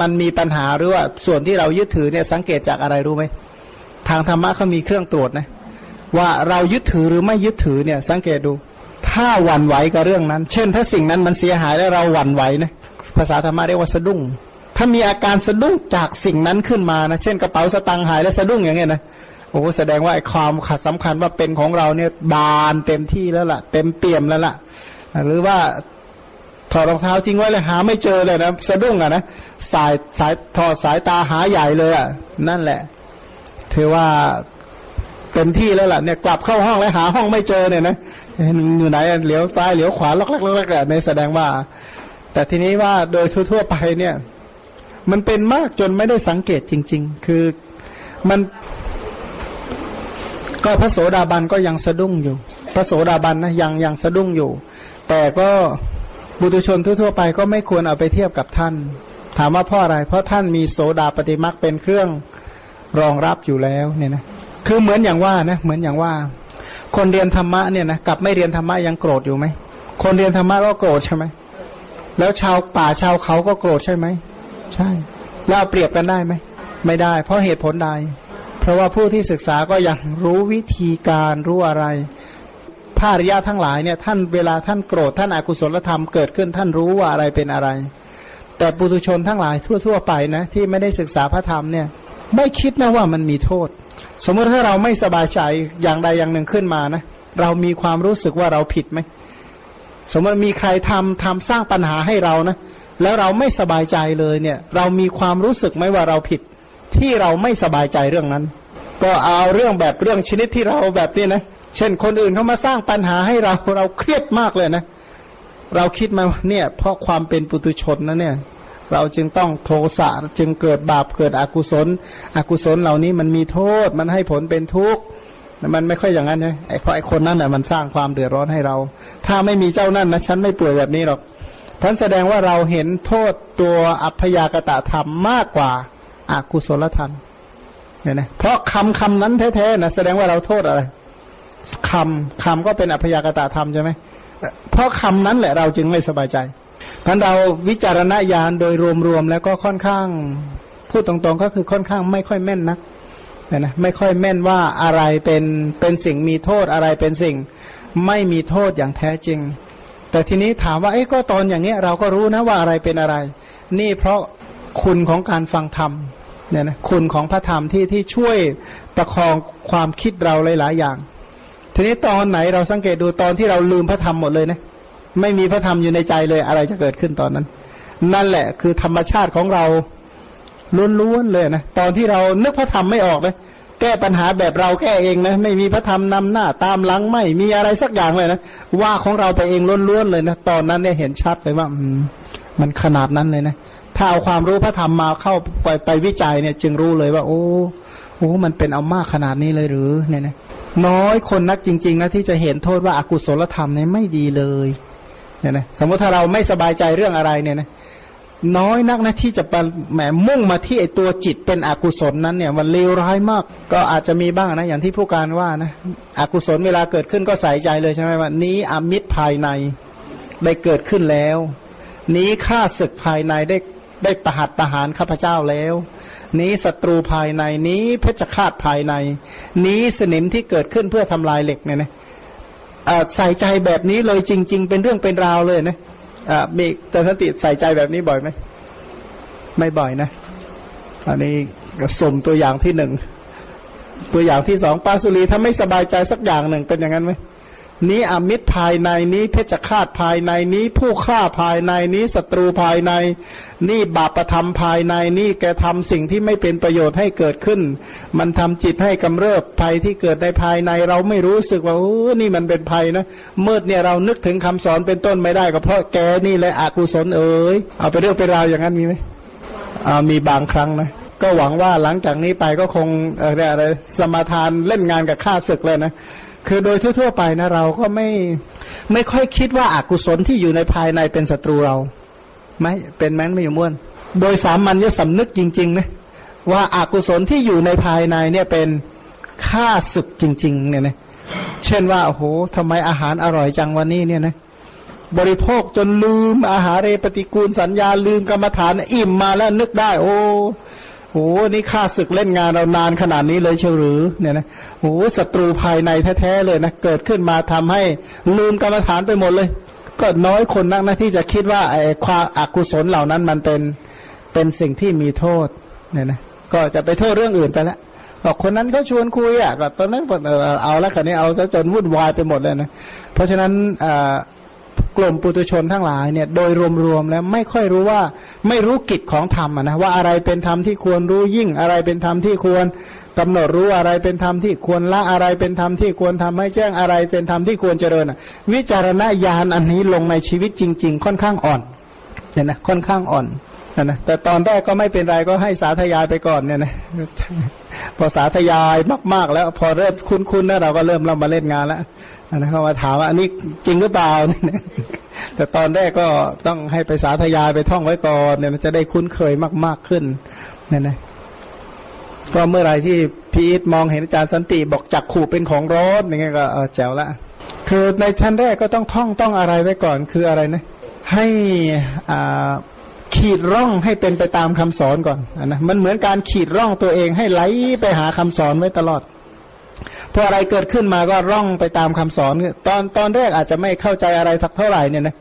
A: มันมีปัญหาหรือว่าส่วนที่เรายึดถือเนี่ยสังเกตจากอะไรรู้ไหมทางธรรมะเขามีเครื่องตรวจนะว่าเรายึดถือหรือไม่ยึดถือเนี่ย สังเกตดู ถ้าหวั่นไหวกับเรื่องนั้น เช่น ถ้าสิ่งนั้นมันเสียหายแล้วเราหวั่นไหวนะภาษาธรรมะเรียกว่าสะดุ้ง ถ้ามีอาการสะดุ้งจากสิ่งนั้นขึ้นมานะ เช่นกระเป๋าสตังค์หายแล้วสะดุ้งอย่างเงี้ยนะโอ้แสดงว่าไอ้ความขัดสำคัญว่าเป็นของเราเนี่ยบานเต็มที่แล้วล่ะ เต็มเปี่ยมแล้วล่ะ หรือว่าถอดรองเท้าทิ้งไว้เลยหาไม่เจอเลยนะสะดุ้งอะนะสายสายถอดสายตาหาใหญ่เลยอะนั่นแหละถือว่าเต็มที่แล้วล่ะเนี่ยกลับเข้าห้องแล้วหาห้องไม่เจอเนี่ยนะเห็นอยู่ไหนเหลียวซ้ายเหลียวขวาล็อกๆล็อกๆอะในแสดงว่า แต่ทีนี้ว่าโดยทั่วๆไปเนี่ย มันเป็นมากจนไม่ได้สังเกตจริง ๆ คือมันก็พระโสดาบันก็ยังสะดุ้งอยู่ พระโสดาบันนะยังยังสะดุ้งอยู่ แต่ก็บุตุชนทั่วๆไปก็ไม่ควรเอาไปเทียบกับท่าน ถามว่าเพราะอะไร เพราะท่านมีโสดาปฏิมักเป็นเครื่องรองรับอยู่แล้วเนี่ยนะคือเหมือนอย่างว่านะเหมือนอย่างว่า คนเรียนธรรมะเนี่ยนะกับไม่เรียนธรรมะยังโกรธอยู่ไหมคนเรียนธรรมะก็โกรธใช่ไหมแล้วชาวป่าชาวเขาก็โกรธใช่ไหม ใช่ แล้วเปรียบกันได้ไหม ไม่ได้ เพราะเหตุผลใด เพราะว่าผู้ที่ศึกษาก็ยังรู้วิธีการรู้อะไรพระอริยะทั้งหลายเนี่ยท่านเวลาท่านโกรธท่านอากุศลธรรมเกิดขึ้นท่านรู้ว่าอะไรเป็นอะไร แต่ปุถุชนทั้งหลายทั่ว ๆ ไปนะที่ไม่ได้ศึกษาพระธรรมเนี่ยไม่คิดนะว่ามันมีโทษ สมมติถ้าเราไม่สบายใจอย่างใดอย่างหนึ่งขึ้นมานะเรามีความรู้สึกว่าเราผิดไหม สมมติมีใครทำทำสร้างปัญหาให้เรานะ แล้วเราไม่สบายใจเลยเนี่ย เรามีความรู้สึกไหมว่าเราผิด ที่เราไม่สบายใจเรื่องนั้น ก็เอาเรื่องแบบเรื่องชนิดที่เราแบบนี้นะเช่นคนอื่นเขามาสร้างปัญหาให้เราเราเครียดมากเลยนะ เราคิดมาเนี่ย เพราะความเป็นปุตุชนนะเนี่ย เราจึงต้องโทสะจึงเกิดบาปเกิดอกุศล อกุศลเหล่านี้มันมีโทษมันให้ผลเป็นทุกข์มันไม่ค่อยอย่างนั้นใช่ไอ้เพราะไอ้คนนั้นน่ะมันสร้างความเดือดร้อนให้เรา ถ้าไม่มีเจ้านั่นนะฉันไม่ป่วยแบบนี้หรอก ท่านแสดงว่าเราเห็นโทษตัวอัพยากตะธรรมมากกว่าอากุศลธรรมเนี่ยนะเพราะคำคำนั้นแท้ๆนะแสดงว่าเราโทษอะไรคำคำก็เป็นอัพยากตะธรรมใช่ไหมเพราะคำนั้นแหละเราจึงไม่สบายใจพันเราวิจารณญาณโดยรวมๆแล้วก็ค่อนข้างพูดตรงๆ ก็คือค่อนข้างไม่ค่อยแม่นนักเนี่ยนะไม่ค่อยแม่นว่าอะไรเป็นเป็นสิ่งมีโทษอะไรเป็นสิ่ง ไม่มีโทษอย่างแท้จริง แต่ทีนี้ถามว่าเอ้ก็ตอนอย่างเนี้ยเราก็รู้นะว่าอะไรเป็นอะไร นี่เพราะคุณของการฟังธรรมเนี่ยนะคุณของพระธรรมที่ที่ช่วยประคองความคิดเราหลาย ๆ อย่าง ทีนี้ตอนไหนเราสังเกตดูตอนที่เราลืมพระธรรมหมดเลยนะไม่มีพระธรรมอยู่ในใจเลยอะไรจะเกิดขึ้นตอนนั้น นั่นแหละคือธรรมชาติของเราล้วนๆเลยนะตอนที่เรานึกพระธรรมไม่ออกเลย แก้ปัญหาแบบเราแก้เองนะ ไม่มีพระธรรมนำหน้าตามหลังไม่มีอะไรสักอย่างเลยนะว่าของเราไปเองล้วนๆเลยนะตอนนั้นเนี่ยเห็นชัดเลยว่าอืมันขนาดนั้นเลยนะถ้าเอาความรู้พระธรรมมาเข้าไปไปวิจัยเนี่ย จึงรู้เลยว่า โอ้โอ้มันเป็นเอามากขนาดนี้เลยหรือเนี่ยนะน้อยคนนักจริง ๆ นะที่จะเห็นโทษว่าอากุศลธรรมเนี่ยไม่ดีเลยเนี่ยนะสมมติถ้าเราไม่สบายใจเรื่องอะไรเนี่ยนะ น้อยนักนะที่จะแหมมุ่งมาที่ไอตัวจิตเป็นอกุศลนั้นเนี่ยมันเลวร้ายมาก ก็อาจจะมีบ้างนะอย่างที่ผู้การว่านะอกุศลเวลาเกิดขึ้นก็ใส่ใจเลยใช่ไหมว่านี้อมิตรภายในได้เกิดขึ้นแล้ว นี้ฆ่าศึกภายในได้ได้ประหัตประหารข้าพเจ้าแล้ว นี้ศัตรูภายในนี้เพชฌฆาตภายใน นี้สนิมที่เกิดขึ้นเพื่อทำลายเหล็กเนี่ยนะใส่ใจแบบนี้เลยจริง ๆ เป็นเรื่องเป็นราวเลยนะ อ่ามีแต่สติใส่ใจแบบนี้บ่อยไหมไม่บ่อยนะอันนี้สมตัวอย่างที่หนึ่งตัวอย่างที่สองปาสุรีถ้าไม่สบายใจสักอย่างหนึ่งเป็นอย่างนั้นไหม นี้อมิตรภายในนี้เพชฌฆาตภายในนี้ ผู้ฆ่าภายในนี้ศัตรูภายใน นี่บาปประทำภายในนี่แกทำสิ่งที่ไม่เป็นประโยชน์ให้เกิดขึ้น มันทำจิตให้กำเริบภัยที่เกิดในภายในเราไม่รู้สึกว่าโอ้นี่มันเป็นภัยนะเมื่อเนี่ยเรานึกถึงคำสอนเป็นต้นไม่ได้ก็เพราะแกนี่แหละอกุศลเอ๋ยเอาไปเรื่องไปราวอย่างนั้นมีไหมอ่ามีบางครั้งนะก็หวังว่าหลังจากนี้ไปก็คงอะไรอะไรสมาทานเล่นงานกับข้าศึกเลยนะ คือโดยทั่ว ๆ ไปนะเราก็ไม่ไม่ค่อยคิดว่าอากุศลที่อยู่ในภายในเป็นศัตรูเราไหมเป็นแม้นไม่อยู่ม้วน โดยสามัญญสำนึกจริงๆนะว่าอากุศลที่อยู่ในภายในเนี่ยเป็นฆ่าศึกจริง ๆ เนี่ยนะเช่นว่าโอ้โหทำไมอาหารอร่อยจังวันนี้เนี่ยนะบริโภคจนลืมอาหารเรปฏิกูลสัญญาลืมกรรมฐานอิ่มมาแล้วนึกได้ โอ้ โหนี่ข้าศึกเล่นงานเรานานขนาดนี้เลยเชียวหรือ เนี่ยนะโอ้ศัตรูภายในแท้ๆเลยนะเกิดขึ้นมาทำให้ลืมกรรมฐานไปหมดเลย ก็น้อยคนนักนะที่จะคิดว่าไอ้ความอกุศลเหล่านั้นมันเป็นเป็นสิ่งที่มีโทษเนี่ยนะก็จะไปโทษเรื่องอื่นไปแล้วบอกคนนั้นเขาชวนคุยอะก็ตอนนั้นเอาล้วคันนี้เอาซะจนวุ่นวายไปหมดเลยนะเพราะฉะนั้นอ่า กลุ่มปุตุชนทั้งหลายเนี่ยโดยรวมๆแล้วไม่ค่อยรู้ว่าไม่รู้กิจของธรรมนะว่าอะไรเป็นธรรมที่ควรรู้ยิ่งอะไรเป็นธรรมที่ควรกำหนดรู้อะไรเป็นธรรมที่ควรละอะไรเป็นธรรมที่ควรทำให้แจ้งอะไรเป็นธรรมที่ควรเจริญวิจารณญาณอันนี้ลงในชีวิตจริง ๆ ค่อนข้างอ่อนเนี่ยนะค่อนข้างอ่อนนะแต่ตอนแรกก็ไม่เป็นไรก็ให้สาธยายไปก่อนเนี่ยนะพอสาธยายมาก ๆ แล้วพอเริ่มคุ้นๆนะเราก็เริ่มเรามาเล่นงานแล้ว นะเขามาถามว่าอันนี้จริงหรือเปล่าแต่ตอนแรกก็ต้องให้ไปสาธยายไปท่องไว้ก่อนเนี่ยมันจะได้คุ้นเคยมาก ๆขึ้นเนี่ยนะก็เมื่อไรที่พีทมองเห็นอาจารย์สันติบอกจักขู่เป็นของร้อนอย่างเงี้ยก็แจ๋วละคือในชั้นแรกก็ต้องท่องต้องอะไรไว้ก่อนคืออะไรนะให้อ่าขีดร่องให้เป็นไปตามคำสอนก่อนนะมันเหมือนการขีดร่องตัวเองให้ไหลไปหาคำสอนไว้ตลอด พออะไรเกิดขึ้นมาก็ร่องไปตามคำสอน ตอนตอนแรกอาจจะไม่เข้าใจอะไรสักเท่าไหร่เนี่ยนะ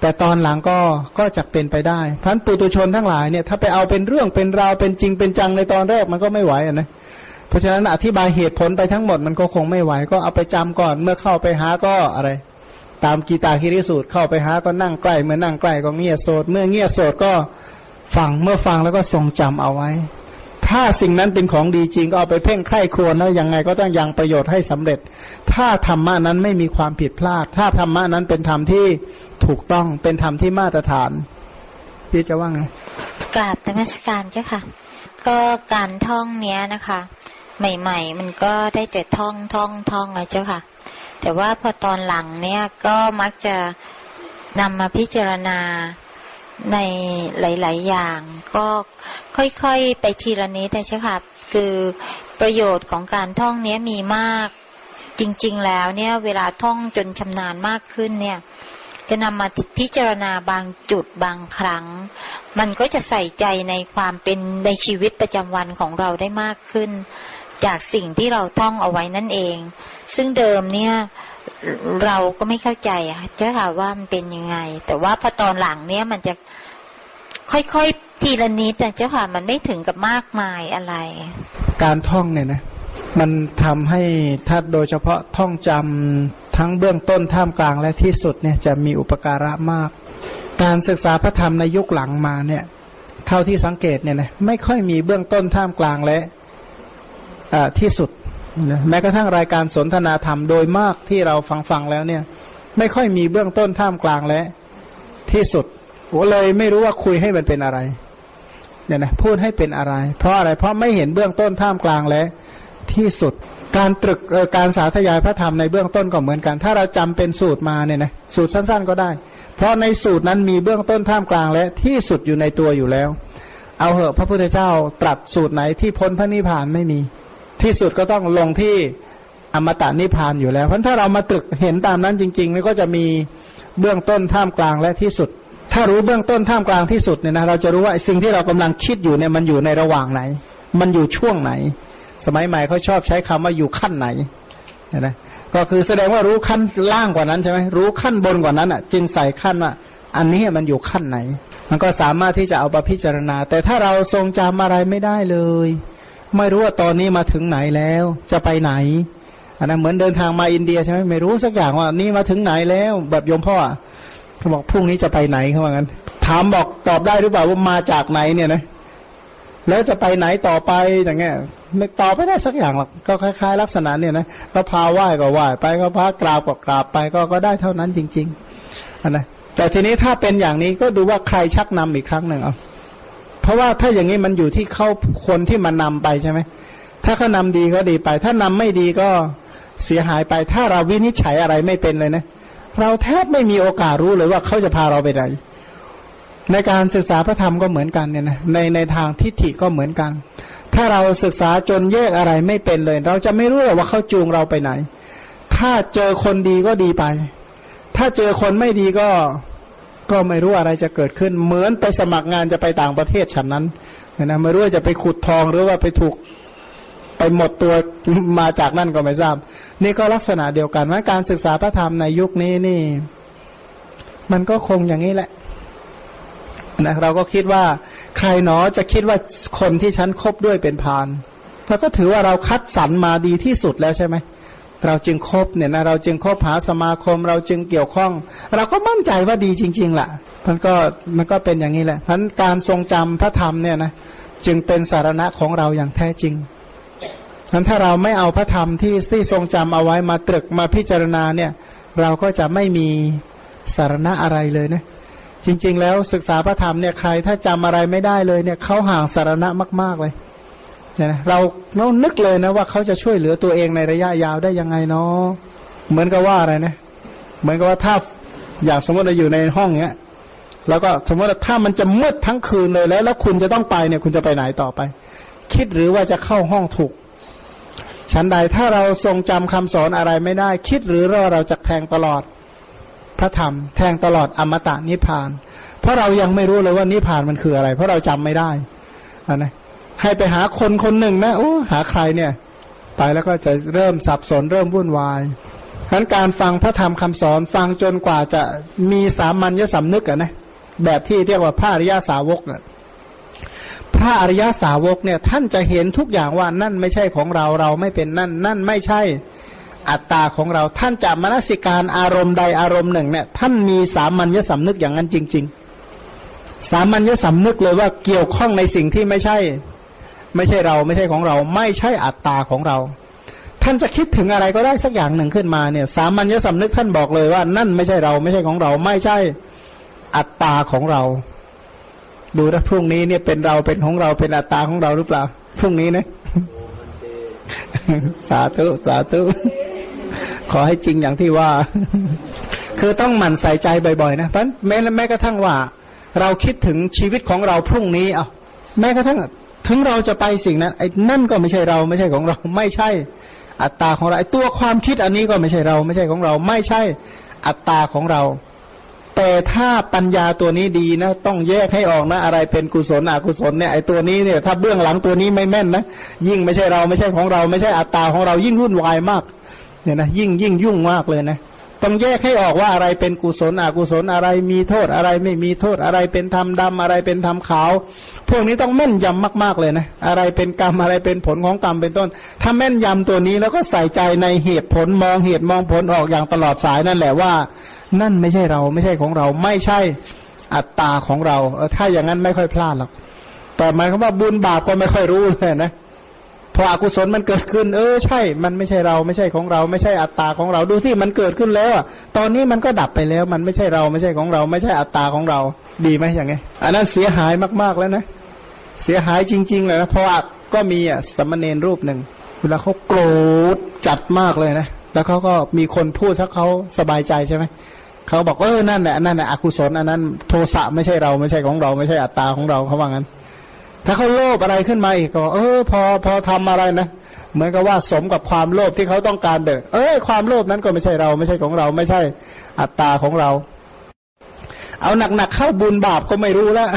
A: แต่ตอนหลังก็ก็จะเป็นไปได้พันปุตุชนทั้งหลายเนี่ยถ้าไปเอาเป็นเรื่องเป็นราวเป็นจริงเป็นจังในตอนแรกมันก็ไม่ไหวนะเพราะฉะนั้นอธิบายเหตุผลไปทั้งหมดมันก็คงไม่ไหว ก็เอาไปจำก่อนเมื่อเข้าไปหาก็อะไร ตามกีตาคิริสูตรเข้าไปหาก็นั่งใกล้เมื่อนั่งใกล้ก็เงียบโสดเมื่อเงียบโสดก็ฟังเมื่อฟังแล้วก็ทรงจำเอาไว้ ถ้าสิ่งนั้นเป็นของดีจริงก็เอาไปเพ่งไข้ควรแล้วยังไงก็ต้องยังประโยชน์ให้สำเร็จ ถ้าธรรมะนั้นไม่มีความผิดพลาด ถ้าธรรมะนั้นเป็นธรรมที่ถูกต้องเป็นธรรมที่มาตรฐาน พี่จะว่าไง
F: กราบธรรมสการเจ้าค่ะ ก็การท่องเนี้ยนะคะ ใหม่ ๆ มันก็ได้แต่ท่องท่องท่องเลยเจ้าค่ะ แต่ว่าพอตอนหลังเนี้ยก็มักจะนำมาพิจารณา ในหลาย ๆ อย่าง ก็ค่อยๆ ไปทีละนิดนะเจ้าค่ะคือประโยชน์ของการท่องเนี้ยมีมาก จริง ๆ แล้วเนี่ยเวลาท่องจนชำนาญมากขึ้นเนี่ย จะนำมาพิจารณาบางจุดบางครั้ง มันก็จะใส่ใจในความเป็นในชีวิตประจำวันของเราได้มากขึ้น จากสิ่งที่เราท่องเอาไว้นั่นเอง ซึ่งเดิมเนี่ย เราก็ไม่เข้าใจอะเจ้าค่ะว่ามันเป็นยังไง แต่ว่าพอตอนหลังเนี่ยมันจะค่อยๆทีละนิดอะเจ้าค่ะ มันไม่ถึงกับมากมายอะไร
A: การท่องเนี่ยนะ มันทำให้ถ้าโดยเฉพาะท่องจำทั้งเบื้องต้นท่ามกลางและที่สุดเนี่ยจะมีอุปการะมาก การศึกษาพระธรรมในยุคหลังมาเนี่ยเท่าที่สังเกตเนี่ยนะไม่ค่อยมีเบื้องต้นท่ามกลางและที่สุด แม้กระทั่งรายการสนทนาธรรมโดยมากที่เราฟังฟังแล้วเนี่ย ไม่ค่อยมีเบื้องต้นท่ามกลางและ ที่สุดโอเลยไม่รู้ว่าคุยให้มันเป็นอะไรเนี่ยนะพูดให้เป็นอะไร เพราะอะไรเพราะไม่เห็นเบื้องต้นท่ามกลางและ ที่สุดการตรึกเอ่อการสาธยายพระธรรมในเบื้องต้นก็เหมือนกัน ถ้าเราจำเป็นสูตรมาเนี่ยนะสูตรสั้น ๆ ก็ได้ เพราะในสูตรนั้นมีเบื้องต้นท่ามกลางและที่สุดอยู่ในตัวอยู่แล้ว เอาเหอะพระพุทธเจ้าตรัสสูตรไหนที่พ้นพระนิพพานไม่มี ที่สุดก็ต้องลงที่อมตะนิพพานอยู่แล้ว เพราะถ้าเรามาตรึกเห็นตามนั้นจริงๆมันก็จะมีเบื้องต้นท่ามกลางและที่สุด ถ้ารู้เบื้องต้นท่ามกลางที่สุดเนี่ยนะเราจะรู้ว่าสิ่งที่เรากำลังคิดอยู่เนี่ยมันอยู่ในระหว่างไหน มันอยู่ช่วงไหน สมัยใหม่เขาชอบใช้คำว่าอยู่ขั้นไหนนไหมก็คือแสดงว่ารู้ขั้นล่างกว่านั้นใช่ไหมรู้ขั้นบนกว่านั้นอะ จึงใส่ขั้นว่าอันนี้มันอยู่ขั้นไหน มันก็สามารถที่จะเอาไปพิจารณา แต่ถ้าเราทรงจำอะไรไม่ได้เลย ไม่รู้ว่าตอนนี้มาถึงไหนแล้ว จะไปไหนอันนั้นเหมือนเดินทางมาอินเดียใช่ไหมไม่รู้สักอย่างว่านี่มาถึงไหนแล้ว แบบโยมพ่อเขาบอกพรุ่งนี้จะไปไหนเขาว่างั้น ถามบอกตอบได้หรือเปล่าว่ามาจากไหนเนี่ยนะแล้วจะไปไหนต่อไปอย่างเงี้ยไม่ตอบไม่ได้สักอย่างหรอกก็คล้าย ๆ ลักษณะเนี่ยนะก็พาไหว้ก็ไหว้ไปก็พากราบก็กราบไปก็ก็ได้เท่านั้นจริงๆอันนะแต่ทีนี้ถ้าเป็นอย่างนี้ก็ดูว่าใครชักนำอีกครั้งหนึ่งเอา เพราะว่าถ้าอย่างนี้มันอยู่ที่เขาคนที่มานำไปใช่ไหมถ้าเขานำดีก็ดีไป ถ้านำไม่ดีก็เสียหายไป ถ้าเราวินิจฉัยอะไรไม่เป็นเลยนะ เราแทบไม่มีโอกาสรู้เลยว่าเขาจะพาเราไปไหนในการศึกษาพระธรรมก็เหมือนกันเนี่ยนะในในทางทิฏฐิก็เหมือนกัน ถ้าเราศึกษาจนแยกอะไรไม่เป็นเลย เราจะไม่รู้ว่าเขาจูงเราไปไหน ถ้าเจอคนดีก็ดีไป ถ้าเจอคนไม่ดีก็ ก็ไม่รู้อะไรจะเกิดขึ้น เหมือนไปสมัครงานจะไปต่างประเทศฉันนั้นนะไม่รู้ว่าจะไปขุดทองหรือว่าไปถูกไปหมดตัวมาจากนั่นก็ไม่ทราบ นี่ก็ลักษณะเดียวกันว่าการศึกษาพระธรรมในยุคนี้นี่ มันก็คงอย่างนี้แหละนะเราก็คิดว่าใครหนอจะคิดว่าคนที่ฉันคบด้วยเป็นพานเราก็ถือว่าเราคัดสรรมาดีที่สุดแล้วใช่ไหมเเราจึงคบเนี่ยนะเราจึงคบหาสมาคม เราจึงเกี่ยวข้อง เราก็มั่นใจว่าดีจริงๆล่ะมันก็มันก็เป็นอย่างนี้แหละเพราะการทรงจำพระธรรมเนี่ยนะจึงเป็นสารณะของเราอย่างแท้จริงนั้นถ้าเราไม่เอาพระธรรมที่ที่ทรงจำเอาไว้มาตรึกมาพิจารณาเนี่ย เราก็จะไม่มีสารณะอะไรเลยนะจริง ๆ แล้วศึกษาพระธรรมเนี่ยใครถ้าจำอะไรไม่ได้เลยเนี่ยเขาห่างสารณะมาก ๆเลย เนี่ยนะเราเรานึกเลยนะว่าเขาจะช่วยเหลือตัวเองในระยะยาวได้ยังไงเนาะเหมือนกับว่าอะไรนะ เหมือนกับว่าถ้าอย่างสมมติเราอยู่ในห้องเนี้ยแล้วก็สมมติว่าถ้ามันจะมืดทั้งคืนเลยแล้ว แล้วคุณจะต้องไปเนี่ย คุณจะไปไหนต่อไป คิดหรือว่าจะเข้าห้องถูกฉันใดถ้าเราทรงจำคำสอนอะไรไม่ได้ คิดหรือว่าเราจะแทงตลอดพระธรรม แทงตลอดอมตะนิพพาน เพราะเรายังไม่รู้เลยว่านิพพานมันคืออะไร เพราะเราจำไม่ได้อันนะ ให้ไปหาคนคนหนึ่งนะโอ้หาใครเนี่ย ไปแล้วก็จะเริ่มสับสนเริ่มวุ่นวายฉะนั้นการฟังพระธรรมคำสอนฟังจนกว่าจะมีสามัญญสำนึกอะนะแบบที่เรียกว่าพระอริยาสาวกอะพระอริยาสาวกเนี่ยท่านจะเห็นทุกอย่างว่านั่นไม่ใช่ของเราเราไม่เป็นนั่น นั่นไม่ใช่อัตตาของเราท่านจะมนสิการอารมณ์ใดอารมณ์หนึ่งเนี่ยท่านมีสามัญญสำนึกอย่างนั้นจริง ๆ สามัญญสำนึกเลยว่าเกี่ยวข้องในสิ่งที่ไม่ใช่ ไม่ใช่เราไม่ใช่ของเรา ไม่ใช่อัตตาของเรา ท่านจะคิดถึงอะไรก็ได้สักอย่างหนึ่งขึ้นมาเนี่ย สามัญญสำนึกท่านบอกเลยว่า นั่นไม่ใช่เราไม่ใช่ของเรา ไม่ใช่อัตตาของเรา ดูนะพรุ่งนี้เนี่ยเป็นเราเป็นของเราเป็นอัตตาของเราหรือเปล่าพรุ่งนี้นะสาธุสาธุขอให้จริงอย่างที่ว่า คือต้องหมั่นใส่ใจบ่อยๆนะเพราะแม้แม้กระทั่งว่า เราคิดถึงชีวิตของเราพรุ่งนี้อะแม้กระทั่ง ถึงเราจะไปสิ่งนั้นไอ้นั่นก็ไม่ใช่เราไม่ใช่ของเรา ไม่ใช่ อัตตาของเราไอ้ตัวความคิดอันนี้ก็ไม่ใช่เรา ไม่ใช่ของเรา ไม่ใช่ อัตตาของเรา แต่ถ้าปัญญาตัวนี้ดีนะ ต้องแยกให้ออกนะ อะไรเป็นกุศลอกุศลเนี่ยไอ้ตัวนี้เนี่ยถ้าเบื้องหลังตัวนี้ไม่แม่นนะยิ่งไม่ใช่เราไม่ใช่ของเรา ไม่ใช่อัตตาของเรายิ่งวุ่นวายมากเนี่ยนะยิ่งยิ่งยุ่งมากเลยนะ ต้องแยกให้ออกว่าอะไรเป็นกุศลอกุศลอะไรมีโทษอะไรไม่มีโทษอะไรเป็นธรรมดำอะไรเป็นธรรมขาว พวกนี้ต้องแม่นยำมาก ๆเลยนะอะไรเป็นกรรมอะไรเป็นผลของกรรมเป็นต้น ถ้าแม่นยำตัวนี้แล้วก็ใส่ใจในเหตุผลมองเหตุมองผลออกอย่างตลอดสายนั่นแหละว่า นั่นไม่ใช่เราไม่ใช่ของเราไม่ใช่อัตตาของเราเออถ้าอย่างนั้นไม่ค่อยพลาดหรอกแต่หมายความว่าบุญบาปก็ไม่ค่อยรู้เลยนะ พออกุศลมันเกิดขึ้น เออใช่ มันไม่ใช่เราไม่ใช่ของเรา ไม่ใช่อัตตาของเราดูที่มันเกิดขึ้นแล้ว ตอนนี้มันก็ดับไปแล้วมันไม่ใช่เราไม่ใช่ของเรา ไม่ใช่อัตตาของเรา ดีไหมอย่างไงอันนั้นเสียหายมากๆแล้วนะ เสียหายจริง ๆ เลยนะเพราะก็มีอะสมณเณรรูปหนึ่งเวลาเขาโกรธจัดมากเลยนะแล้วเขาก็มีคนพูดสักเขาสบายใจใช่ไหมเขาบอกเออนั่นแหละนั่นแหละอกุศลอันนั้น โทสะไม่ใช่เราไม่ใช่ของเรา ไม่ใช่อัตตาของเราเขาว่างั้น ถ้าเขาโลภอะไรขึ้นมาอีกก็ เออ พอพอทำอะไรนะเหมือนกับว่าสมกับความโลภที่เขาต้องการเดินเออความโลภนั้นก็ไม่ใช่เรา ไม่ใช่ของเรา ไม่ใช่อัตตาของเรา เอาหนักๆเข้าบุญบาปก็ไม่รู้แล้ว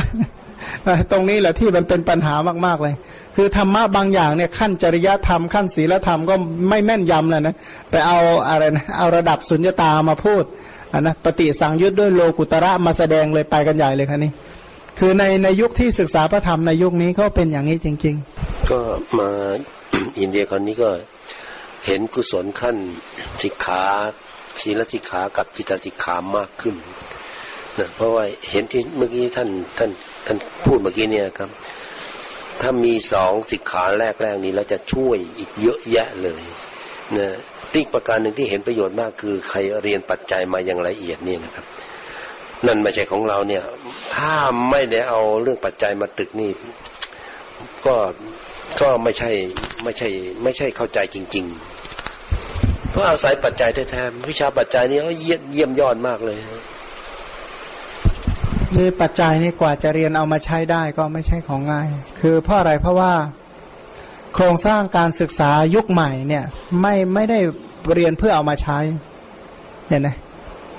A: ตรงนี้แหละที่มันเป็นปัญหามากๆเลย คือธรรมะบางอย่างเนี่ยขั้นจริยธรรมขั้นศีลธรรมก็ไม่แม่นยำเลยนะไปเอาอะไรนะเอาระดับสุญญตามาพูดอะนะปฏิสังยุตด้วยโลกุตระมาแสดงเลยไปกันใหญ่เลยครับนี่ คือในในยุคที่ศึกษาพระธรรมในยุคนี้ก็เป็นอย่างนี้จริง
D: ก็มาอินเดียคราวนี้ก็เห็นกุศลขั้นสิกขาศีลสิกขากับจิตสิกขามากขึ้นนะเพราะว่าเห็นที่เมื่อกี้ท่านท่านท่านพูดเมื่อกี้เนี่ยครับ ถ้ามีสองสิกขาแรกแรกนี้แล้วจะช่วยอีกเยอะแยะเลยนะอีกประการหนึ่งที่เห็นประโยชน์มากคือใครเรียนปัจจัยมาอย่างละเอียดนี่นะครับ นั่นไม่ใช่ของเราเนี่ย ถ้าไม่ได้เอาเรื่องปัจจัยมาตึกนี่ ก็ก็ไม่ใช่ไม่ใช่ ไม่ใช่เข้าใจจริง ๆ เพราะอาศัยปัจจัยแท้ๆวิชาปัจจัยนี่เยี่ยมเยี่ยมยอดมากเลย
A: ๆนี่ปัจจัยนี่กว่าจะเรียนเอามาใช้ได้ก็ไม่ใช่ของง่าย คือเพราะอะไรเพราะว่าโครงสร้างการศึกษายุคใหม่เนี่ย ไม่ไม่ได้เรียนเพื่อเอามาใช้เห็นไหม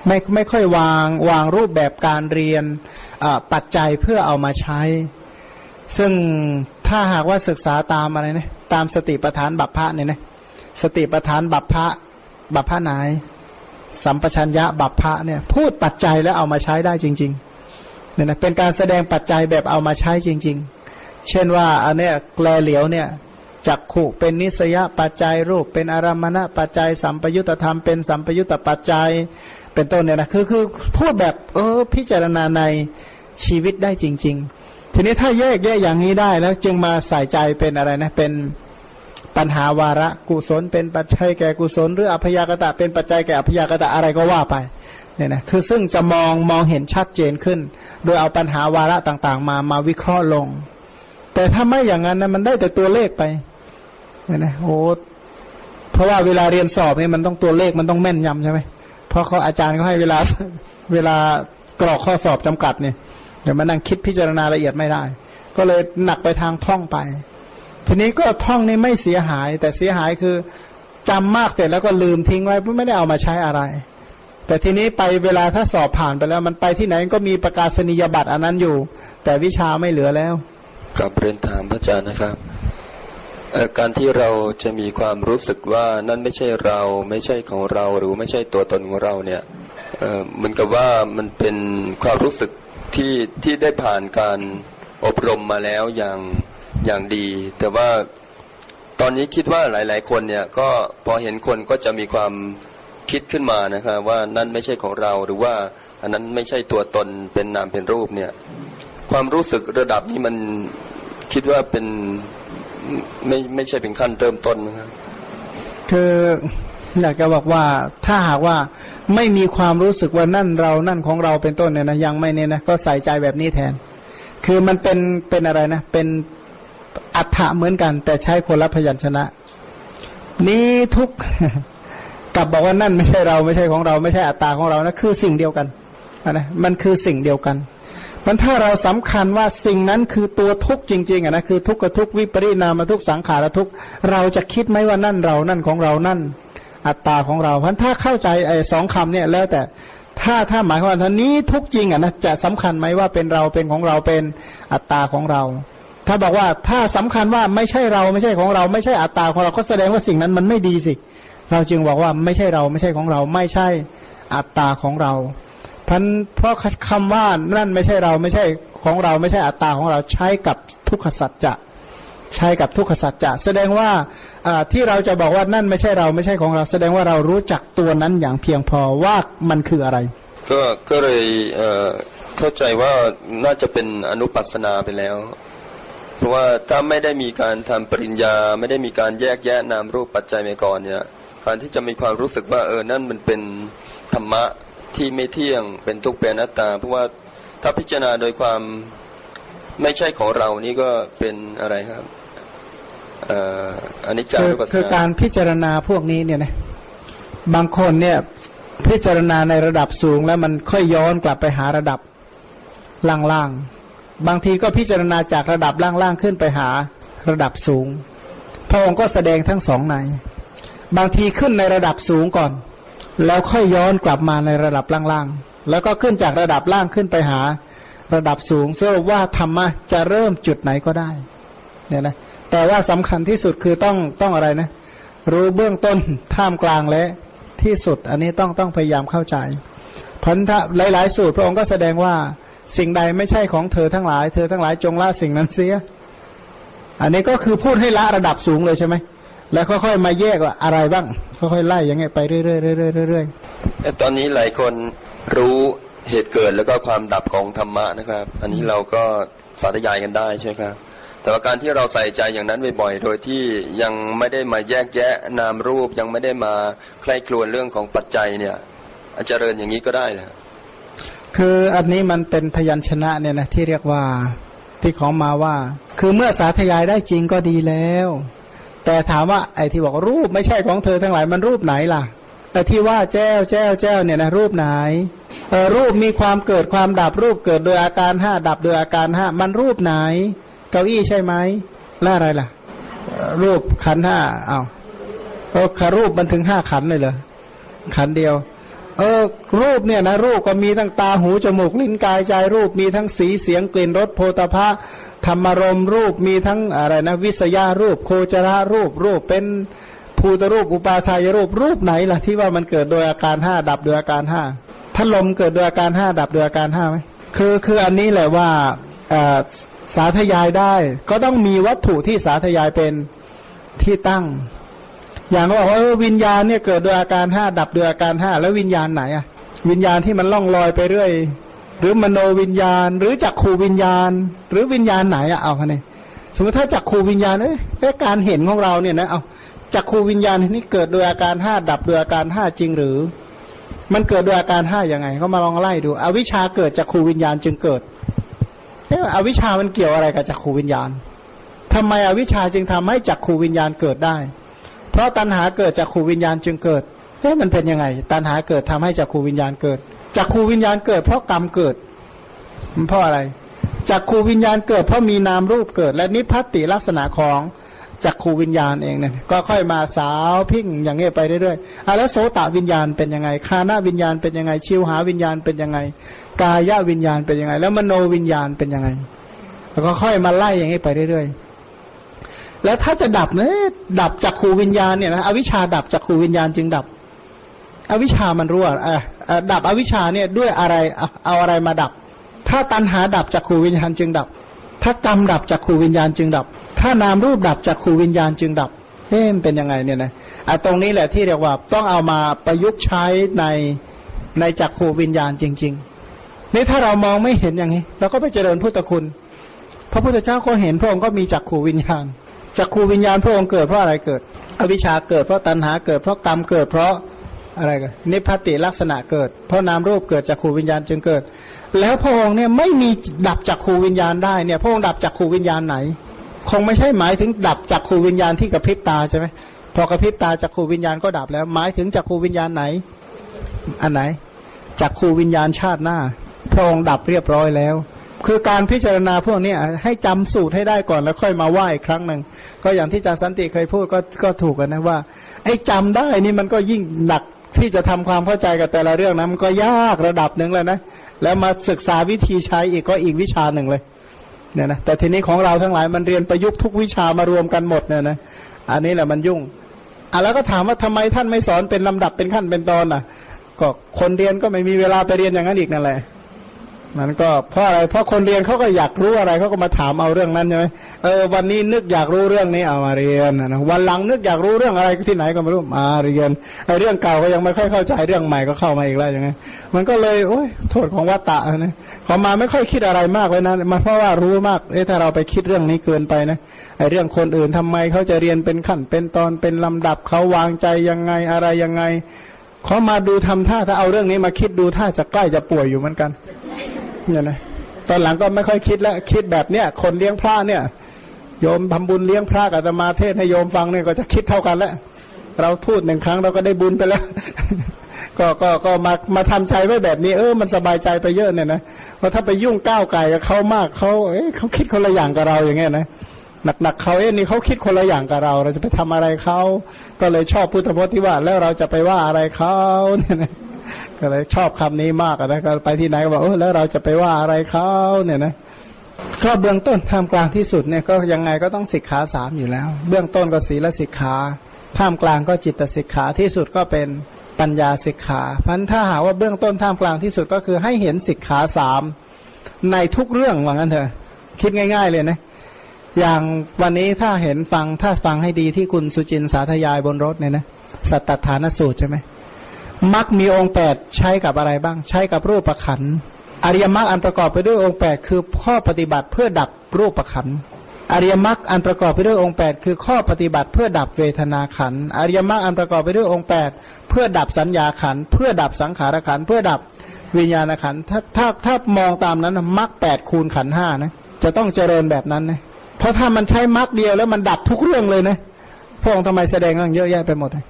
A: ไม่ไม่ค่อยวางวางรูปแบบการเรียนปัจจัยเพื่อเอามาใช้ ซึ่งถ้าหากว่าศึกษาตามอะไรนะตามสติปัฏฐานบัพพะเนี่ยนะสติปัฏฐานบัพพะบัพพะไหน สัมปชัญญะบัพพะเนี่ยพูดปัจจัยแล้วเอามาใช้ได้จริงๆเนี่ยนะเป็นการแสดงปัจจัยแบบเอามาใช้จริง ๆ เช่นว่าอันเนี้ยแกลเหลียวเนี่ยจักขู่เป็นนิสยปัจจัยรูป เป็นอารมณะปัจจัย สัมปยุตธรรมเป็นสัมปยุตตปัจจัย เป็นต้นเนี่ยนะคือคือพูดแบบเออพิจารณาในชีวิตได้จริง ๆ ทีนี้ถ้าแยกแยกอย่างนี้ได้แล้วจึงมาใส่ใจเป็นอะไรนะเป็นปัญหาวาระกุศล เป็นปัจจัยแก่กุศล หรืออภยากตะเป็นปัจจัยแก่อภยากตะอะไรก็ว่าไปเนี่ยนะคือซึ่งจะมองมองเห็นชัดเจนขึ้น โดยเอาปัญหาวาระต่างๆ มามาวิเคราะห์ลง แต่ถ้าไม่อย่างนั้นนะมันได้แต่ตัวเลขไปเนี่ยนะโอ้เพราะว่าเวลาเรียนสอบเนี่ยมันต้องตัวเลขมันต้องแม่นยำใช่ไหม ราะเขาอาจารย์เขาให้เวลาเวลากรอกข้อสอบจำกัดเนี่ยเดี๋ยวมานั่งคิดพิจารณาละเอียดไม่ได้ ก็เลยหนักไปทางท่องไป ทีนี้ก็ท่องนี่ไม่เสียหาย แต่เสียหายคือจำมากเสร็จแล้วก็ลืมทิ้งไว้ไม่ได้เอามาใช้อะไร แต่ทีนี้ไปเวลาถ้าสอบผ่านไปแล้ว มันไปที่ไหนก็มีประกาศนียบัตรอันนั้นอยู่ แต่วิชาไม่เหลือแล้ว
C: กับเรียนถามพระอาจารย์นะครับ การที่เราจะมีความรู้สึกว่านั่นไม่ใช่เราไม่ใช่ของเราหรือไม่ใช่ตัวตนของเราเนี่ยเออเหมือนกับว่ามันเป็นความรู้สึกที่ที่ได้ผ่านการอบรมมาแล้วอย่างอย่างดี แต่ว่าตอนนี้คิดว่าหลาย ๆ คนเนี่ยก็พอเห็นคนก็จะมีความคิดขึ้นมานะครับว่านั่นไม่ใช่ของเราหรือว่าอันนั้นไม่ใช่ตัวตนเป็นนามเป็นรูปเนี่ย ความรู้สึกระดับนี้มันคิดว่าเป็น ไม่ไม่ใช่เป็นขั้นเริ่มต้นนะครับ
A: คืออยากจะบอกว่าถ้าหากว่าไม่มีความรู้สึกว่านั่นเรานั่นของเราเป็นต้นเนี่ยนะยังไม่เนี่ยนะก็ใส่ใจแบบนี้แทน คือมันเป็นเป็นอะไรนะ เป็นอัฏฐะเหมือนกัน แต่ใช้คนละพยัญชนะ นี้ทุกกลับบอกว่านั่นไม่ใช่เราไม่ใช่ของเราไม่ใช่อัตตาของเรานะคือสิ่งเดียวกันนะมันคือสิ่งเดียวกัน มันถ้าเราสำคัญว่าสิ่งนั้นคือตัวทุกข์จริงๆอะนะคือทุกข์กับทุกข์วิปริณามทุกข์สังขารทุกข์เราจะคิดไหมว่านั่นเรานั่นของเรานั่น อัตตาของเราเพราะถ้าเข้าใจไอ้สองคำเนี่ยแล้วแต่ถ้าถ้าหมายความว่าท่านี้ทุกจริงอะนะจะสำคัญไหมว่าเป็นเราเป็นของเราเป็นอัตตาของเรา ถ้าบอกว่าถ้าสำคัญว่าไม่ใช่เราไม่ใช่ของเรา ไม่ใช่อัตตาของเราก็แสดงว่าสิ่งนั้นมันไม่ดีสิ เราจึงบอกว่าไม่ใช่เราไม่ใช่ของเรา ไม่ใช่อัตตาของเรา พันเพราะคำว่านั่นไม่ใช่เราไม่ใช่ของเราไม่ใช่อัตตาของเราใช้กับทุกขสัจจะใช้กับทุกขสัจจะแสดงว่าที่เราจะบอกว่านั่นไม่ใช่เราไม่ใช่ของเรา แสดงว่าเรารู้จักตัวนั้นอย่างเพียงพอว่ามันคืออะไร
C: ก็ก็เลยเข้าใจว่าน่าจะเป็นอนุปัสนาไปแล้ว เพราะว่าถ้าไม่ได้มีการทำปริญญา ไม่ได้มีการแยกแยะนามรูปปัจจัยมาก่อนเนี่ยการที่จะมีความรู้สึกว่าเออนั่นมันเป็นธรรมะ ที่ไม่เที่ยงเป็นทุกข์เป็นอนัตตา เพราะว่าถ้าพิจารณาโดยความไม่ใช่ของเรานี่ก็เป็นอะไรครับเอ่ออนิจจา
A: คือ
C: นุปัสส
A: คือ
C: นา
A: การพิจารณาพวกนี้เนี่ยนะบางคนเนี่ยพิจารณาในระดับสูงแล้วมันค่อยย้อนกลับไปหาระดับล่างๆ บางทีก็พิจารณาจากระดับล่างๆขึ้นไปหาระดับสูง พระองค์ก็แสดงทั้งสองใน บางทีขึ้นในระดับสูงก่อน แล้วค่อยย้อนกลับมาในระดับล่างๆ แล้วก็ขึ้นจากระดับล่างขึ้นไปหาระดับสูงสรุปว่าธรรมะจะเริ่มจุดไหนก็ได้เนี่ยนะแต่ว่าสำคัญที่สุดคือต้องต้องอะไรนะ รู้เบื้องต้นท่ามกลางและที่สุด อันนี้ต้องต้องพยายามเข้าใจพันธะหลาย ๆ สูตรพระองค์ก็แสดงว่าสิ่งใดไม่ใช่ของเธอทั้งหลาย เธอทั้งหลายจงละสิ่งนั้นเสีย อันนี้ก็คือพูดให้ละระดับสูงเลยใช่ไหม แล้วค่อยๆมาแยกว่าอะไรบ้าง ค่อยๆไล่อย่างเงี้ยไปเรื่อยๆเรื่อยๆเรื่อย
C: แต่ตอนนี้หลายคนรู้เหตุเกิดแล้วก็ความดับของธรรมะนะครับ อันนี้เราก็สาธยายกันได้ใช่ไหมครับ แต่ว่าการที่เราใส่ใจอย่างนั้นบ่อยๆ โดยที่ยังไม่ได้มาแยกแยะนามรูปยังไม่ได้มาใคร่ครวญเรื่องของปัจจัยเนี่ยอาจจะเริญอย่างนี้ก็ได้นะ
A: ๆคืออันนี้มันเป็นพยัญชนะเนี่ยนะที่เรียกว่าที่ของมาว่า คือเมื่อสาธยายได้จริงก็ดีแล้ว แต่ถามว่าไอ้ที่บอกรูปไม่ใช่ของเธอทั้งหลายมันรูปไหนล่ะแต่ที่ว่าแจ้วแจ้วแจ้วเนี่ยนะรูปไหนเออรูปมีความเกิดความดับรูปเกิดโดยอาการห้าดับโดยอาการห้ามันรูปไหน เก้าอี้ใช่ไหมแล้วอะไรล่ะ รูปขันห้าเอา้าวเออขารูปมันถึงห้าขันเลยเหรอขันเดียว เออรูปเนี่ยนะรูปก็มีทั้งตาหูจมูกลิ้นกายใจรูปมีทั้งสีเสียงกลิ่นรสโพธาภะธรรมรมรูปมีทั้งอะไรนะวิสยารูป โคจรารูปรูปเป็นภูตรูปอุปาทายรูปรูปไหนล่ะที่ว่ามันเกิดโดยอาการห้าดับโดยอาการห้าพัดลมเกิดโดยอาการห้าดับโดยอาการห้าไหมคือคืออันนี้แหละว่าอ่อสาธยายได้ ก็ต้องมีวัตถุที่สาธยายเป็นที่ตั้ง อย่างว่าเออวิญญาณเนี่ยเกิดโดยอาการห้าดับโดยอาการห้าแล้ววิญญาณไหนอะวิญญาณที่มันล่องลอยไปเรื่อย หรือมโนวิญญาณ หรือจักขูวิญญาณ หรือวิญญาณไหนอะเอาคะเนี่ยสมมติถ้าจักขูวิญญาณเอ้ยเอ๊ะการเห็นของเราเนี่ยนะเอาจักขูวิญญาณนี่เกิดโดยอาการห้าดับโดยอาการห้าจริงหรือ มันเกิดโดยอาการห้ายังไง ก็มาลองไล่ดู อวิชชาเกิดจากขูวิญญาณจึงเกิดเอ๊ะอวิชชามันเกี่ยวอะไรกับจักขูวิญญาณทำไมอวิชชาจึงทำให้จักขูวิญญาณเกิดได้ เพราะตัณหาเกิดจากขูวิญญาณจึงเกิดเอ๊ะมันเป็นยังไง ตัณหาเกิดทำให้จากขูวิญญาณเกิดจากขูวิญญาณเกิด เพราะกรรมเกิด มันเพราะอะไรจากขูวิญญาณเกิด เพราะมีนามรูปเกิด และนิพพัติลักษณะของจากขูวิญญาณเองเนี่ยก็ค่อยมาสาวพิ้งอย่างเงี้ยไปเรื่อยๆอะแล้วโสตวิญญาณเป็นยังไงคานาวิญญาณเป็นยังไง ชิวหาวิญญาณเป็นยังไง กายวิญญาณเป็นยังไง แล้วมโนวิญญาณเป็นยังไง แล้วก็ค่อยมาไล่อย่างนี้ไปเรื่อยๆ แล้วถ้าจะดับเนี่ยดับจากขูวิญญาณเนี่ยนะอวิชชาดับจากขูวิญญาณจึงดับ อวิชชามันรั่วอ่อเอ่อดับอวิชชาเนี่ยด้วยอะไรเอาอะไรมาดับ ถ้าตัณหาดับจากขูวิญญาณจึงดับ ถ้ากรรมดับจากขูวิญญาณจึงดับ ถ้านามรูปดับจากขูวิญญาณจึงดับเอ๊ะมันเป็นยังไงเนี่ยนะอะตรงนี้แหละที่เรียกว่าต้องเอามาประยุกต์ใช้ในในจักขูวิญญาณจริง ๆ นี่ถ้าเรามองไม่เห็นอย่างนี้ เราก็ไปเจริญพุทธคุณ พระพุทธเจ้าก็เห็นพระองค์ก็มีจักขูวิญญาณ จักขูวิญญาณพระองค์เกิดเพราะอะไรเกิด อวิชชาเกิดเพราะตัณหาเกิดเพราะกรรมเกิดเพราะอะไรกันนิพพติลักษณะเกิด เพราะนามรูปเกิดจากขูวิญญาณจึงเกิด แล้วพระองค์เนี่ยไม่มีดับจากขูวิญญาณได้เนี่ยพระองค์ดับจากขูวิญญาณไหน คงไม่ใช่หมายถึงดับจากขูวิญญาณที่กระพริบตาใช่ไหมพอกระพริบตาจากขูวิญญาณก็ดับแล้ว หมายถึงจากขูวิญญาณไหน อันไหนจากขูวิญญาณชาติหน้า พระองค์ดับเรียบร้อยแล้ว คือการพิจารณาพวกนี้ให้จำสูตรให้ได้ก่อนแล้วค่อยมาไหว้อีกครั้งหนึ่งก็อย่างที่อาจารย์สันติเคยพูดก็ก็ถูกกันนะว่าไอ้จำได้นี่มันก็ยิ่งหนักที่จะทำความเข้าใจกับแต่ละเรื่องนะมันก็ยากระดับหนึ่งแล้วนะแล้วมาศึกษาวิธีใช้อีกก็อีกวิชาหนึ่งเลยเนี่ยนะแต่ทีนี้ของเราทั้งหลายมันเรียนประยุกต์ทุกวิชามารวมกันหมดเนี่ยนะอันนี้แหละมันยุ่งอะแล้วก็ถามว่าทำไมท่านไม่สอนเป็นลำดับเป็นขั้นเป็นตอนอะ ก็คนเรียนก็ไม่มีเวลาไปเรียนอย่างนั้นอีกนั่นแหละ มันก็เพราะอะไรเพราะคนเรียนเขาก็อยากรู้อะไรเขาก็มาถามเอาเรื่องนั้นใช่ไหมเออวันนี้นึกอยากรู้เรื่องนี้เอามาเรียนนะวันหลังนึกอยากรู้เรื่องอะไรที่ไหนก็ไม่รู้มาเรียนไอ้เรื่องเก่าก็ยังไม่ค่อยเข้าใจเรื่องใหม่ก็เข้ามาอีกแล้วอย่างไงมันก็เลยโอ้ยโทษของวัตตะนะพอมาไม่ค่อยคิดอะไรมากเลยนะมาเพราะว่ารู้มากเอ๊ะถ้าเราไปคิดเรื่องนี้เกินไปนะไอ้เรื่องคนอื่นทำไมเขาจะเรียนเป็นขั้นเป็นตอนเป็นลำดับเขาวางใจยังไงอะไรยังไง ขามาดูทำท่าถ้าเอาเรื่องนี้มาคิดดูท่าจะใกล้จะป่วยอยู่เหมือนกันเนี่ยนะตอนหลังก็ไม่ค่อยคิดแล้วคิดแบบเนี้ยคนเลี้ยงพระเนี่ย โยมทำบุญเลี้ยงพระกับอาตมาเทศให้โยมฟังเนี่ยก็จะคิดเท่ากันแล้วเราพูดหนึ่งครั้งเราก็ได้บุญไปแล้ว ก็ก็ก็มามาทำใจไว้แบบนี้ เออมันสบายใจไปเยอะเนี่ยนะเพราะถ้าไปยุ่งก้าวไก่กับเขามากเขาเอ๊ะเขาคิดคนละอย่างกับเราอย่างเงี้ยนะ หนักๆเขาเอ๊ะนี่เขาคิดคนละอย่างกับเรา เราจะไปทำอะไรเขาก็เลยชอบพุทธพจน์ที่ว่าแล้วเราจะไปว่าอะไรเขาเนี่ยนะก็เลยชอบคำนี้มากนะก็ไปที่ไหนก็บอกเออแล้วเราจะไปว่าอะไรเขาเนี่ยนะก็เบื้องต้นท่ามกลางที่สุดเนี่ยก็ยังไงก็ต้องสิกขาสามอยู่แล้ว เบื้องต้นก็ศีลสิกขาท่ามกลางก็จิตสิกขาที่สุดก็เป็นปัญญาสิกขาเพราะฉะนั้นถ้าหาว่าเบื้องต้นท่ามกลางที่สุดก็คือให้เห็นสิกขาสามในทุกเรื่องว่างั้นเถอะคิดง่าย ๆ เลยนะ อย่างวันนี้ถ้าเห็นฟังถ้าฟังให้ดีที่คุณสุจินสาธยายบนรถเนี่ยนะสัตตฐานสูตรใช่ไหมมักมีองค์แปดใช้กับอะไรบ้าง ใช้กับรูปประขันธ์อริยมรรคอันประกอบไปด้วยองค์แปดคือข้อปฏิบัติเพื่อดับรูปประขันธ์อริยมรรคอันประกอบไปด้วยองค์แปดคือข้อปฏิบัติเพื่อดับเวทนาขันธ์อริยมรรคอันประกอบไปด้วยองค์แปดเพื่อดับสัญญาขันธ์เพื่อดับสังขารขันธ์เพื่อดับวิญญาณขันธ์ถ้าถ้าถ้ามองตามนั้นนะมรรคแปดคูณขันธ์ห้านะจะต้องเจริญแบบนั้นนะ เพราะถ้ามันใช้มรรคเดียวแล้วมันดับทุกเรื่องเลยนะพระองค์ทำไมแสดงเรื่องเยอะแยะไปหมดเลย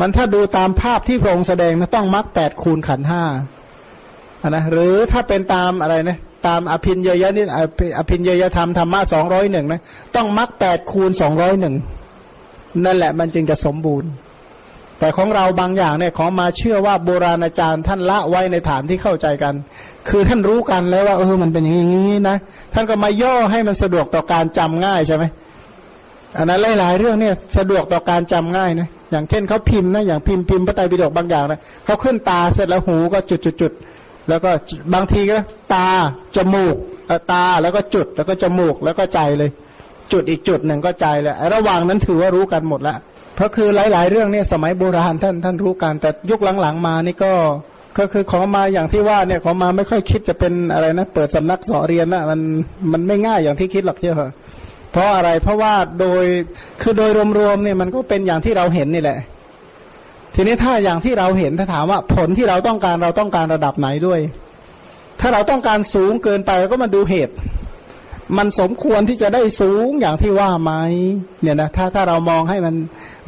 A: มันถ้าดูตามภาพที่พระองค์แสดงนะต้องมร์แปดคูณขันห้าอะนะหรือถ้าเป็นตามอะไรนะตามอภินเยยะนี่อภินเยยธรรมธรรมะสองร้อยหนึ่งนะต้องมร์แปดคูณสองร้อยหนึ่งนั่นแหละมันจึงจะสมบูรณ์ แต่ของเราบางอย่างเนี่ยของมาเชื่อว่าโบราณอาจารย์ท่านละไว้ในฐานที่เข้าใจกัน คือท่านรู้กันแล้วว่าเออมันเป็นอย่างนี้นะท่านก็มาย่อให้มันสะดวกต่อการจำง่ายใช่ไหมอันนั้นหลาย ๆ เรื่องเนี่ยสะดวกต่อการจำง่ายนะอย่างเช่นเขาพิมพ์นะอย่างพิมพ์พิมพ์พระไตรปิฎกบางอย่างนะเขาขึ้นตาเสร็จแล้วหูก็จุดจุดจุดแล้วก็บางทีก็ตาจมูกตาแล้วก็จุดแล้วก็จมูกแล้วก็ใจเลย จุดอีกจุดหนึ่งก็ใจเลยไอ้ระหว่างนั้นถือว่ารู้กันหมดแล้ว เพราะคือหลาย ๆ เรื่องเนี่ยสมัยโบราณท่านท่านรู้กันแต่ยุคหลังๆ มานี่ก็ก็คือขอมาอย่างที่ว่าเนี่ยขอมาไม่ค่อยคิดจะเป็นอะไรนะ เปิดสำนักสอนเรียนนะมันมันไม่ง่ายอย่างที่คิดหรอกเชื่อเหรอเพราะอะไรเพราะว่าโดยคือโดยรวมๆเนี่ยมันก็เป็นอย่างที่เราเห็นนี่แหละ ทีนี้ถ้าอย่างที่เราเห็นถ้าถามว่าผลที่เราต้องการเราต้องการระดับไหนด้วย ถ้าเราต้องการสูงเกินไปเราก็มาดูเหตุ มันสมควรที่จะได้สูงอย่างที่ว่าไหมเนี่ยนะถ้าถ้าเรามองให้มัน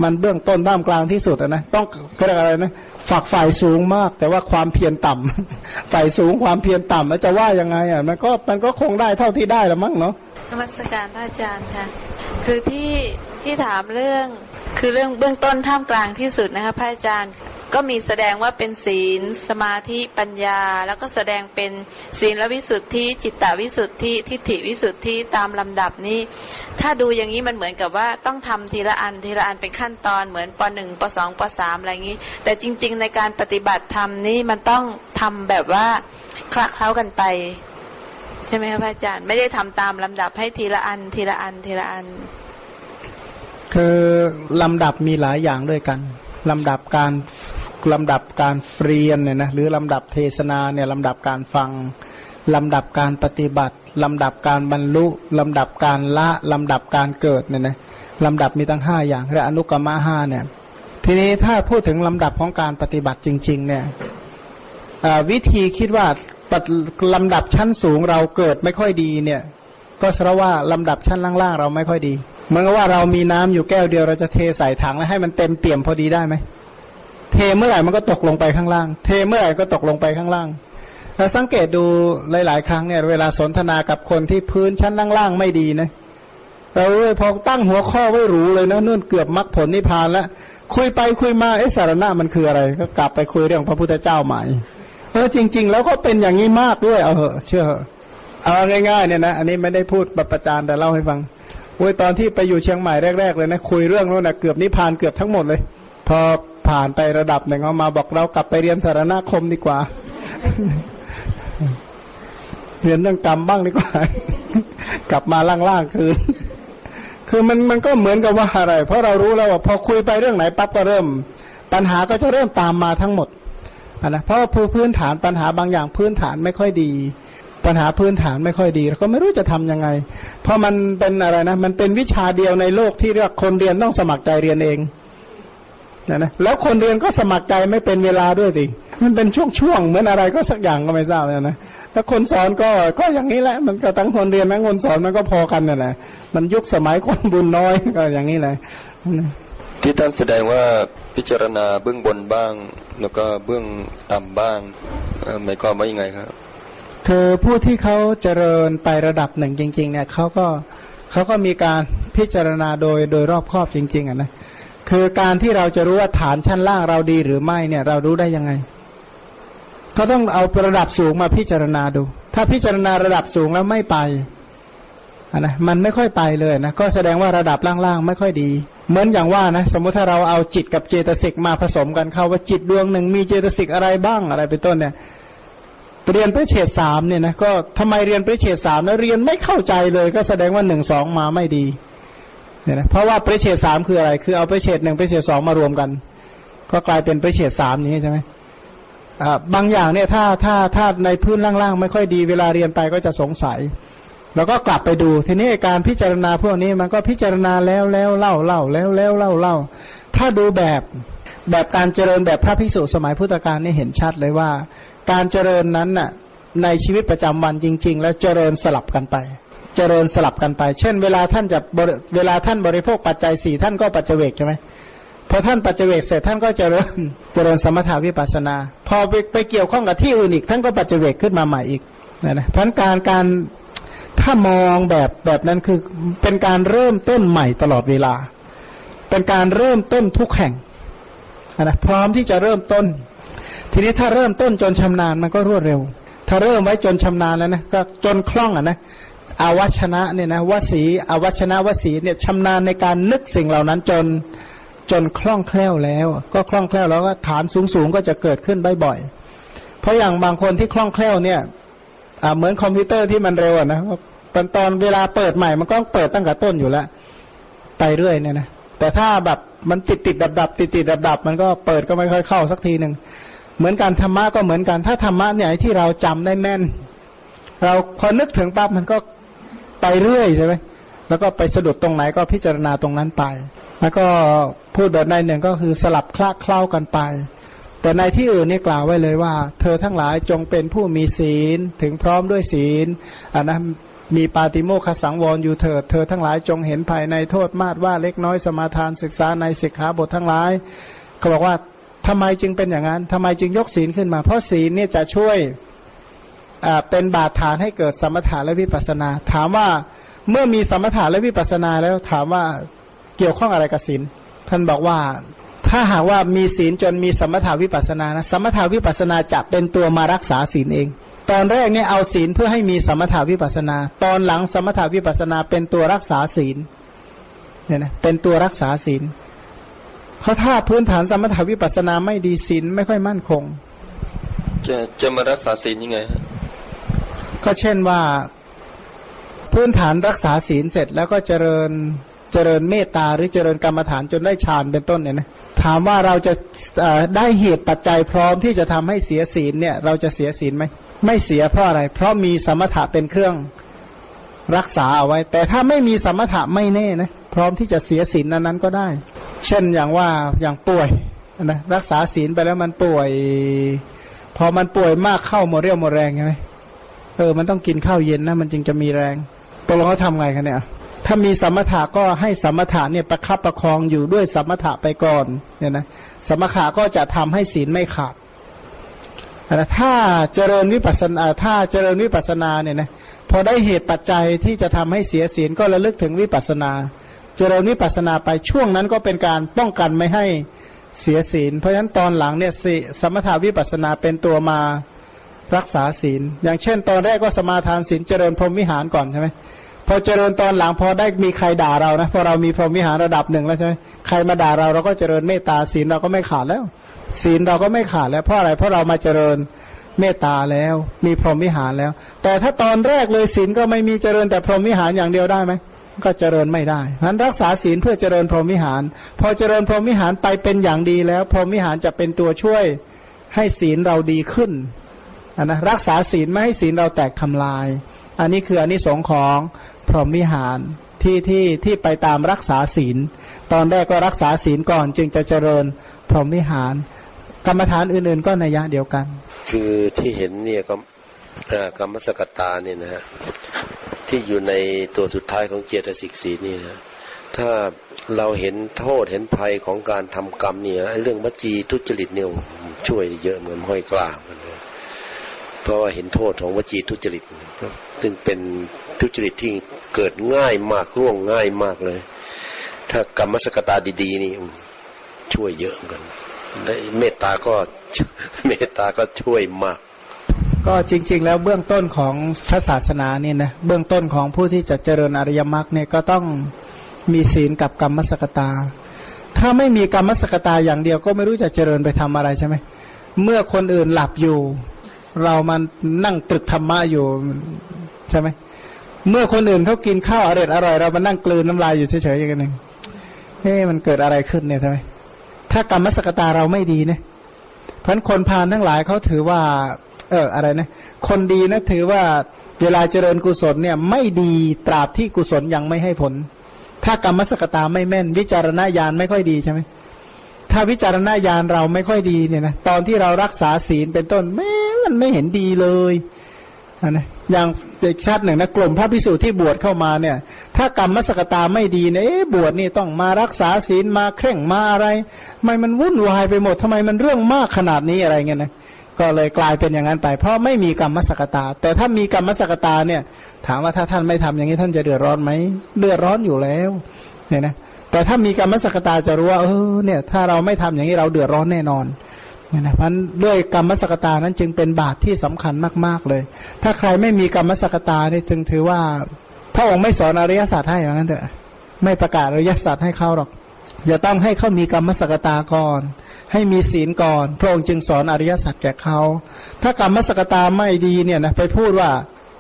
A: มันเบื้องต้นด้ามกลางที่สุดอะนะต้องเรียกอะไรนะฝักฝ่ายสูงมาก แต่ว่าความเพียรต่ำฝ่ายสูงความเพียรต่ำแล้วจะว่ายังไงอะมันก็มันก็คงได้เท่าที่ได้ละมั้งเนาะ
B: นมัสการพระอาจารย์ค่ะคือที่ที่ถามเรื่องคือเรื่องเบื้องต้นท่ามกลางที่สุดนะคะพระอาจารย์ ก็มีแสดงว่าเป็นศีล สมาธิปัญญา แล้วก็แสดงเป็นศีลวิสุทธิ จิตตวิสุทธิ ทิฏฐิวิสุทธิตามลำดับนี้ ถ้าดูอย่างนี้มันเหมือนกับว่าต้องทำทีละอันทีละอันเป็นขั้นตอนเหมือนปหนึ่งปสองปสามอะไรอย่างนี้ แต่จริง ๆ ในการปฏิบัติธรรมนี่มันต้องทำแบบว่าคละเคล้ากันไปใช่ไหมครับอาจารย์ไม่ได้ทำตามลำดับให้ทีละอันทีละอันทีละอัน
A: คือลำดับมีหลายอย่างด้วยกันลำดับการ ลำดับการเรียนเนี่ยนะหรือลำดับเทศนาเนี่ยลำดับการฟังลำดับการปฏิบัติ ลำดับการบรรลุลำดับการละลำดับการเกิดเนี่ยนะลำดับมีตั้งห้าอย่างเรียกอนุกรรมห้าเนี่ยทีนี้ถ้าพูดถึงลำดับของการปฏิบัติจริง ๆ เนี่ยวิธีคิดว่าลำดับชั้นสูงเราเกิดไม่ค่อยดีเนี่ยก็แสดงว่าลำดับชั้นล่างๆเราไม่ค่อยดีเหมือนกับว่าเรามีน้ำอยู่แก้วเดียวเราจะเทใส่ถังแล้วให้มันเต็มเปี่ยมพอดีได้ไหม เทเมื่อไหร่มันก็ตกลงไปข้างล่าง เทเมื่อไหร่ก็ตกลงไปข้างล่างเราสังเกตดูหลาย ๆ ครั้งเนี่ย เวลาสนทนากับคนที่พื้นชั้นล่างๆไม่ดีนะเราเลยพอตั้งหัวข้อไว้หรูเลยนะนู่นเกือบมรรคผลนิพพานแล้วคุยไปคุยมาเอสารณะมันคืออะไร ก็กลับไปคุยเรื่องพระพุทธเจ้าใหม่เออจริง ๆ แล้วก็เป็นอย่างนี้มากด้วย เอาเหอะเชื่อเอาง่ายๆเนี่ยนะอันนี้ไม่ได้พูดแบบประจานแต่เล่าให้ฟังโอ้ยตอนที่ไปอยู่เชียงใหม่แรก ๆ เลยนะคุยเรื่องนู้นนะเกือบนิพพานเกือบทั้งหมดเลย พอ ผ่านไประดับหนึ่งเขามาบอกเรากลับไปเรียนสารณคมดีกว่า เรียนเรื่องกรรมบ้างดีกว่า กลับมาล่างๆคือ คือมันมันก็เหมือนกับว่าอะไร เพราะเรารู้แล้วว่าพอคุยไปเรื่องไหนปั๊บก็เริ่ม ปัญหาก็จะเริ่มตามมาทั้งหมดนะเพราะว่าพื้นฐานปัญหาบางอย่างพื้นฐานไม่ค่อยดี ปัญหาพื้นฐานไม่ค่อยดีเราก็ไม่รู้จะทํำยังไง เพราะมันเป็นอะไรนะ มันเป็นวิชาเดียวในโลกที่เรียกคนเรียนต้องสมัครใจเรียนเอง นะนะแล้วคนเรียนก็สมัครใจไม่เป็นเวลาด้วยสิมันเป็นช่วงๆเหมือนอะไรก็สักอย่างก็ไม่ทราบนะนะแล้วคนสอนก็ก็อย่างนี้แหละมันก็ทั้งคนเรียนทั้งคนสอนมันก็พอกันนั่นแหละมันยุคสมัยคนบุญน้อยก็อย่างนี้แหละ
C: ที่ท่านแสดงว่าพิจารณาเบื้องบนบ้าง แล้วก็เบื้องต่ำบ้างหมายความว่ายังไงครับ
A: คือผู้ที่เขาเจริญไประดับหนึ่งจริง ๆ เนี่ยเขาก็เขาก็มีการพิจารณาโดยโดยรอบครอบจริง ๆอะนะ คือการที่เราจะรู้ว่าฐานชั้นล่างเราดีหรือไม่เนี่ย เรารู้ได้ยังไง ก็ต้องเอาระดับสูงมาพิจารณาดู ถ้าพิจารณาระดับสูงแล้วไม่ไปนะมันไม่ค่อยไปเลยนะก็แสดงว่าระดับล่างๆไม่ค่อยดี เหมือนอย่างว่านะสมมุติถ้าเราเอาจิตกับเจตสิกมาผสมกันเข้าว่าจิตดวงหนึ่งมีเจตสิกอะไรบ้างอะไรเป็นต้นเนี่ยเรียนปริเฉดสามเนี่ยนะก็ทำไมเรียนปริเฉดสามแล้วเรียนไม่เข้าใจเลย ก็แสดงว่าหนึ่งสองมาไม่ดี เนี่ยนะเพราะว่าปริเฉดสามคืออะไร คือเอาปริเฉดหนึ่งปริเฉดสองมารวมกัน ก็กลายเป็นปริเฉดสามอย่างนี้ใช่ไหมบางอย่างเนี่ยถ้าถ้าถ้าในพื้นล่างๆ ไม่ค่อยดีเวลาเรียนไปก็จะสงสัย แล้วก็กลับไปดูทีนี้การพิจารณาพวกนี้มันก็พิจารณาแล้วแล้วเล่าเล่าแล้วแล้วเล่าเล่าถ้าดูแบบแบบการเจริญแบบพระภิกษุสมัยพุทธกาลนี่เห็นชัดเลยว่า การเจริญนั้นน่ะในชีวิตประจำวันจริง ๆ แล้วเจริญสลับกันไป เจริญสลับกันไป เช่น เวลาท่านจะเวลาท่านบริโภคปัจจัยสี่ท่านก็ปัจเจกใช่ไหมพอท่านปัจเจกเสร็จท่านก็เจริญเจริญสมถาวิปัสนา พอไปไปเกี่ยวข้องกับที่อื่นอีก ท่านก็ปัจเจกขึ้นมาใหม่อีกนะนะพันการการถ้ามองแบบแบบนั้นคือเป็นการเริ่มต้นใหม่ตลอดเวลา เป็นการเริ่มต้นทุกแห่งนะพร้อมที่จะเริ่มต้น ทีนี้ถ้าเริ่มต้นจนชำนาญมันก็รวดเร็ว ถ้าเริ่มไว้จนชำนาญแล้วนะก็จนคล่องอะนะ อาวัชนะเนี่ยนะวสีอวัชนะวสีเนี่ยชำนาญในการนึกสิ่งเหล่านั้นจนจนคล่องแคล่วแล้ว ก็คล่องแคล่วแล้วก็ฐานสูงๆก็จะเกิดขึ้นบ่อยๆเพราะอย่างบางคนที่คล่องแคล่วเนี่ยเหมือนคอมพิวเตอร์ที่มันเร็วนะตอนตอนเวลาเปิดใหม่มันก็เปิดตั้งแต่ต้นอยู่แล้วไปเรื่อยเนี่ยนะแต่ถ้าแบบมันติดติดดับดับติดติดดับดับมันก็เปิดก็ไม่ค่อยเข้าสักทีหนึ่งเหมือนกันธรรมะก็เหมือนกัน ถ้าธรรมะเนี่ยที่เราจำได้แม่น เราพอนึกถึงปั๊บมันก็ ไปเรื่อยใช่ไหมแล้วก็ไปสะดุดตรงไหนก็พิจารณาตรงนั้นไป แล้วก็พูดแบบในหนึ่งก็คือสลับคลาเคล้ากันไป แต่ในที่อื่นนี่กล่าวไว้เลยว่า เธอทั้งหลายจงเป็นผู้มีศีลถึงพร้อมด้วยศีลอันนั้นมีปาติโมคสังวรอยู่เถิด เธอทั้งหลายจงเห็นภายในโทษมาดว่าเล็กน้อยสมาทานศึกษาในศิกขาบททั้งหลายเขาบอกว่าทำไมจึงเป็นอย่างนั้นทำไมจึงยกศีลขึ้นมา เพราะศีลเนี่ยจะช่วย เป็นบาดฐานให้เกิดสมถะและวิปัสนา ถามว่าเมื่อมีสมถะและวิปัสนาแล้วถามว่าเกี่ยวข้องอะไรกับศีลท่านบอกว่าถ้าหากว่ามีศีลจนมีสมถาวิปัสนานะสมถาวิปัสนาจะเป็นตัวมารักษาศีลเอง ตอนแรกเนี่ยเอาศีลเพื่อให้มีสมถาวิปัสนา ตอนหลังสมถาวิปัสนาเป็นตัวรักษาศีลเนี่ยนะเป็นตัวรักษาศีลเพราะถ้าพื้นฐานสมถาวิปัสนาไม่ดีศีลไม่ค่อยมั่นคง
C: จะจะมารักษาศีลยังไง
A: ก็เช่นว่าพื้นฐานรักษาศีลเสร็จแล้วก็เจริญเจริญเมตตาหรือเจริญกรรมฐานจนได้ฌานเป็นต้นเนี่ยนะถามว่าเราจะได้เหตุปัจจัยพร้อมที่จะทำให้เสียศีลเนี่ยเราจะเสียศีลไหมไม่เสียเพราะอะไร เพราะมีสมถะเป็นเครื่องรักษาเอาไว้ แต่ถ้าไม่มีสมถะไม่แน่นะพร้อมที่จะเสียศีลนั้นๆก็ได้ เช่นอย่างว่าอย่างป่วยนะรักษาศีลไปแล้วมันป่วย พอมันป่วยมากเข้าหมดเรี่ยวหมดแรงใช่ไหม เออ มันต้องกินข้าวเย็นนะ มันจึงจะมีแรงตกลงเขาทำไงกันเนี่ย ถ้ามีสมถะก็ให้สมถะเนี่ยประคับประคองอยู่ด้วยสมถะไปก่อนเนี่ยนะสมถะก็จะทำให้ศีลไม่ขาดนะถ้าเจริญวิปัสนาถ้าเจริญวิปัสนาเนี่ยนะพอได้เหตุปัจจัยที่จะทำให้เสียศีลก็ระลึกถึงวิปัสนา เจริญวิปัสนาไปช่วงนั้นก็เป็นการป้องกันไม่ให้เสียศีล เพราะฉะนั้นตอนหลังเนี่ยสิสมถาวิปัสนาเป็นตัวมา รักษาศีล อย่างเช่น ตอนแรกก็สมาทานศีลเจริญพรหมวิหารก่อนใช่ไหมพอเจริญตอนหลังพอได้มีใครด่าเรานะพอเรามีพรหมวิหารระดับหนึ่งแล้วใช่ไหมใครมาด่าเราเราก็เจริญเมตตาศีลเราก็ไม่ขาดแล้ว ศีลเราก็ไม่ขาดแล้วเพราะอะไรเพราะเรามาเจริญเมตตาแล้ว มีพรหมวิหารแล้ว แต่ถ้าตอนแรกเลยศีลก็ไม่มีเจริญแต่พรหมวิหารอย่างเดียวได้ไหมก็เจริญไม่ได้ฉะนั้นรักษาศีลเพื่อเจริญพรหมวิหาร พอเจริญพรหมวิหารไปเป็นอย่างดีแล้ว พรหมวิหารจะเป็นตัวช่วยให้ศีลเราดีขึ้น นนะรักษาศีลไม่ให้ศีลเราแตกทำลาย อันนี้คืออันนี้สงส์ของพรหมวิหารที่ที่ที่ไปตามรักษาศีล ตอนแรกก็รักษาศีลก่อน จึงจะเจริญพรหมวิหาร กรรมฐานอื่นๆก็ในยะเดียวกัน
D: คือที่เห็นเนี่ยก็กรรมสกตาเนี่ยนะฮะที่อยู่ในตัวสุดท้ายของเจตสิกสีนี่นะถ้าเราเห็นโทษเห็นภัยของการทำกรรมเนี่ยเรื่องวจีทุจริตเนี่ยช่วยเยอะเหมือนห้อยกล้าเหมัน เพราะว่าเห็นโทษของวจีทุจริตซึ่งเป็นทุจริตที่เกิดง่ายมากร่วงง่ายมากเลย ถ้ากรรมสกตาดีๆนี่ช่วยเยอะเหมือนกันเมตตาก็เมตตาก็ช่วยมาก
A: ก็จริง ๆ แล้วเบื้องต้นของพระศาสนาเนี่ยนะเบื้องต้นของผู้ที่จะเจริญอริยมรรคเนี่ยก็ต้องมีศีลกับกรรมสกตา ถ้าไม่มีกรรมสกตาอย่างเดียวก็ไม่รู้จะเจริญไปทำอะไรใช่ไหมเมื่อคนอื่นหลับอยู่ เรามันนั่งตรึกธรรมะอยู่ใช่ไหมเมื่อคนอื่นเขากินข้าวอร่อยอร่อยเรามานั่งกลืนน้ำลายอยู่เฉยๆอย่างนึงเฮ้มันเกิดอะไรขึ้นเนี่ยใช่ไหมถ้ากรรมสกตาเราไม่ดีเนี่ยเพราะคนพาลทั้งหลายเขาถือว่า เอออะไรนะ คนดีนะถือว่าเวลาเจริญกุศลเนี่ย ไม่ดีตราบที่กุศลยังไม่ให้ผล ถ้ากรรมสกตาไม่แม่น วิจารณญาณไม่ค่อยดีใช่ไหมถ้าวิจารณญาณเราไม่ค่อยดีเนี่ยนะตอนที่เรารักษาศีลเป็นต้นแม้ มันไม่เห็นดีเลยอะนะอย่างอีกชาติหนึ่งนะกลุ่มพระพิสุที่บวชเข้ามาเนี่ย ถ้ากรรมมสกตาไม่ดีเนี่ยเอ๊บวชนี่ต้องมารักษาศีลมาเคร่งมาอะไรทำไมมันวุ่นวายไปหมดทำไมมันเรื่องมากขนาดนี้อะไรเงี้ยนะก็เลยกลายเป็นอย่างนั้นไป เพราะไม่มีกรรมสกตา แต่ถ้ามีกรรมสกตาเนี่ย ถามว่าถ้าท่านไม่ทำอย่างนี้ท่านจะเดือดร้อนไหมเดือดร้อนอยู่แล้วเนี่ยนะแต่ถ้ามีกรรมสกตาจะรู้ว่าเออเนี่ย ถ้าเราไม่ทำอย่างนี้เราเดือดร้อนแน่นอน เนี่ยนะเพราะด้วยกรรมสกตานั้นจึงเป็นบาตรที่สำคัญมาก ๆเลย ถ้าใครไม่มีกรรมสกตาเนี่ยจึงถือว่า พระองค์ไม่สอนอริยศาสตร์ให้อย่างนั้นเถอะไม่ประกาศอริยศาสตร์ให้เขาหรอกอย่าต้องให้เขามีกรรมสกตาก่อน ให้มีศีลก่อน พระองค์จึงสอนอริยสัจแก่เขาถ้ากรรมสกตาไม่ดีเนี่ยนะไปพูดว่า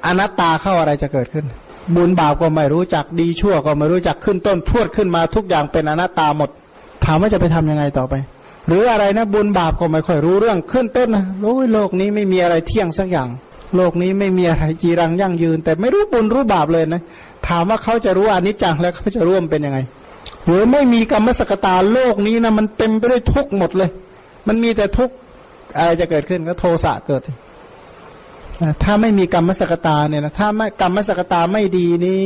A: อนัตตาเข้าอะไรจะเกิดขึ้น บุญบาปก็ไม่รู้จักดีชั่วก็ไม่รู้จักขึ้นต้นพูดขึ้นมาทุกอย่างเป็นอนัตตาหมด ถามว่าจะไปทำยังไงต่อไป หรืออะไรนะบุญบาปก็ไม่ค่อยรู้เรื่องขึ้นต้นนะโอ้ยโลกนี้ไม่มีอะไรเที่ยงสักอย่าง โลกนี้ไม่มีอะไรจีรังยั่งยืน แต่ไม่รู้บุญรู้บาปเลยนะ ถามว่าเขาจะรู้อนิจจังแล้วเขาจะร่วมเป็นยังไงหรือไม่มีกรรมสกตาโลกนี้นะมันเต็มไปด้วยทุกข์หมดเลย มันมีแต่ทุกข์อะไรจะเกิดขึ้นก็โทสะเกิดถ้าไม่มีกรรมสกตาเนี่ยนะถ้าไม่กรรมสกตาไม่ดีนี่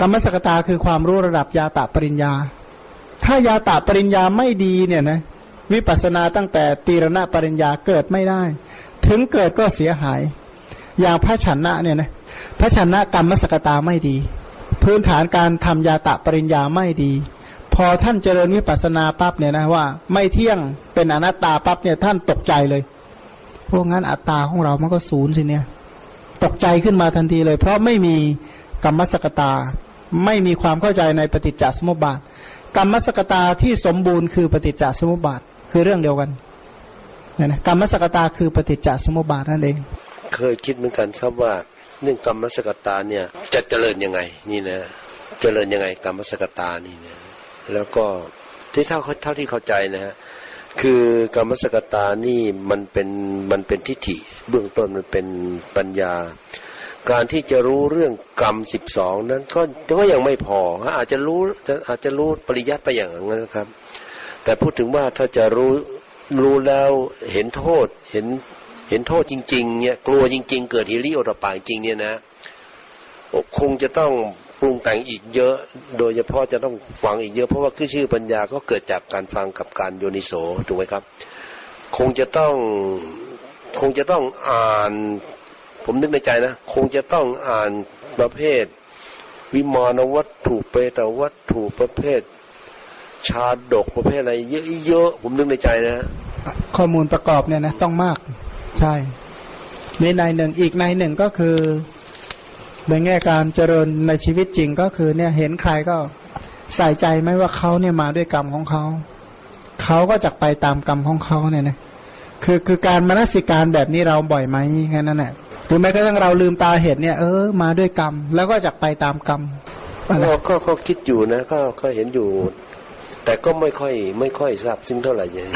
A: กรรมสกตาคือความรู้ระดับยาตะปริญญา ถ้ายาตะปริญญาไม่ดีเนี่ยนะวิปัสสนาตั้งแต่ตีรณะปริญญาเกิดไม่ได้ ถึงเกิดก็เสียหาย อย่างพระชนะเนี่ยนะพระชนะกรรมสกตาไม่ดี พื้นฐานการทำยาตะปริญญาไม่ดีพพอท่านเจริญวิปัสสนาปั๊บเนี่ยนะว่า ไม่เที่ยงเป็นอนัตตาปั๊บเนี่ยท่านตกใจเลยพวกงั้นอัตตาของเรามันก็ศูนย์สิเนี่ย ตกใจขึ้นมาทันทีเลย เพราะไม่มีกรรมสกตาไม่มีความเข้าใจในปฏิจจสมุปบาท กรรมสกตาที่สมบูรณ์คือปฏิจจสมุปบาทคือเรื่องเดียวกันนี่ยนะกรรมสกตาคือปฏิจจสมุปบาทนั่นเอง
D: เคยคิดเหมือนกันครับว่าเรื่องกรรมสกตาเนี่ยจะเจริญยังไงนี่นะเจริญยังไงกรรมสกตานี่นะแล้วก็ที่เท่าเท่าที่เข้าใจนะฮะคือกรรมสกตานี่มันเป็นมันเป็นทิฏฐิเบื้องต้นมันเป็นปัญญา การที่จะรู้เรื่องกรรมสิบสองนั้นก็ก็ยังไม่พอฮะอาจจะรู้จะอาจจะรู้ปริยัติไปอย่างนั้นนะครับ แต่พูดถึงว่าถ้าจะรู้รู้แล้วเห็นโทษเห็นเห็นโทษจริงๆเนี่ยกลัวจริง ๆ เกิดฮิริโอตปาจริงเนี่ยนะคงจะต้องปรุงแต่งอีกเยอะ โดยเฉพาะจะต้องฟังอีกเยอะเพราะว่าคือชื่อปัญญาก็เกิดจากการฟังกับการโยนิโสถูกไหมครับ คงจะต้องคงจะต้องอ่าน ผมนึกในใจนะ คงจะต้องอ่านประเภท วิมานวัตถุเปตวัตถุประเภท ชาดกประเภทอะไรเยอะๆผมนึกในใจนะ
A: ข้อมูลประกอบเนี่ยนะต้องมาก ใช่ในในหนึ่งอีกในหนึ่งก็คือ ในแง่การเจริญในชีวิตจริงก็คือเนี่ยเห็นใครก็ใส่ใจไหมว่าเขาเนี่ยมาด้วยกรรมของเขา เขาก็จะไปตามกรรมของเขาเนี่ยนะคือคือการมนสิการแบบนี้เราบ่อยไหมแค่นั้นแหละ หรือแม้กระทั่งเราลืมตาเห็นเนี่ยเออมาด้วยกรรม แล้วก็จะไปตามกรรมอะไร
D: ก็ก็ก็คิดอยู่นะก็ก็เห็นอยู่ แต่ก็ไม่ค่อยไม่ค่อยทราบซึ้งเท่าไหร่เลย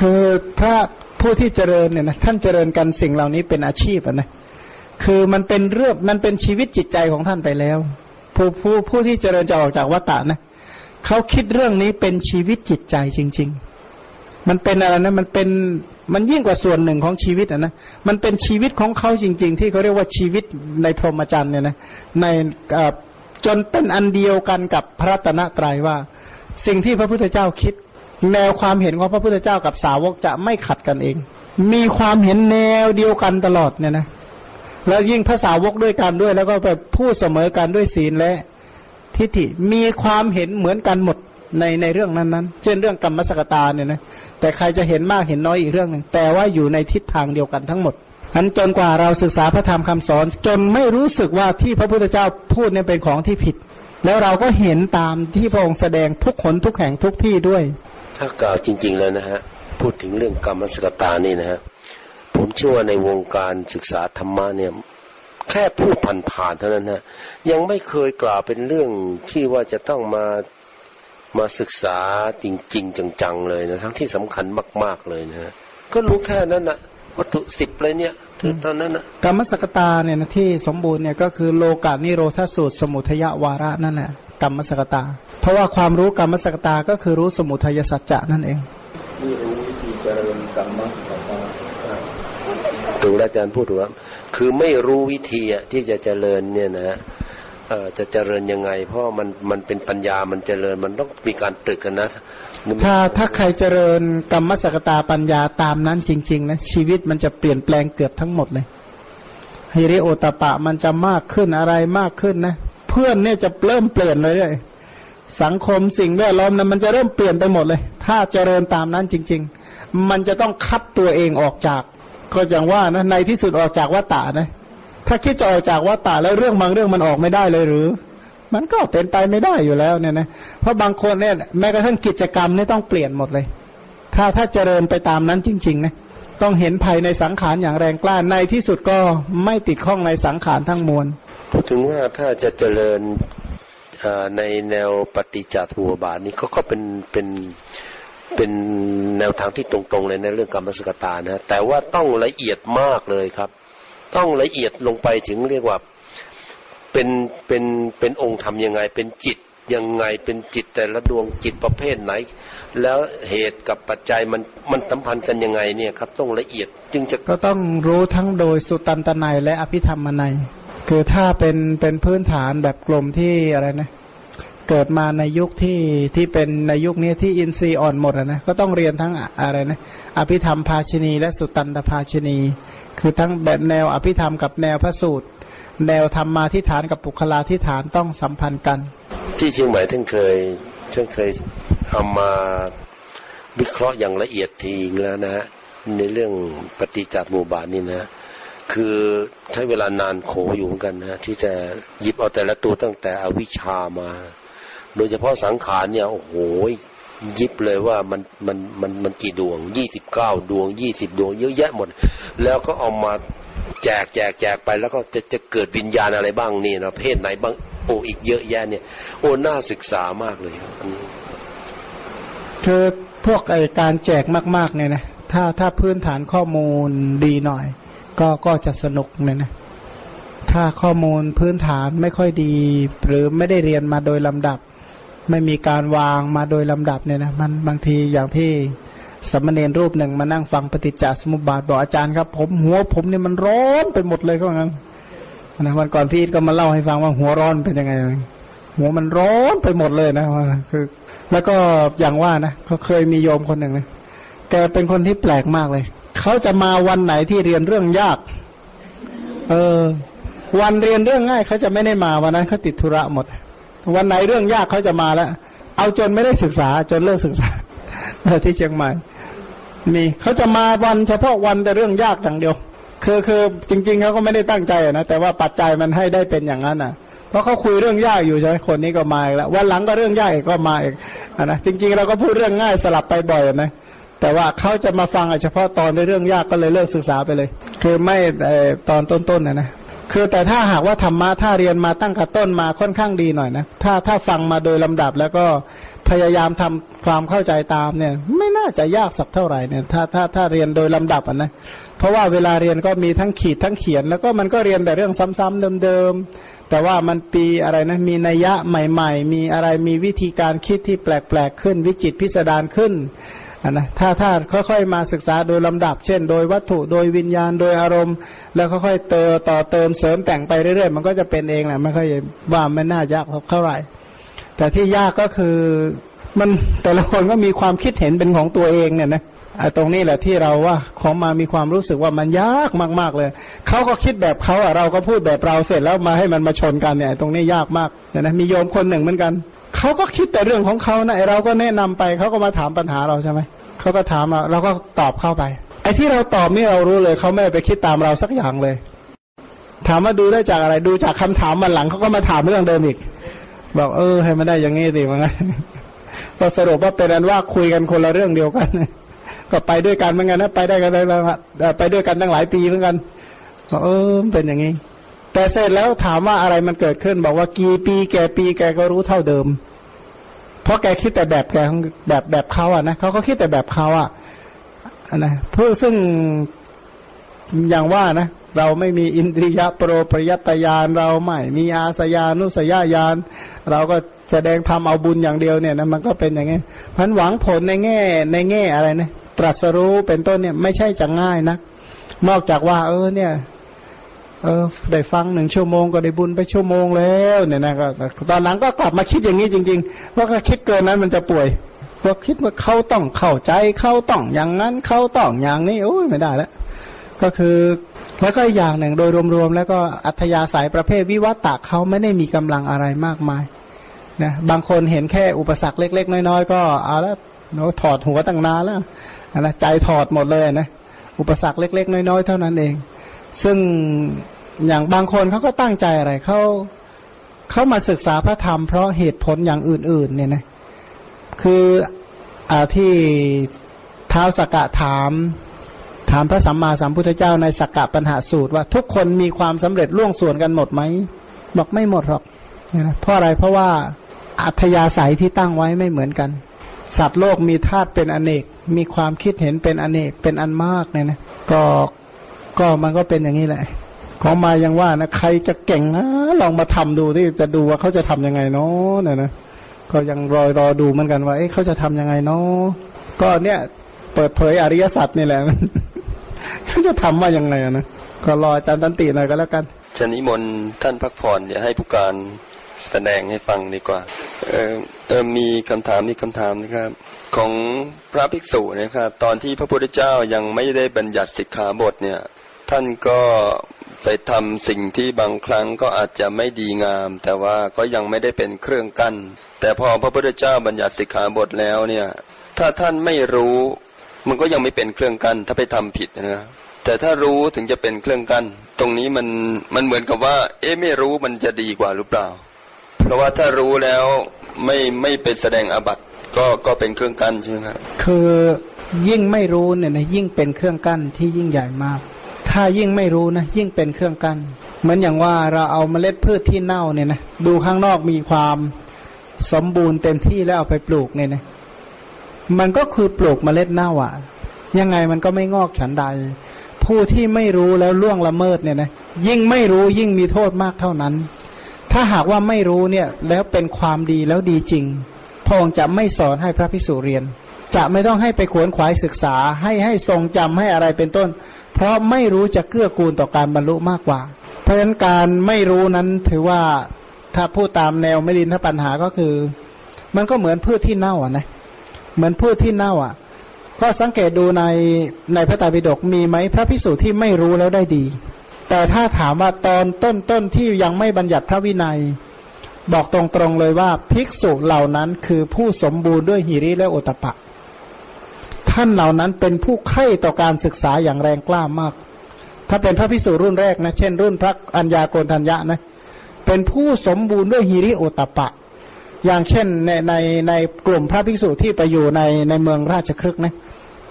A: คือพระผู้ที่เจริญเนี่ยนะท่านเจริญกันสิ่งเหล่านี้เป็นอาชีพอะนะคือมันเป็นเรื่องมันเป็นชีวิตจิตใจของท่านไปแล้ว ผู้ผู้ผู้ที่เจริญจะออกจากวัฏฏะนะเขาคิดเรื่องนี้เป็นชีวิตจิตใจจริง ๆ มันเป็นอะไรนะมันเป็น มันยิ่งกว่าส่วนหนึ่งของชีวิตอะนะมันเป็นชีวิตของเขาจริง ๆ ที่เขาเรียกว่าชีวิตในพรหมจรรย์เนี่ยนะในจนเป็นอันเดียวกันกับพระตนะตรัยว่า สิ่งที่พระพุทธเจ้าคิด แนวความเห็นของพระพุทธเจ้ากับสาวกจะไม่ขัดกันเอง มีความเห็นแนวเดียวกันตลอดเนี่ยนะแล้วยิ่งภาษาวกด้วยกันด้วย แล้วก็ไปพูดเสมอกันด้วยศีลและทิฏฐิมีความเห็นเหมือนกันหมด ในในเรื่องนั้นๆ เช่นเรื่องกรรมสกตาเนี่ยนะแต่ใครจะเห็นมากเห็นน้อยอีกเรื่องหนึ่งแต่ว่าอยู่ในทิศทางเดียวกันทั้งหมดอันจนกว่าเราศึกษาพระธรรมคำสอน จนไม่รู้สึกว่าที่พระพุทธเจ้าพูดเนี่ยเป็นของที่ผิด แล้วเราก็เห็นตามที่พระองค์แสดงทุกขนทุกแห่งทุกที่ด้วย
D: ถ้ากล่าวจริง ๆ แล้วนะฮะพูดถึงเรื่องกรรมสกตานี่นะฮะผมเชื่อว่าในวงการศึกษาธรรมะเนี่ยแค่พูดผ่านๆเท่านั้นนะยังไม่เคยกล่าวเป็นเรื่องที่ว่าจะต้องมา มาศึกษาจริง ๆ จังๆเลยนะทั้งที่สำคัญมาก ๆเลยนะฮะก็รู้แค่นั้นนะวัตถุสิบเลยเนี่ยคือตอนนั้นนะ
A: กรรมสกตาเนี่ยนะที่สมบูรณ์เนี่ยก็คือโลกานิโรธสูตร สมุทยวาระนั่นแหละกรรมสกตา เพราะว่าความรู้กรรมสกตาก็คือรู้สมุทัยสัจจะนั่นเอง
C: นี่รู้วิธีเจริญกรรมะต่อไป
D: ถูกแล้วอาจารย์พูดถูกว่าคือไม่รู้วิธีอะที่จะเจริญเนี่ยนะฮะเอ่อ จะเจริญยังไง เพราะมันมันเป็นปัญญามันเจริญมันต้องมีการตรึกกันนะ
A: ถ้าถ้าใครเจริญกรรมสกตาปัญญาตามนั้นจริง ๆ นะ ชีวิตมันจะเปลี่ยนแปลงเกือบทั้งหมดเลยฮิริโอตปะมันจะมากขึ้นอะไรมากขึ้นนะ เพื่อนเนี่ยจะเริ่มเปลี่ยนเลยเลยสังคมสิ่งแวดล้อมนะมันจะเริ่มเปลี่ยนไปหมดเลย ถ้าเจริญตามนั้นจริง ๆ มันจะต้องคัดตัวเองออกจาก ก็อย่างว่านะในที่สุดออกจากวัฏฏะนะ ถ้าคิดจะออกจากวัฏฏะแล้วเรื่องบางเรื่องมันออกไม่ได้เลยหรือ มันก็เป็นไปไม่ได้อยู่แล้วเนี่ยนะเพราะบางคนเนี่ยแม้กระทั่งกิจกรรมเนี่ยต้องเปลี่ยนหมดเลย ถ้าถ้าเจริญไปตามนั้นจริงๆนะต้องเห็นภัยในสังขารอย่างแรงกล้าในที่สุดก็ไม่ติดข้องในสังขารทั้งมวล
D: พูดถึงว่าถ้าจะเจริญในแนวปฏิจจสมุปบาทนี่ก็ก็เป็นเป็นเป็นแนวทางที่ตรงๆเลยในเรื่องกรรมสกตานะแต่ว่าต้องละเอียดมากเลยครับ ต้องละเอียดลงไปถึงเรียกว่าเป็นเป็นเป็นองค์ธรรมยังไง เป็นจิตยังไงเป็นจิตแต่ละดวงจิตประเภทไหน แล้วเหตุกับปัจจัยมันมันสัมพันธ์กันยังไงเนี่ยครับ ต้องละเอียดจึงจะ
A: ก็ต้องรู้ทั้งโดยสุตันตนัยและอภิธรรมนัยคือถ้าเป็นเป็นพื้นฐานแบบกลุ่มที่อะไรนะเกิดมาในยุคที่ที่เป็นในยุคนี้ที่อินทรีย์อ่อนหมดนะก็ต้องเรียนทั้งอะไรนะอภิธรรมภาชนี และสุตันตภาชนี คือทั้งแบบแนวอภิธรรมกับแนวพระสูตร แนวธรรมาทิฐานกับปุคลาทิฐานต้องสัมพันธ์กัน
D: ที่เชียงใหม่ท่านเคยฉันเคยเอามาวิเคราะห์อย่างละเอียดทีแล้วนะฮะในเรื่องปฏิจจสมุปบาทนี่นะ คือใช้เวลานานโขอยู่เหมือนกันนะที่จะหยิบเอาแต่ละตัวตั้งแต่อวิชามา โดยเฉพาะสังขารเนี่ยโอ้โห ยิบเลยว่ามันมันมันมันกี่ดวงยี่สิบเก้าดวงยี่สิบดวงเยอะแยะหมด แล้วก็เอามาแจกแจกแจกไปแล้วก็จะจะเกิดวิญญาณอะไรบ้างนี่นะเพศไหนบ้างโอ้อีกเยอะแยะเนี่ย โอ้น่าศึกษามากเลยอันนี้
A: คือพวกไอการแจกมากๆเนี่ยนะถ้าถ้าพื้นฐานข้อมูลดีหน่อย ก็ก็จะสนุกเนี่ยนะถ้าข้อมูลพื้นฐานไม่ค่อยดี หรือไม่ได้เรียนมาโดยลำดับ ไม่มีการวางมาโดยลำดับเนี่ยนะมันบางทีอย่างที่สมณเณรรูปหนึ่งมานั่งฟังปฏิจจสมุปบาทบอกอาจารย์ครับ ผมหัวผมเนี่ยมันร้อนไปหมดเลยก็งั้นนะวันก่อนพี่อิทก็มาเล่าให้ฟังว่าหัวร้อนเป็นยังไงหัวมันร้อนไปหมดเลยนะคือ แล้วก็อย่างว่านะเขาเคยมีโยมคนหนึ่งนะแกเป็นคนที่แปลกมากเลยเขาจะมาวันไหนที่เรียนเรื่องยาก เออ วันเรียนเรื่องง่ายเขาจะไม่ได้มาวันนั้นเขาติดธุระหมด วันไหนเรื่องยากเขาจะมาแล้ว เอาจนไม่ได้ศึกษาจนเลิกศึกษาที่เชียงใหม่ มีเขาจะมาวันเฉพาะวันแต่เรื่องยากอย่างเดียว คือคือจริง ๆเขาก็ไม่ได้ตั้งใจนะแต่ว่าปัจจัยมันให้ได้เป็นอย่างนั้นอะ เพราะเขาคุยเรื่องยากอยู่ใช่ไหมคนนี้ก็มาอีกแล้ววันหลังก็เรื่องยากอีกก็มาอีกอนะจริง ๆ เราก็พูดเรื่องง่ายสลับไปบ่อยนะแต่ว่าเขาจะมาฟังเฉพาะตอนในเรื่องยากก็เลยเลิกศึกษาไปเลย คือไม่ตอนต้นๆนะนะ คือแต่ถ้าหากว่าธรรมะถ้าเรียนมาตั้งแต่ต้นมาค่อนข้างดีหน่อยนะถ้าถ้าฟังมาโดยลำดับแล้วก็พยายามทำความเข้าใจตามเนี่ย ไม่น่าจะยากสักเท่าไหร่เนี่ยถ้าถ้าถ้าเรียนโดยลำดับนะเพราะว่าเวลาเรียนก็มีทั้งขีดทั้งเขียน แล้วก็มันก็เรียนแต่เรื่องซ้ำๆเดิมๆแต่ว่ามันปีอะไรนะมีนัยยะใหม่ ๆ มีอะไรมีวิธีการคิดที่แปลกๆขึ้น วิจิตพิสดารขึ้น อะนะถ้าถ้าค่อยๆมาศึกษาโดยลำดับ เช่น โดยวัตถุโดยวิญญาณโดยอารมณ์ แล้วค่อยๆเติมต่อเติมเสริมแต่งไปเรื่อยๆ มันก็จะเป็นเองแหละไม่ค่อยว่าไม่น่ายากเท่าไหร่ แต่ที่ยากก็คือมันแต่ละคนก็มีความคิดเห็นเป็นของตัวเองเนี่ยนะไอ้ตรงนี้แหละที่เราว่าของมามีความรู้สึกว่ามันยากมาก ๆ เลยเขาก็คิดแบบเขาอะเราก็พูดแบบเราเสร็จแล้วมาให้มันมาชนกันเนี่ย ตรงนี้ยากมากนะนะมีโยมคนหนึ่งเหมือนกัน เขาก็คิดแต่เรื่องของเขานะไอเราก็แนะนำไปเขาก็มาถามปัญหาเราใช่ไหมเขาก็ถามเราเราก็ตอบเข้าไป ไอ้ที่เราตอบนี่เรารู้เลยเขาไม่ได้ไปคิดตามเราสักอย่างเลย ถามว่าดูได้จากอะไรดูจากคำถามมันหลังเขาก็มาถามเรื่องเดิมอีก บอกเออ ให้มันได้อย่างงี้สิมันไงก็สรุปว่าเป็นอันว่าคุยกันคนละเรื่องเดียวกันก็ไปด้วยกันเหมือนกันนะไปได้กันแล้วไปด้วยกันตั้งหลายปีเหมือนกันบอกเออเป็นอย่างนี้แต่เสร็จแล้วถามว่าอะไรมันเกิดขึ้น บอกว่ากี่ปีแกปีแกก็รู้เท่าเดิม เพราะแกคิดแต่แบบแกแบบแบบเขาอะนะเขาก็คิดแต่แบบเขาอะนะเพื่อซึ่งอย่างว่านะ เราไม่มีอินทรียะโปรปริยตยานเราไม่มีอาสยานุสยญาณเราก็แสดงทำเอาบุญอย่างเดียวเนี่ยนะมันก็เป็นอย่างนี้พันหวังผลในแง่ในแง่อะไรนะตรัสรู้เป็นต้นเนี่ยไม่ใช่จะง่ายนะนอกจากว่า เออเนี่ย เออได้ฟังหนึ่งชั่วโมงก็ได้บุญไปชั่วโมงแล้วเนี่ยนะก็ตอนหลังก็กลับมาคิดอย่างนี้จริงๆว่าก็คิดเกินนั้นมันจะป่วยก็คิดว่าเขาต้องเข้าใจเขาต้องอย่างนั้นเขาต้องอย่างนี้โอ้ยไม่ได้แล้วก็คือแล้วก็อย่างหนึ่งโดยรวมๆแล้วก็อัธยาศัยประเภทวิวัตตะเขาไม่ได้มีกำลังอะไรมากมายนะบางคนเห็นแค่อุปสรรคเล็ก ๆ น้อยๆก็เอาแล้วเนาถอดหัวตั้งนานแล้วนะใจถอดหมดเลยนะอุปสรรคเล็ก ๆ น้อยๆเท่านั้นเอง ซึ่งอย่างบางคนเขาก็ตั้งใจอะไรเขาเขามาศึกษาพระธรรมเพราะเหตุผลอย่างอื่น ๆ เนี่ยนะคืออาที่เท้าสกกะถาม ถามพระสัมมาสัมพุทธเจ้าในสกกะปัญหาสูตร ว่าทุกคนมีความสำเร็จล่วงส่วนกันหมดไหมบอกไม่หมดหรอกนะเพราะอะไรเพราะว่าอัธยาศัยที่ตั้งไว้ไม่เหมือนกัน สัตว์โลกมีธาตุเป็นอเนก มีความคิดเห็นเป็นอเนกเป็นอันมากเนี่ยนะก็ ก็มันก็เป็นอย่างนี้แหละ ของมายังว่านะใครจะเก่งนะลองมาทำดูที่จะดูว่าเขาจะทํำยังไงเนาะเนี่ยนะก็ยังรอรอดูเหมือนกันว่า เอ๊ะเขาจะทํำยังไงเนาะก็เนี่ยเปิดเผยอริยสัจนี่แหละเขาจะทำว่ายังไงนะก็รออาจารย์ตันติหน่อยก็แล้วกัน
C: จะนิมนต์ท่านพักผ่อนเดี๋ยวให้ผู้การแสดงให้ฟังดีกว่า เออเออมีคำถามมีคำถามนะครับ ของพระภิกษุนะครับตอนที่พระพุทธเจ้ายังไม่ได้บัญญัติสิกขาบทเนี่ย ท่านก็ไปทำสิ่งที่บางครั้งก็อาจจะไม่ดีงาม แต่ว่าก็ยังไม่ได้เป็นเครื่องกั้น แต่พอพระพุทธเจ้าบัญญัติสิกขาบทแล้วเนี่ยถ้าท่านไม่รู้มันก็ยังไม่เป็นเครื่องกั้นถ้าไปทำผิดนะแต่ถ้ารู้ถึงจะเป็นเครื่องกั้นตรงนี้มันมันเหมือนกับว่า เอ๊ะไม่รู้มันจะดีกว่าหรือเปล่า เพราะว่าถ้ารู้แล้วไม่ไม่ไปแสดงอบัตก็ก็เป็นเครื่องกั้นใช่ไหมครับ
A: คือยิ่งไม่รู้เนี่ยนะยิ่งเป็นเครื่องกั้นที่ยิ่งใหญ่มาก ถ้ายิ่งไม่รู้นะยิ่งเป็นเครื่องกั้นเหมือนอย่างว่าเราเอาเมล็ดพืชที่เน่าเนี่ยนะดูข้างนอกมีความสมบูรณ์เต็มที่แล้วเอาไปปลูกเนี่ยนะมันก็คือปลูกเมล็ดเน่าอะ ยังไงมันก็ไม่งอกฉันใด ผู้ที่ไม่รู้แล้วล่วงละเมิดเนี่ยนะยิ่งไม่รู้ยิ่งมีโทษมากเท่านั้น ถ้าหากว่าไม่รู้เนี่ยแล้วเป็นความดีแล้วดีจริงพระองค์จะไม่สอนให้พระพิสุเรียน จะไม่ต้องให้ไปขวนขวายศึกษา ให้ให้ทรงจำให้อะไรเป็นต้น เพราะไม่รู้จะเกื้อกูลต่อการบรรลุมากกว่า เพราะฉะนั้นการไม่รู้นั้นถือว่าถ้าพูดตามแนวไม่ดินทปัญหาก็คือ มันก็เหมือนพืชที่เน่าอะนะเหมือนพืชที่เน่าอะ ก็สังเกตดูในในพระไตรปิฎกมีไหมพระพิสุที่ไม่รู้แล้วได้ดี แต่ถ้าถามว่าตอนต้นต้นที่ยังไม่บัญญัติพระวินัย บอกตรงๆเลยว่าภิกษุเหล่านั้นคือผู้สมบูรณ์ด้วยหิริและโอตปะ ท่านเหล่านั้นเป็นผู้ใคร่ต่อการศึกษาอย่างแรงกล้ามาก ถ้าเป็นพระพิสุรุ่นแรกนะ เช่น รุ่นพระอัญญาโกณทัญญะนะ เป็นผู้สมบูรณ์ด้วยหิริโอตปะ อย่างเช่นในในในกลุ่มพระภิกษุที่ไปอยู่ในในเมืองราชครึกนะ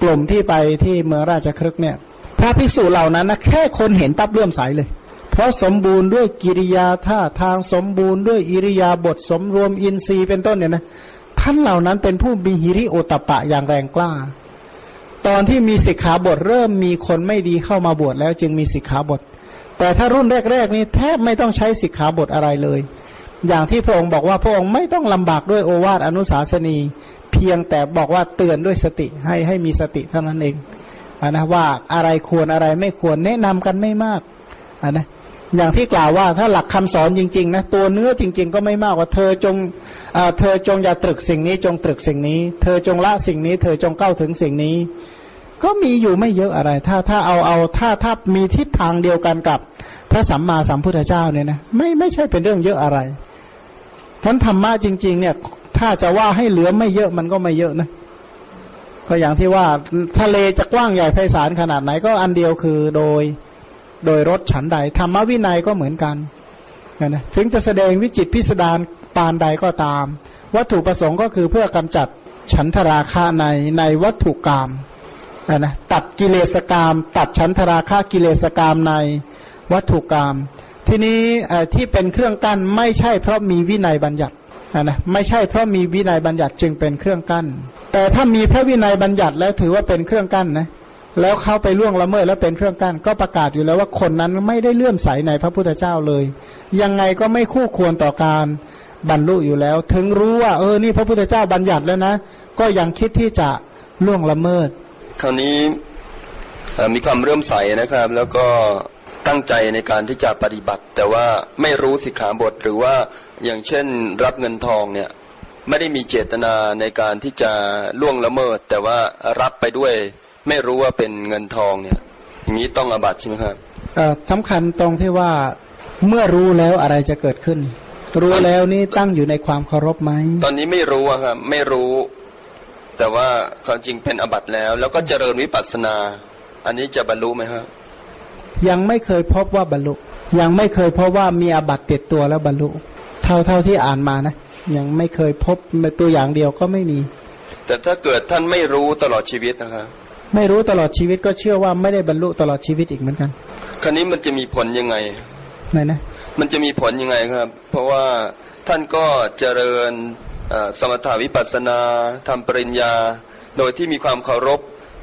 A: กลุ่มที่ไปที่เมืองราชครึกเนี่ย พระภิกษุเหล่านั้นนะแค่คนเห็นปั๊บเลื่อมใสเลยเพราะสมบูรณ์ด้วยกิริยาท่าทางสมบูรณ์ด้วยอิริยาบถสมรวมอินทรีย์เป็นต้นเนี่ยนะท่านเหล่านั้นเป็นผู้มีหิริโอตปะอย่างแรงกล้า ตอนที่มีสิกขาบทเริ่มมีคนไม่ดีเข้ามาบวชแล้วจึงมีสิกขาบท แต่ถ้ารุ่นแรก ๆ นี่แทบไม่ต้องใช้สิกขาบทอะไรเลย อย่างที่พระองค์บอกว่าพระองค์ไม่ต้องลำบากด้วยโอวาทอนุสาสนี เพียงแต่บอกว่าเตือนด้วยสติให้ให้มีสติเท่านั้นเองอนะว่าอะไรควรอะไรไม่ควรแนะนำกันไม่มากอะนะอย่างที่กล่าวว่าถ้าหลักคำสอนจริง ๆ นะ ตัวเนื้อจริง ๆ ก็ไม่มากว่าเธอจงเธอจงอย่าตรึกสิ่งนี้จงตรึกสิ่งนี้ เธอจงละสิ่งนี้ เธอจงเข้าถึงสิ่งนี้ ก็มีอยู่ไม่เยอะอะไร ถ้าถ้าเอาเอาถ้าถ้ามีทิศทางเดียวกันกับพระสัมมาสัมพุทธเจ้าเนี่ยนะไม่ไม่ใช่เป็นเรื่องเยอะอะไรท่านธรรมะจริง ๆ เนี่ย ถ้าจะว่าให้เหลือไม่เยอะมันก็ไม่เยอะนะก็อย่างที่ว่าทะเลจะกว้างใหญ่ไพศาลขนาดไหนก็อันเดียวคือโดยโดยรถฉันใดธรรมวินัยก็เหมือนกันนะถึงจะแสดงวิจิตพิสดารปานใดก็ตาม วัตถุประสงค์ก็คือเพื่อกำจัดฉันทราคะในในวัตถุกรรม นะตัดกิเลสกรรม ตัดฉันทราคะกิเลสกรรมในวัตถุกรรม ทีนี้ที่เป็นเครื่องกั้นไม่ใช่เพราะมีวินัยบัญญัตินะไม่ใช่เพราะมีวินัยบัญญัติจึงเป็นเครื่องกั้น แต่ถ้ามีพระวินัยบัญญัติแล้วถือว่าเป็นเครื่องกั้นนะแล้วเขาไปล่วงละเมิดแล้วเป็นเครื่องกั้น ก็ประกาศอยู่แล้วว่าคนนั้นไม่ได้เลื่อมใสในพระพุทธเจ้าเลย ยังไงก็ไม่คู่ควรต่อการบรรลุอยู่แล้ว ถึงรู้ว่าเออนี่พระพุทธเจ้าบัญญัติแล้วนะ ก็ยังคิดที่จะล่วงละเมิด
C: คราวนี้มีความเรื่อมใสนะครับ แล้วก็ตั้งใจในการที่จะปฏิบัติ แต่ว่าไม่รู้สิกขาบทหรือว่าอย่างเช่นรับเงินทองเนี่ยไม่ได้มีเจตนาในการที่จะล่วงละเมิด แต่ว่ารับไปด้วยไม่รู้ว่าเป็นเงินทองเนี่ยอย่างนี้ต้องอบัตใช่ไหมครับ
A: สำคัญตรงที่ว่าเมื่อรู้แล้วอะไรจะเกิดขึ้น รู้แล้วนี่ตั้งอยู่ในความเคารพไหม
C: ตอนนี้ไม่รู้ครับไม่รู้ แต่ว่าความจริงเป็นอบัตแล้ว แล้วก็เจริญวิปัสสนา อันนี้จะบรรลุไหมครับ
A: ยังไม่เคยพบว่าบรรลุ ยังไม่เคยพบว่ามีอบัตติดตัวแล้วบรรลุ เท่าเท่าที่อ่านมานะ ยังไม่เคยพบตัวอย่างเดียวก็ไม่มี
C: แต่ถ้าเกิดท่านไม่รู้ตลอดชีวิตนะครับ
A: ไม่รู้ตลอดชีวิตก็เชื่อว่าไม่ได้บรรลุตลอดชีวิตอีกเหมือนกัน
C: คราวนี้มันจะมีผลยังไง
A: ไหนนะ
C: มันจะมีผลยังไงครับ เพราะว่าท่านก็เจริญ สมถาวิปัสนาทำปริญญา โดยที่มีความเคารพ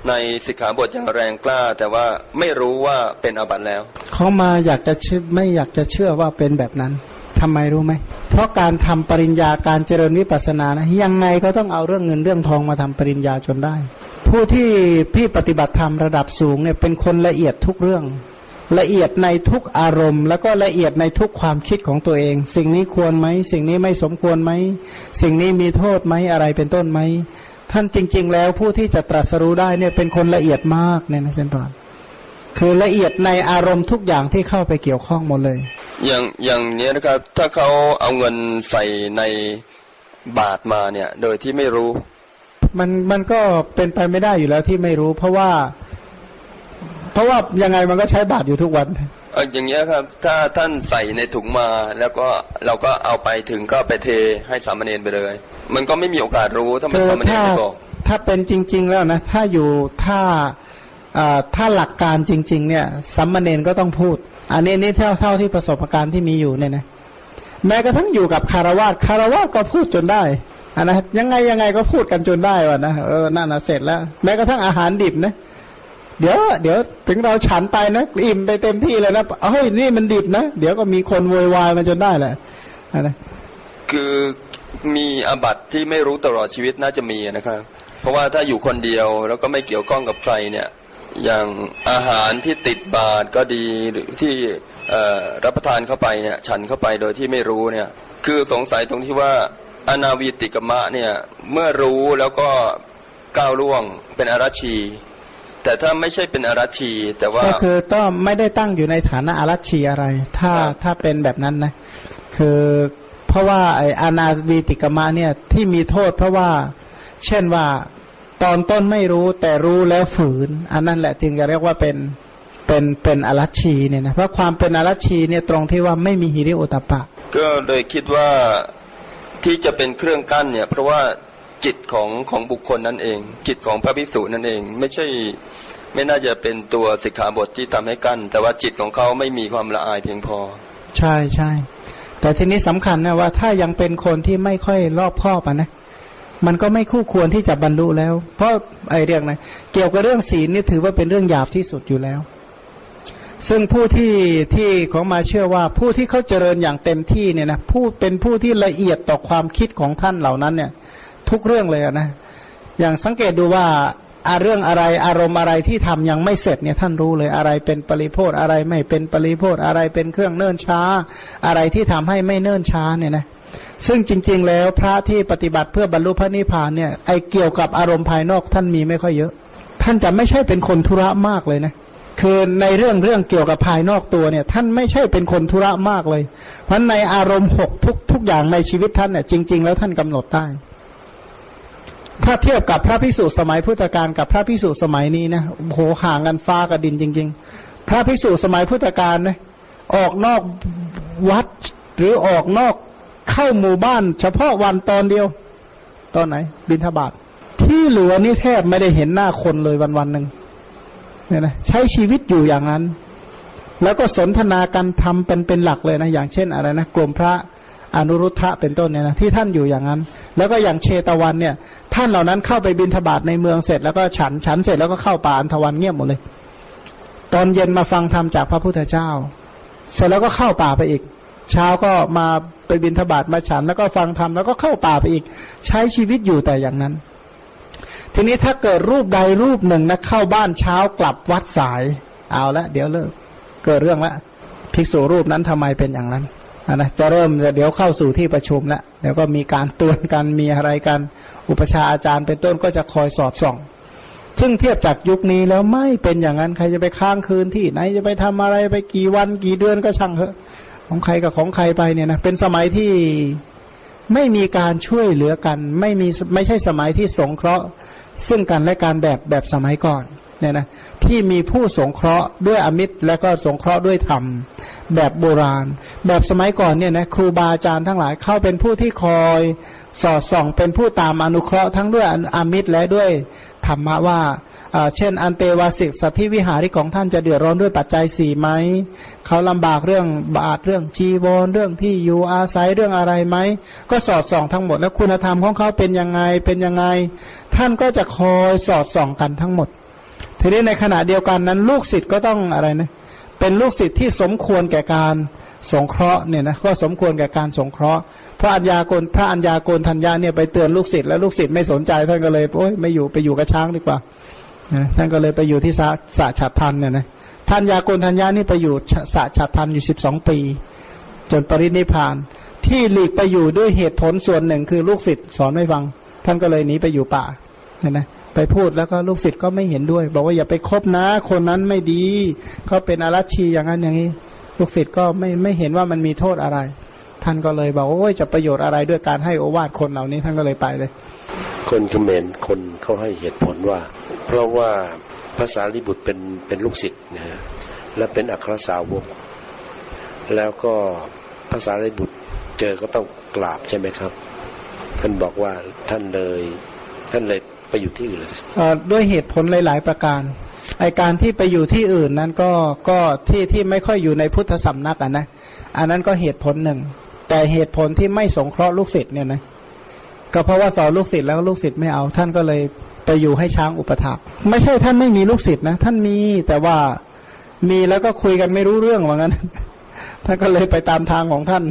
C: ในสิกขาบทอย่างแรงกล้า แต่ว่าไม่รู้ว่าเป็นอบัติแล้ว
A: เขามาอยากจะชื่อไม่อยากจะเชื่อว่าเป็นแบบนั้นทำไมรู้ไหมเพราะการทำปริญญาการเจริญวิปัสนานะยังไงก็ต้องเอาเรื่องเงินเรื่องทองมาทำปริญญาจนได้ ผู้ที่พี่ปฏิบัติธรรมระดับสูงเนี่ยเป็นคนละเอียดทุกเรื่อง ละเอียดในทุกอารมณ์ แล้วก็ละเอียดในทุกความคิดของตัวเอง สิ่งนี้ควรไหม สิ่งนี้ไม่สมควรไหม สิ่งนี้มีโทษไหมอะไรเป็นต้นไหม ท่านจริง ๆ แล้วผู้ที่จะตรัสรู้ได้เนี่ยเป็นคนละเอียดมากเนี่ยนะเซนปอนคือละเอียดในอารมณ์ทุกอย่างที่เข้าไปเกี่ยวข้องหมดเลย
C: อย่างอย่างนี้นะครับ ถ้าเขาเอาเงินใส่ในบาทมาเนี่ย โดยที่ไม่รู้
A: มันมันก็เป็นไปไม่ได้อยู่แล้วที่ไม่รู้ เพราะว่า เพราะว่ายังไงมันก็ใช้บาทอยู่ทุกวัน
C: เอออย่างเงี้ยครับ ถ้าท่านใส่ในถุงมาแล้วก็เราก็เอาไปถึงก็ไปเทให้สามเณรไปเลย มันก็ไม่มีโอกาสรู้ถ้ามัน
A: คือ
C: สามเณร
A: ถ้า
C: ไม่บอก
A: ถ้าเป็นจริง ๆ แล้วนะ ถ้าอยู่ถ้าอ่าถ้าหลักการจริง ๆ เนี่ยสัมมาเนนก็ต้องพูด อันนี้นี่เท่าเท่าที่ประสบการณ์ที่มีอยู่เนี่ยนะแม้กระทั่งอยู่กับคารวาสคารวาสก็พูดจนได้อันนะยังไงยังไงก็พูดกันจนได้วะนะเออนั่นนะเสร็จแล้ว แม้กระทั่งอาหารดิบนะ เดี๋ยวเดี๋ยวถึงเราฉันไปนะอิ่มไปเต็มที่เลยนะเฮ้ยนี่มันดิบนะ เดี๋ยวก็มีคนโวยวายมันจนได้แหละนะ
C: คือมีอาบัติที่ไม่รู้ตลอดชีวิตน่าจะมีนะครับ เพราะว่าถ้าอยู่คนเดียวแล้วก็ไม่เกี่ยวข้องกับใครเนี่ย อย่างอาหารที่ติดบาตรก็ดีหรือที่รับประทานเข้าไปเนี่ย ฉันเข้าไปโดยที่ไม่รู้เนี่ย คือสงสัยตรงที่ว่าอนาวีติกมะเนี่ยเมื่อรู้แล้วก็ก้าวล่วงเป็นอารัชี แต่ถ้าไม่ใช่เป็นอารัชชีแต่ว่า
A: ก็คือต้องไม่ได้ตั้งอยู่ในฐานะอารัชชีอะไร ถ้า
C: ครับ
A: ถ้าเป็นแบบนั้นนะคือเพราะว่าไออานาวีติกมะเนี่ยที่มีโทษเพราะว่าเช่นว่าตอนต้นไม่รู้แต่รู้แล้วฝืน อันนั้นแหละจึงจะเรียกว่าเป็นเป็นเป็นอารัชชีเนี่ยนะเพราะความเป็นอารัชชีเนี่ยตรงที่ว่าไม่มีฮิริโอตปปะ
C: ก็เลยคิดว่าที่จะเป็นเครื่องกั้นเนี่ย เพราะว่า จิตของของบุคคลนั่นเอง จิตของพระภิกษุนั่นเอง ไม่ใช่ไม่น่าจะเป็นตัวสิกขาบทที่ทำให้กั้น แต่ว่าจิตของเขาไม่มีความละอายเพียงพอ
A: ใช่ใช่แต่ทีนี้สำคัญนะว่าถ้ายังเป็นคนที่ไม่ค่อยรอบคอบนะมันก็ไม่คู่ควรที่จะบรรลุแล้ว เพราะไอเรื่องนะเกี่ยวกับเรื่องศีลนี่ถือว่าเป็นเรื่องหยาบที่สุดอยู่แล้ว ซึ่งผู้ที่ที่ของมาเชื่อว่าผู้ที่เขาเจริญอย่างเต็มที่เนี่ยนะผู้เป็นผู้ที่ละเอียดต่อความคิดของท่านเหล่านั้นเนี่ย ทุกเรื่องเลยนะอย่างสังเกตดูว่าอาเรื่องอะไรอารมณ์อะไรที่ทำยังไม่เสร็จเนี่ยท่านรู้เลยอะไรเป็นปริโพธอะไรไม่เป็นปริโพธอะไรเป็นเครื่องเนิ่นช้า อะไรที่ทำให้ไม่เนิ่นช้าเนี่ยนะซึ่งจริง ๆ แล้วพระที่ปฏิบัติเพื่อบรรลุพระนิพพานเนี่ยไอเกี่ยวกับอารมณ์ภายนอกท่านมีไม่ค่อยเยอะ ท่านจะไม่ใช่เป็นคนธุระมากเลยนะคือในเรื่องเรื่องเกี่ยวกับภายนอกตัวเนี่ย ท่านไม่ใช่เป็นคนธุระมากเลย เพราะในอารมณ์หกทุกทุกอย่างในชีวิตท่านเนี่ยจริง ๆ แล้วท่านกำหนดได้ ถ้าเทียบกับพระพิสุสมัยพุทธกาลกับพระพิสุสมัยนี้นะโหห่างกันฟ้ากับดินจริง ๆ พระพิสุสมัยพุทธกาลนะออกนอกวัดหรือออกนอกเข้าหมู่บ้าน เฉพาะวันตอนเดียว ตอนไหน บินทบาทที่เหลือนี่แทบไม่ได้เห็นหน้าคนเลยวันวันหนึ่งเนี่ยนะใช้ชีวิตอยู่อย่างนั้น แล้วก็สนทนากันทำเป็นเป็นหลักเลยนะ อย่างเช่นอะไรนะกลุ่มพระ อนุรุทธะเป็นต้นเนี่ยนะที่ท่านอยู่อย่างนั้น แล้วก็อย่างเชตวันเนี่ย ท่านเหล่านั้นเข้าไปบินทบาทในเมืองเสร็จแล้วก็ฉันฉันเสร็จแล้วก็เข้าป่าอันทวันเงียบหมดเลย ตอนเย็นมาฟังธรรมจากพระพุทธเจ้า เสร็จแล้วก็เข้าป่าไปอีก เช้าก็มาไปบินทบาทมาฉันแล้วก็ฟังธรรมแล้วก็เข้าป่าไปอีก ใช้ชีวิตอยู่แต่อย่างนั้น ทีนี้ถ้าเกิดรูปใดรูปหนึ่งนะเข้าบ้านเช้ากลับวัดสาย เอาละเดี๋ยวเลิกเกิดเรื่องละภิกษุรูปนั้นทำไมเป็นอย่างนั้น นะจะเริ่มเดี๋ยวเข้าสู่ที่ประชุมแล้วเดี๋ยวก็มีการเตือนกันมีอะไรกัน อุปชาอาจารย์เป็นต้นก็จะคอยสอดส่อง ซึ่งเทียบจากยุคนี้แล้วไม่เป็นอย่างนั้นใครจะไปค้างคืนที่ไหนจะไปทำอะไรไปกี่วันกี่เดือนก็ช่างเถอะของใครกับของใครไปเนี่ยนะเป็นสมัยที่ไม่มีการช่วยเหลือกัน ไม่มีไม่ใช่สมัยที่สงเคราะห์ ซึ่งกันและการแบบแบบสมัยก่อนเนี่ยนะที่มีผู้สงเคราะห์ด้วยอมิตรและก็สงเคราะห์ด้วยธรรม แบบโบราณ แบบสมัยก่อนเนี่ยนะครูบาอาจารย์ทั้งหลายเข้าเป็นผู้ที่คอยสอดส่องเป็นผู้ตามอนุเคราะห์ทั้งด้วยอมิตรและด้วยธรรมะว่าเช่น อันเตวาสิกสัตธิวิหาริของท่านจะเดือดร้อนด้วยปัจจัยสี่ไหม เขาลำบากเรื่องบาทเรื่องจีวรเรื่องที่อยู่อาศัยเรื่องอะไรไหม ก็สอดส่องทั้งหมด แล้วคุณธรรมของเขาเป็นยังไงเป็นยังไง ท่านก็จะคอยสอดส่องกันทั้งหมด ทีนี้ในขณะเดียวกันนั้น ลูกศิษย์ก็ต้องอะไรนะเเป็นลูกศิษย์ที่สมควรแก่การสงเคราะห์เนี่ยนะก็สมควรแก่การสงเคราะห์พระอัญญาโกนพระอัญญาโกนทัญญาเนี่ยไปเตือนลูกศิษย์แล้วลูกศิษย์ไม่สนใจท่านก็เลยโอ้ยไม่อยู่ไปอยู่กับช้างดีกว่าท่านก็เลยไปอยู่ที่สะสะฉัดทันเนี่ยนะท่านยาโกนทัญญานี่ไปอยู่สะฉัดทันอยู่สิบสองปี จนปรินิพพาน ที่หลีกไปอยู่ด้วยเหตุผลส่วนหนึ่งคือลูกศิษย์สอนไม่ฟัง ท่านก็เลยหนีไปอยู่ป่าเห็นไหม ไปพูดแล้วก็ลูกศิษย์ก็ไม่เห็นด้วย บอกว่าอย่าไปคบนะ คนนั้นไม่ดีเขาเป็นอารัชีอย่างนั้นอย่างนี้ ลูกศิษย์ก็ไม่ไม่เห็นว่ามันมีโทษอะไร ท่านก็เลยบอกโอ้ยจะประโยชน์อะไรด้วยการให้โอวาทคนเหล่านี้ท่านก็เลยไปเลย
D: คนเขมรคนเขาให้เหตุผลว่า เพราะว่าภาษาลิบุตรเป็นเป็นลูกศิษย์นะฮะและเป็นอัครสาวก แล้วก็ภาษาลิบุตรเจอก็ต้องกราบใช่ไหมครับ ท่านบอกว่าท่านเลยท่านเลย ไปอยู่ที่อื่นเลย
A: ด้วยเหตุผลหลาย ๆ ประการไอการที่ไปอยู่ที่อื่นนั้นก็ก็ที่ที่ไม่ค่อยอยู่ในพุทธสำนักอะนะอันนั้นก็เหตุผลหนึ่ง แต่เหตุผลที่ไม่สงเคราะห์ลูกศิษย์เนี่ยนะก็เพราะว่าสอนลูกศิษย์แล้วลูกศิษย์ไม่เอา ท่านก็เลยไปอยู่ให้ช้างอุปถัมภ์ไม่ใช่ท่านไม่มีลูกศิษย์นะท่านมีแต่ว่ามีแล้วก็คุยกันไม่รู้เรื่องว่างั้นท่านก็เลยไปตามทางของท่าน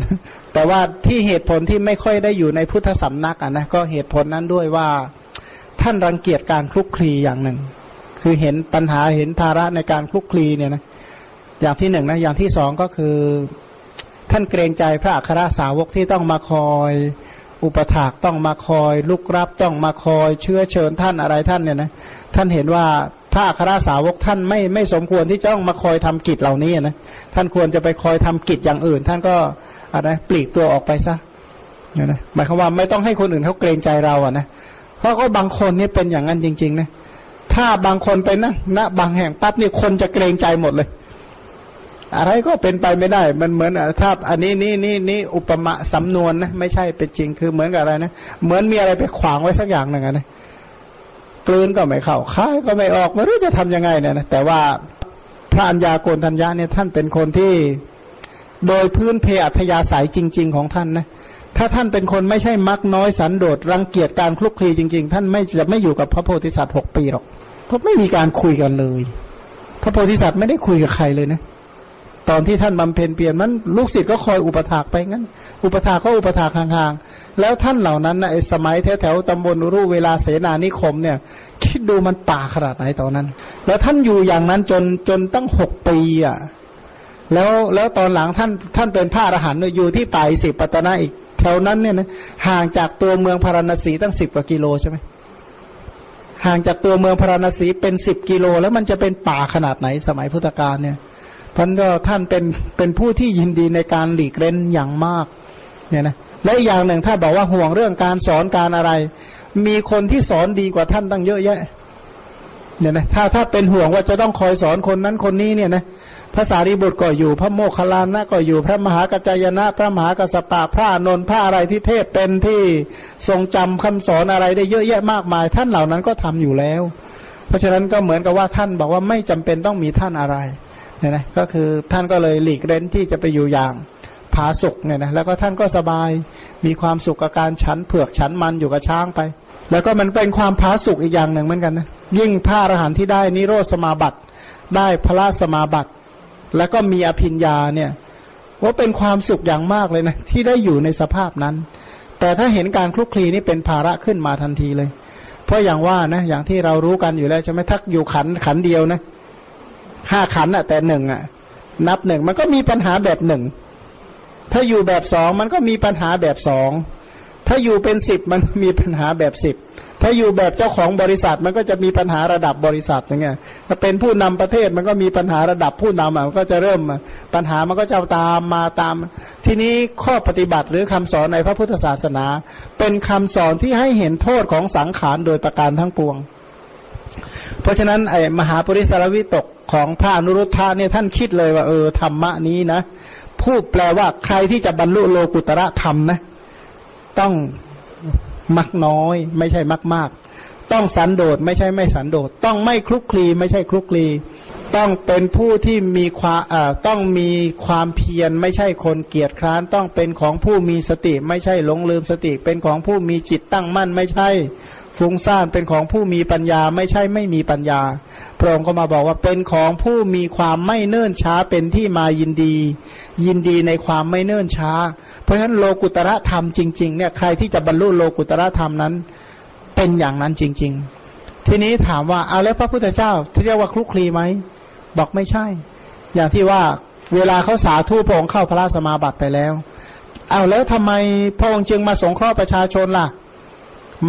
A: แต่ว่าที่เหตุผลที่ไม่ค่อยได้อยู่ในพุทธสำนักอะนะก็เหตุผลนั้นด้วยว่า ท่านรังเกียจการคลุกคลีอย่างหนึ่ง คือเห็นปัญหาเห็นภาระในการคลุกคลีเนี่ยนะอย่างที่หนึ่งนะอย่างที่สองก็คือ ท่านเกรงใจพระอัครสาวกที่ต้องมาคอย อุปถากต้องมาคอย ลุกรับต้องมาคอย เชื้อเชิญท่านอะไรท่านเนี่ยนะท่านเห็นว่าพระอัครสาวกท่านไม่ไม่สมควรที่จะต้องมาคอยทำกิจเหล่านี้นะท่านควรจะไปคอยทำกิจอย่างอื่น ท่านก็อะไรปลีกตัวออกไปซะนะนะหมายความว่าไม่ต้องให้คนอื่นเขาเกรงใจเราอะนะ เพราะก็บางคนนี่เป็นอย่างนั้นจริง ๆ นะ ถ้าบางคนไปนะณบางแห่งปั๊บนี่คนจะเกรงใจหมดเลย อะไรก็เป็นไปไม่ได้ มันเหมือนอถ้าอันนี้นี่นี่นี่อุปมาสำนวนนะไม่ใช่เป็นจริงคือเหมือนกับอะไรนะเหมือนมีอะไรไปขวางไว้สักอย่างหนึ่งอะนะกลืนก็ไม่เข้าคายก็ไม่ออกไม่รู้จะทำยังไงเนี่ยนะแต่ว่าพระัญญาโกณทัญญาเนี่ยท่านเป็นคนที่โดยพื้นเพอัธยาศัยจริง ๆ ของท่านนะ ถ้าท่านเป็นคนไม่ใช่มักน้อยสันโดษรังเกียจการคลุกคลีจริง ๆ ท่านไม่จะไม่อยู่กับพระโพธิสัตว์หกปีหรอกเพราะไม่มีการคุยกันเลย พระโพธิสัตว์ไม่ได้คุยกับใครเลยนะ ตอนที่ท่านบำเพ็ญเปลี่ยนมันลูกศิษย์ก็คอยอุปถากไปงั้น อุปถากก็อุปถากห่างๆแล้วท่านเหล่านั้นนะสมัยแถวๆตำบลรูเวลาเสนานิคมเนี่ย คิดดูมันป่าขนาดไหนตอนนั้น แล้วท่านอยู่อย่างนั้นจนจนตั้งหกปีอะแล้วแล้วตอนหลังท่านท่านเป็นพระอรหันต์อยู่ที่ป่าอิสิปตนะอีก แถวนั้นเนี่ยนะห่างจากตัวเมืองพาราณสีตั้งสิบกว่ากิโลใช่ไหมห่างจากตัวเมืองพาราณสีเป็นสิบกิโล แล้วมันจะเป็นป่าขนาดไหนสมัยพุทธกาลเนี่ยพันก็ท่านเป็นเป็นผู้ที่ยินดีในการหลีกเล่นอย่างมากเนี่ยนะและอีกอย่างหนึ่งถ้าบอกว่าห่วงเรื่องการสอนการอะไร มีคนที่สอนดีกว่าท่านตั้งเยอะแยะเนี่ยนะถ้าถ้าเป็นห่วงว่าจะต้องคอยสอนคนนั้นคนนี้เนี่ยนะ พระสารีบุตรก็อยู่ พระโมคคัลลานะก็อยู่ พระมหากัจจายนะ พระมหากัสสปะ พระนนท์พระอะไรที่เทศเป็นที่ทรงจำคำสอนอะไรได้เยอะแยะมากมาย ท่านเหล่านั้นก็ทำอยู่แล้ว เพราะฉะนั้นก็เหมือนกับว่าท่านบอกว่าไม่จำเป็นต้องมีท่านอะไรเนี่ยนะก็คือท่านก็เลยหลีกเล่นที่จะไปอยู่อย่างผาสุกเนี่ยนะแล้วก็ท่านก็สบายมีความสุขกับการฉันเผือกฉันมันอยู่กับช้างไป แล้วก็มันเป็นความผาสุกอีกอย่างหนึ่งเหมือนกันนะยิ่งพระอรหันต์ที่ได้นิโรธสมาบัติ ได้พระสมาบัติ แล้วก็มีอภิญญาเนี่ยว่าเป็นความสุขอย่างมากเลยนะ ที่ได้อยู่ในสภาพนั้น แต่ถ้าเห็นการคลุกคลีนี่เป็นภาระขึ้นมาทันทีเลย เพราะอย่างว่านะอย่างที่เรารู้กันอยู่แล้วใช่ไหมทักอยู่ขันขันเดียวนะห้าขันอะแต่หนึ่งอะนับหนึ่งมันก็มีปัญหาแบบหนึ่งถ้าอยู่แบบสองมันก็มีปัญหาแบบสองถ้าอยู่เป็นสิบมันมีปัญหาแบบสิบ ถ้าอยู่แบบเจ้าของบริษัทมันก็จะมีปัญหาระดับบริษัทอย่างเงี้ยถ้าเป็นผู้นำประเทศมันก็มีปัญหาระดับผู้นำมันก็จะเริ่มปัญหามันก็จะตามมาตาม ทีนี้ข้อปฏิบัติหรือคำสอนในพระพุทธศาสนา เป็นคำสอนที่ให้เห็นโทษของสังขารโดยประการทั้งปวง เพราะฉะนั้นไอ้มหาปริสารวิตกของพระอนุรุทธะเนี่ยท่านคิดเลยว่าเออธรรมะนี้นะผู้แปลว่าใครที่จะบรรลุโลกุตระธรรมนะ ต้อง มักน้อย ไม่ใช่มักมาก ต้องสันโดษไม่ใช่ไม่สันโดษต้องไม่คลุกคลีไม่ใช่คลุกคลีต้องเป็นผู้ที่มีความอ่าต้องมีความเพียรไม่ใช่คนเกียจคร้าน ต้องเป็นของผู้มีสติ ไม่ใช่หลงลืมสติ เป็นของผู้มีจิตตั้งมั่น ไม่ใช่ฟุ้งซ่านเป็นของผู้มีปัญญา ไม่ใช่ไม่มีปัญญา พระองค์ก็มาบอกว่าเป็นของผู้มีความไม่เนิ่นช้าเป็นที่มายินดี ยินดีในความไม่เนิ่นช้า ราะฉะนั้นโลกุตระธรรมจริงๆเนี่ยใครที่จะบรรลุโลกุตระธรรมนั้น เป็นอย่างนั้นจริง ๆ ทีนี้ถามว่าเอาแล้วพระพุทธเจ้าที่เรียกว่าคลุกคลีไหมบอกไม่ใช่ อย่างที่ว่าเวลาเขาสาธุพระองค์เข้าพระสมาบัติไปแล้วเอาแล้วทำไมพระองค์จึงมาสงเคราะห์ประชาชนล่ะ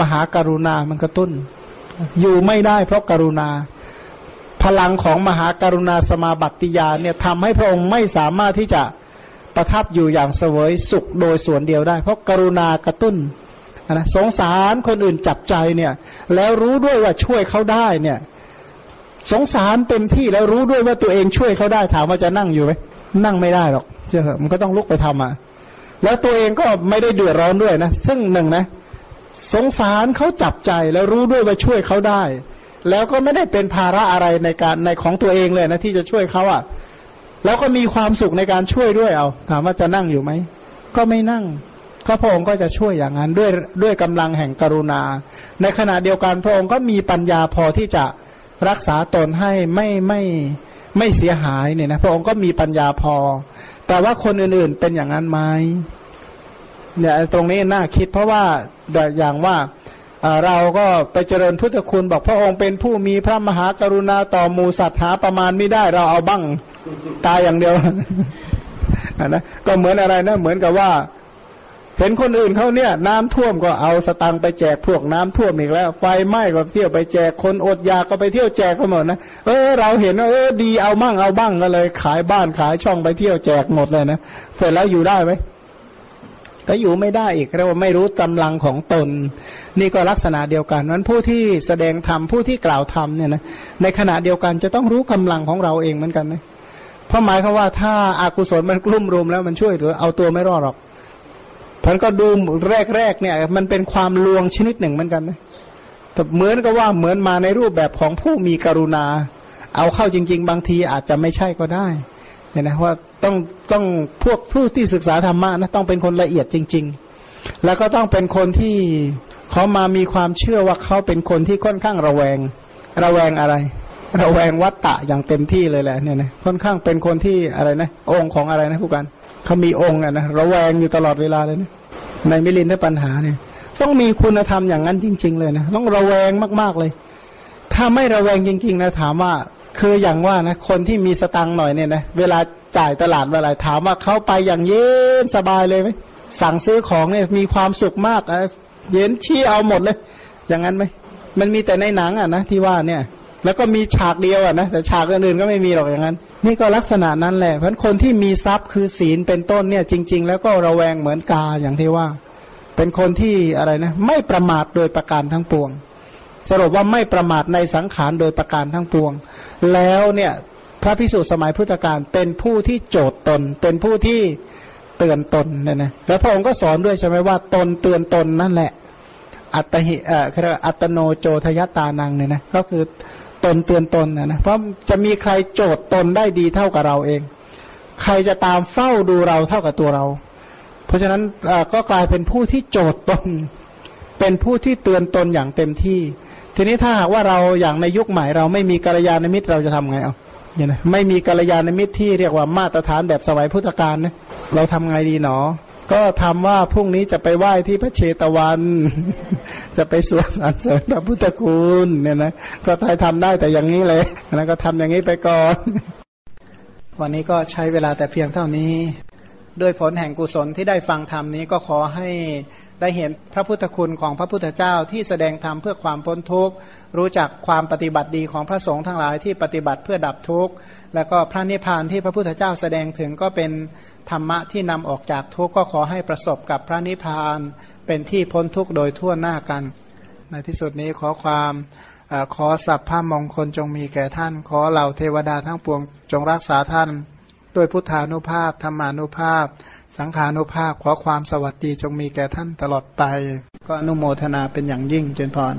A: มหาการุณามันกระตุ้น อยู่ไม่ได้เพราะกรุณา พลังของมหาการุณาสมาบัติญาเนี่ยทำให้พระองค์ไม่สามารถที่จะ ประทับอยู่อย่างเสวยสุขโดยส่วนเดียวได้ เพราะกรุณากระตุ้นนะสงสารคนอื่นจับใจเนี่ยแล้วรู้ด้วยว่าช่วยเขาได้เนี่ยสงสารเต็มที่แล้วรู้ด้วยว่าตัวเองช่วยเขาได้ถามว่าจะนั่งอยู่ไหมนั่งไม่ได้หรอกเชื่อมันก็ต้องลุกไปทำอะแล้วตัวเองก็ไม่ได้เดือดร้อนด้วยนะซึ่งหนึ่งนะสงสารเขาจับใจแล้วรู้ด้วยว่าช่วยเขาได้ แล้วก็ไม่ได้เป็นภาระอะไรในการในของตัวเองเลยนะที่จะช่วยเขาอะ แล้วก็มีความสุขในการช่วยด้วยเอา ถามว่าจะนั่งอยู่ไหม ก็ไม่นั่งก็พระองค์ก็จะช่วยอย่างนั้นด้วยด้วยกำลังแห่งกรุณา ในขณะเดียวกันพระองค์ก็มีปัญญาพอที่จะรักษาตนให้ไม่ไม่ไม่เสียหายเนี่ยนะพระองค์ก็มีปัญญาพอ แต่ว่าคนอื่นๆเป็นอย่างนั้นไหมเนี่ยตรงนี้น่าคิดเพราะว่าอย่างว่า เราก็ไปเจริญพุทธคุณบอกพระองค์เป็นผู้มีพระมหากรุณาต่อหมูสัตว์หาประมาณไม่ได้เราเอาบ้างตายอย่างเดียวนะก็เหมือนอะไรนะ เหมือนกับว่า เห็นคนอื่นเขาเนี่ย น้ำท่วมก็เอาสตังไปแจกพวกน้ำท่วมอีกแล้ว ไฟไหม้ก็เที่ยวไปแจกคนอดอยากก็ไปเที่ยวแจกกันหมดนะเออเราเห็นว่าเออดีเอามั่งเอาบ้างก็เลย ขายบ้านขายช่องไปเที่ยวแจกหมดเลยนะเสร็จแล้วอยู่ได้ไหม ก็อยู่ไม่ได้อีกเรียกว่าไม่รู้กำลังของตน นี่ก็ลักษณะเดียวกันนั้นผู้ที่แสดงธรรมผู้ที่กล่าวธรรมเนี่ยนะในขณะเดียวกันจะต้องรู้กำลังของเราเองเหมือนกันนะเพราะหมายคือว่าถ้าอากุศลมันกลุ่มรุมแล้วมันช่วยตัวเอาตัวไม่รอดหรอกพันก็ดูแรกๆเนี่ย มันเป็นความลวงชนิดหนึ่งเหมือนกันนะแต่เหมือนกับว่าเหมือนมาในรูปแบบของผู้มีกรุณา เอาเข้าจริง ๆ บางทีอาจจะไม่ใช่ก็ได้ เนี่ยนะว่าต้องต้องพวกผู้ที่ศึกษาธรรมะนะต้องเป็นคนละเอียดจริง ๆ แล้วก็ต้องเป็นคนที่เขามามีความเชื่อว่าเขาเป็นคนที่ค่อนข้างระแวง ระแวงอะไร ระแวงวัตตะอย่างเต็มที่เลยแหละเนี่ยนะค่อนข้างเป็นคนที่อะไรนะ องค์ของอะไรนะผู้การเขามีองค์อะนะระแวงอยู่ตลอดเวลาเลยนะในมิลินได้ปัญหาเนี่ย ต้องมีคุณธรรมอย่างนั้นจริง ๆ เลยนะต้องระแวงมากๆเลย ถ้าไม่ระแวงจริง ๆ นะถามว่า คืออย่างว่านะคนที่มีสตังหน่อยเนี่ยนะเวลาจ่ายตลาดเวลาถามว่าเขาไปอย่างเย็นสบายเลยไหมสั่งซื้อของเนี่ยมีความสุขมากอะเย็นชี้เอาหมดเลย อย่างนั้นไหมมันมีแต่ในหนังอะนะที่ว่าเนี่ย แล้วก็มีฉากเดียวอะนะแต่ฉากอื่นๆก็ไม่มีหรอกอย่างนั้น นี่ก็ลักษณะนั้นแหละเพราะคนที่มีทรัพย์คือศีลเป็นต้นเนี่ยจริง ๆ แล้วก็ระแวงเหมือนกาอย่างที่ว่า เป็นคนที่อะไรนะไม่ประมาทโดยประการทั้งปวง สรุปว่าไม่ประมาทในสังขารโดยประการทั้งปวง แล้วเนี่ยพระพิสุสมัยพุทธกาลเป็นผู้ที่โจดตน เป็นผู้ที่เตือนตนเนี่ยนะแล้วพระองค์ก็สอนด้วยใช่ไหมว่าตนเตือนตนนั่นแหละ อัตหิเอ่อเรียกอัตโนโจทยตานังเนี่ยนะก็คือตนเตือนตนนะนะเพราะจะมีใครโจดตนได้ดีเท่ากับเราเอง ใครจะตามเฝ้าดูเราเท่ากับตัวเรา เพราะฉะนั้นก็กลายเป็นผู้ที่โจดตน เป็นผู้ที่เตือนตนอย่างเต็มที่ ทีนี้ถ้าหากว่าเราอย่างในยุคใหม่เราไม่มีกัลยาณมิตรเราจะทำไงเอาเนี่ยนะไม่มีกัลยาณมิตรที่เรียกว่ามาตรฐานแบบสมัยพุทธกาลนะเราทำไงดีหนอ ก็ทำว่าพรุ่งนี้จะไปไหว้ที่พระเชตวัน จะไปสวดสรรเสริญพระพุทธคุณเนี่ยนะก็ทายทำได้แต่อย่างนี้เลยนะก็ทำอย่างนี้ไปก่อน วันนี้ก็ใช้เวลาแต่เพียงเท่านี้ ด้วยผลแห่งกุศลที่ได้ฟังธรรมนี้ก็ขอให้ ได้เห็นพระพุทธคุณของพระพุทธเจ้าที่แสดงธรรมเพื่อความพ้นทุกข์รู้จักความปฏิบัติดีของพระสงฆ์ทั้งหลายที่ปฏิบัติเพื่อดับทุกข์แล้วก็พระนิพพานที่พระพุทธเจ้าแสดงถึงก็เป็นธรรมะที่นำออกจากทุกข์ก็ขอให้ประสบกับพระนิพพานเป็นที่พ้นทุกข์โดยทั่วหน้ากัน ในที่สุดนี้ขอความขอสัพพะมงคลจงมีแก่ท่าน ขอเหล่าเทวดาทั้งปวงจงรักษาท่าน ด้วยพุทธานุภาพธรรมานุภาพ สังขานุภาพขอความสวัสดีจงมีแก่ท่านตลอดไป ก็อนุโมทนาเป็นอย่างยิ่งเจนพร